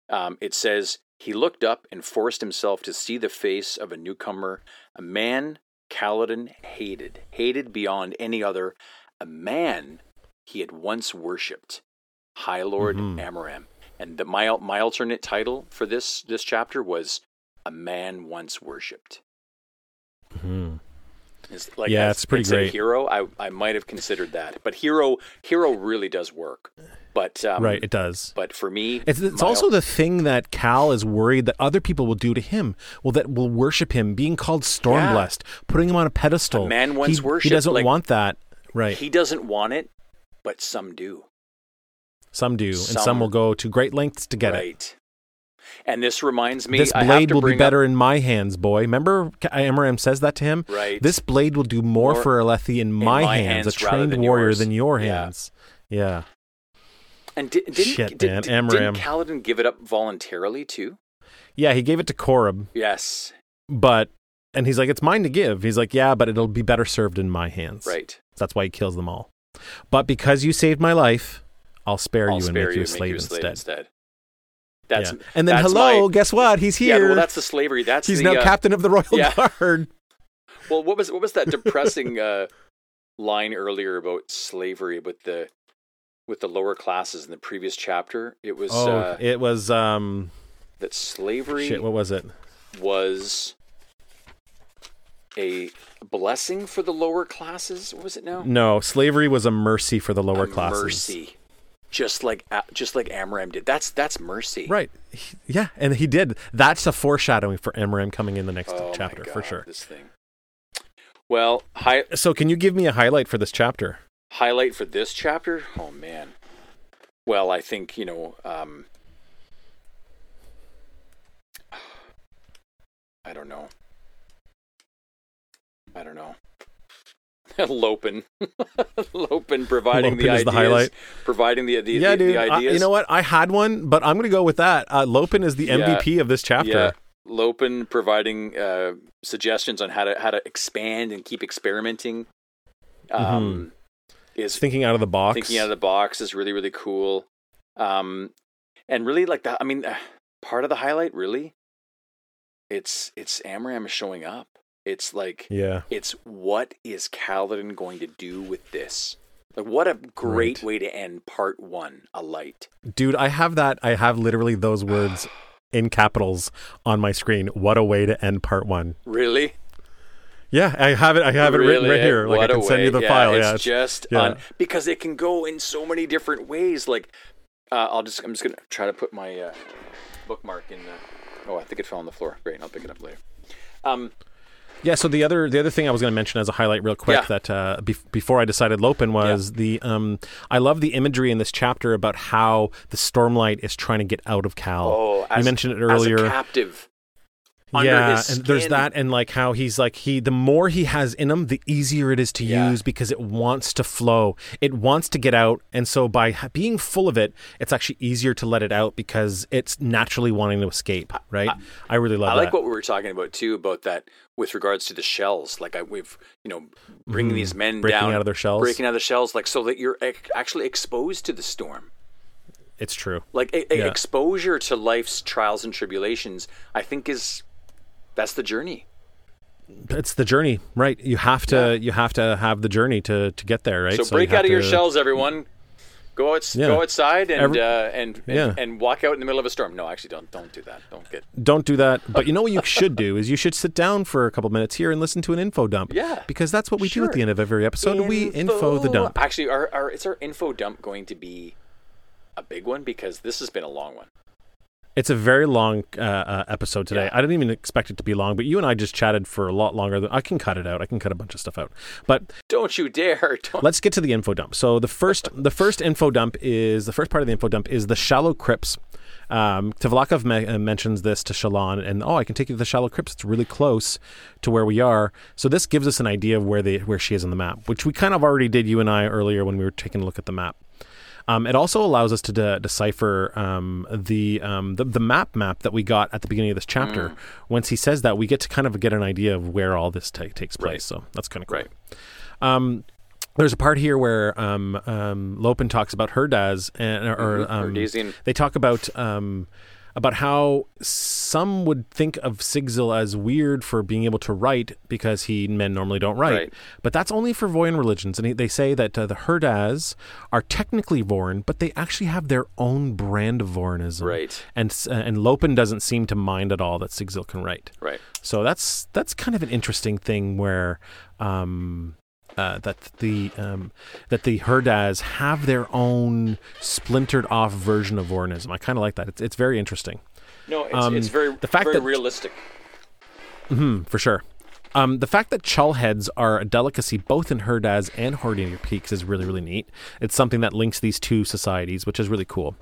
Um, it says he looked up and forced himself to see the face of a newcomer, a man Kaladin hated, hated beyond any other, a man he had once worshipped, High Lord Mhm. Amaram. And the, my my alternate title for this this chapter was a man once worshipped. Mhm. It's like Yeah, it's pretty great. Hero, I I might have considered that, but hero hero really does work. But um, right, it does. But for me, It's, it's also al- the thing that Kal is worried that other people will do to him. Well, that will worship him, being called Stormblessed, putting him on a pedestal. A man once he, worshipped, He doesn't like- want that. Right. he doesn't want it, but some do. some do, and some some- will go to great lengths to get it. And this reminds me, This I have blade will be bring up- better in my hands, boy. Remember, Amaram says that to him. Right. This blade will do more, More for Alethi in my, my hands, hands a trained than warrior, yours. than your hands. Yeah. And di- didn't, Shit, did, man, did, didn't Kaladin give it up voluntarily too? Yeah, he gave it to Coreb, Yes, but and he's like, it's mine to give. He's like, yeah, but it'll be better served in my hands. right. That's why he kills them all. But because you saved my life, I'll spare I'll you and spare make you you a and make slave you a slave instead. instead. That's Yeah. and then that's hello, my- guess what? He's here. yeah. Well, that's the slavery. That's he's the, now uh, captain of the Royal yeah. Guard. Well, what was what was that depressing uh, line earlier about slavery with the with the lower classes in the previous chapter? It was Oh, uh, it was um that slavery shit. What was it? was a blessing for the lower classes. What was it now? No, slavery was a mercy for the lower A classes. Mercy, just like uh, just like Amram did. That's that's mercy. Right. He- yeah, and he did. That's a foreshadowing for Amram coming in the next Oh chapter for sure. This thing. Well, hi- So, can you give me a highlight for this chapter? highlight for this chapter. Oh man. Well, I think you know. Um, I don't know. I don't know. Lopen, Lopen providing the Lopen is ideas, the highlight. providing the the, yeah, the, dude. the I- you know what? I had one, but I'm going to go with that. Uh, Lopen is the Yeah. MVP of this chapter. Yeah, Lopen providing uh, suggestions on how to how to expand and keep experimenting. Um, is Thinking out of the box. thinking out of the box is really really cool. Um, and really like that. I mean, uh, part of the highlight really, it's it's Amram showing up. It's like yeah. it's what is Kaladin going to do with this? Like what a great Right. way to end part one. A light. Dude, I have that. I have literally those words in capitals on my screen. What a way to end part one. Really? Yeah, I have it. I have it written right here. Like I can send you the yeah, file. It's yeah, it's- just yeah. because it can go in so many different ways. Like, uh, I'll just I'm just gonna try to put my uh, bookmark in. The, oh, I think it fell on the floor. Great, I'll pick it up later. Um, Yeah. So the other the other thing I was going to mention as a highlight, real quick, Yeah. that uh, bef- before I decided Lopen was the um, I love the imagery in this chapter about how the Stormlight is trying to get out of Kal. oh, you mentioned it as a earlier. captive. Under yeah, and there's that, and like how he's like he. The more he has in him, the easier it is to Yeah. use because it wants to flow. It wants to get out, and so by being full of it, it's actually easier to let it out because it's naturally wanting to escape. Right? I, really love I like that. what we were talking about too about that with regards to the shells. Like I, we've you know bringing these men Mm-hmm. Breaking down, out of their shells. breaking out of the shells, like so that you're actually exposed to the storm. it's true. like a, a Yeah. exposure to life's trials and tribulations i think is that's the journey It's the journey, right? You have to you have to have the journey to to get there, right? so, you break out of your to- shells everyone go out, Yeah. go outside and Every- uh, and, and Yeah. and walk out in the middle of a storm no actually don't don't do that don't get Don't do that. But you know what you should do is you should sit down for a couple minutes here and listen to an info dump. Yeah. Because that's what we do at the end of every episode. We info the dump. actually our, our is our info dump going to be a big one because this has been a long one It's a very long uh, uh, episode today. Yeah. I didn't even expect it to be long, but you and I just chatted for a lot longer. Than, I can cut it out. I can cut a bunch of stuff out. But don't you dare don't let's get to the info dump. So the first, the first info dump is the first part of the info dump is the shallow crypts. Um, Tvlakv me- uh, mentions this to Shallan, and oh, I can take you to the shallow crypts. It's really close to where we are. So this gives us an idea of where they where she is on the map, which we kind of already did. You and I earlier when we were taking a look at the map. Um, it also allows us to de- decipher um, the, um, the the map map that we got at the beginning of this chapter. Mm. Once he says that, we get to kind of get an idea of where all this ta- takes place. Right. So that's kind of cool. right Um, there's a part here where um, um, Lopen talks about Herdaz, and, or Mhm, um, they talk about um, about how some would think of Sigzil as weird for being able to write because he men normally don't write, Right. but that's only for Vorin religions, and they say that uh, the Herdaz are technically Vorin, but they actually have their own brand of Vorinism, Right. And uh, and Lopen doesn't seem to mind at all that Sigzil can write. right So that's that's kind of an interesting thing where um, uh, that the um, that the Herdaz have their own splintered off version of Vorinism. I kind of like that. It's it's very interesting no it's, Um, it's very the fact very that- realistic hmm for sure. Um, the fact that chull heads are a delicacy both in Herdaz and Horneater Peaks is really really neat. It's something that links these two societies, which is really cool.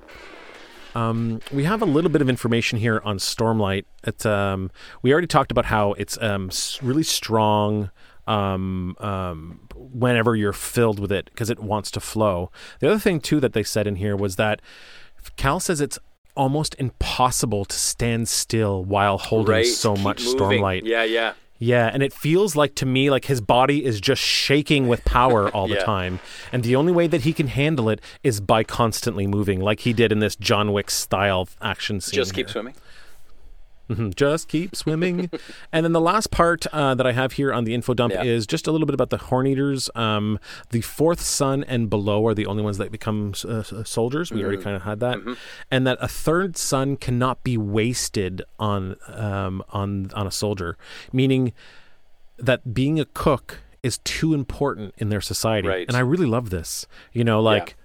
Um, we have a little bit of information here on Stormlight. It's um, we already talked about how it's um, really strong um, um, whenever you're filled with it because it wants to flow. The other thing too that they said in here was that Kal says it's almost impossible to stand still while holding right. so Keep much moving. Stormlight. Yeah, yeah. Yeah, and it feels like to me like his body is just shaking with power all the Yeah. time. And the only way that he can handle it is by constantly moving, like he did in this John Wick style action scene. Just keep here. swimming. Mhm, Just keep swimming. and then the last part uh, that I have here on the info dump Yeah. is just a little bit about the Horn Eaters. Um, the fourth son and below are the only ones that become uh, soldiers. We Mm-hmm. already kind of had that, and that a third son cannot be wasted on um, on on a soldier, meaning that being a cook is too important in their society. Right. And I really love this. You know, like.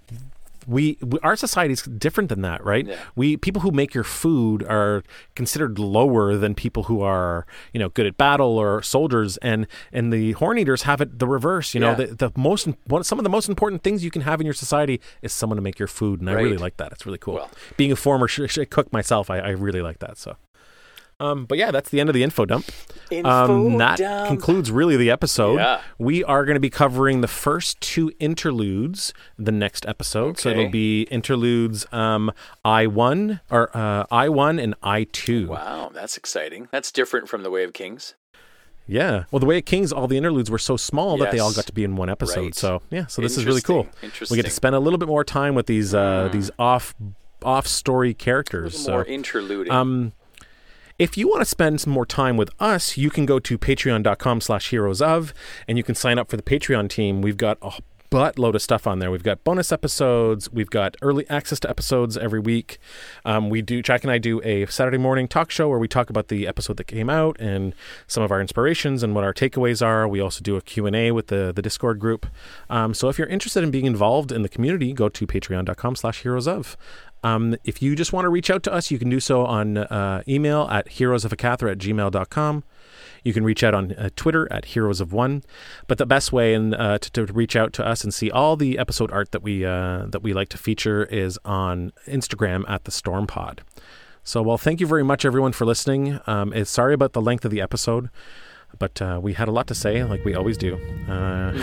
We, we our society is different than that, right? Yeah. We people who make your food are considered lower than people who are, you know, good at battle or soldiers, and and the horn eaters have it the reverse. You know, Yeah. the, the most one, some of the most important things you can have in your society is someone to make your food, and I really like that. It's really cool. Well. Being a former sh- sh- cook myself, I, I really like that. So. Um, but yeah, that's the end of the info dump. Info um, that dump. concludes really the episode. Yeah. We are going to be covering the first two interludes the next episode. So it'll be interludes um, I one or uh, I one and I two. Wow, that's exciting. That's different from the Way of Kings. Yeah. Well, the way of Kings, all the interludes were so small that they all got to be in one episode. Right. So yeah. So this is really cool. Interesting. We get to spend a little bit more time with these uh, these off off story characters. So More interluding. um, if you want to spend some more time with us, you can go to patreon.com slash heroes of, and you can sign up for the Patreon team. We've got a buttload of stuff on there. We've got bonus episodes. We've got early access to episodes every week. Um, we do, Jack and I do a Saturday morning talk show where we talk about the episode that came out and some of our inspirations and what our takeaways are. We also do a Q&A with the, the Discord group. Um, so if you're interested in being involved in the community, go to patreon.com slash heroes of. Um, if you just want to reach out to us, you can do so on uh, email at heroesofacathra at gmail.com. You can reach out on uh, Twitter at Heroes of One. But the best way uh, to, to reach out to us and see all the episode art that we uh, that we like to feature is on Instagram at the Storm Pod. So, well, thank you very much, everyone, for listening. Um, it's sorry about the length of the episode, but uh, we had a lot to say, like we always do. Uh,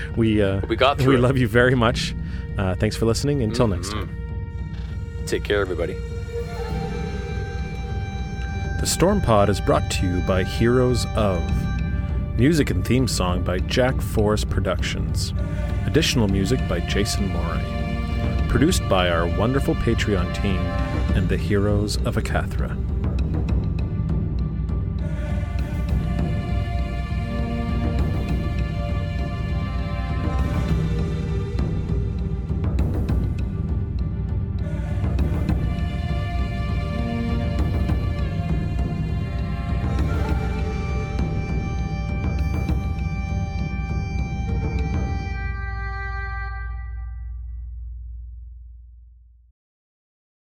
we uh, We got we it. love you very much. Uh, thanks for listening. Until next Mm-hmm. time. Take care, everybody. The Storm Pod is brought to you by Heroes of. Music and theme song by Jack Forrest Productions. Additional music by Jason Moray. Produced by our wonderful Patreon team and the Heroes of Acathra.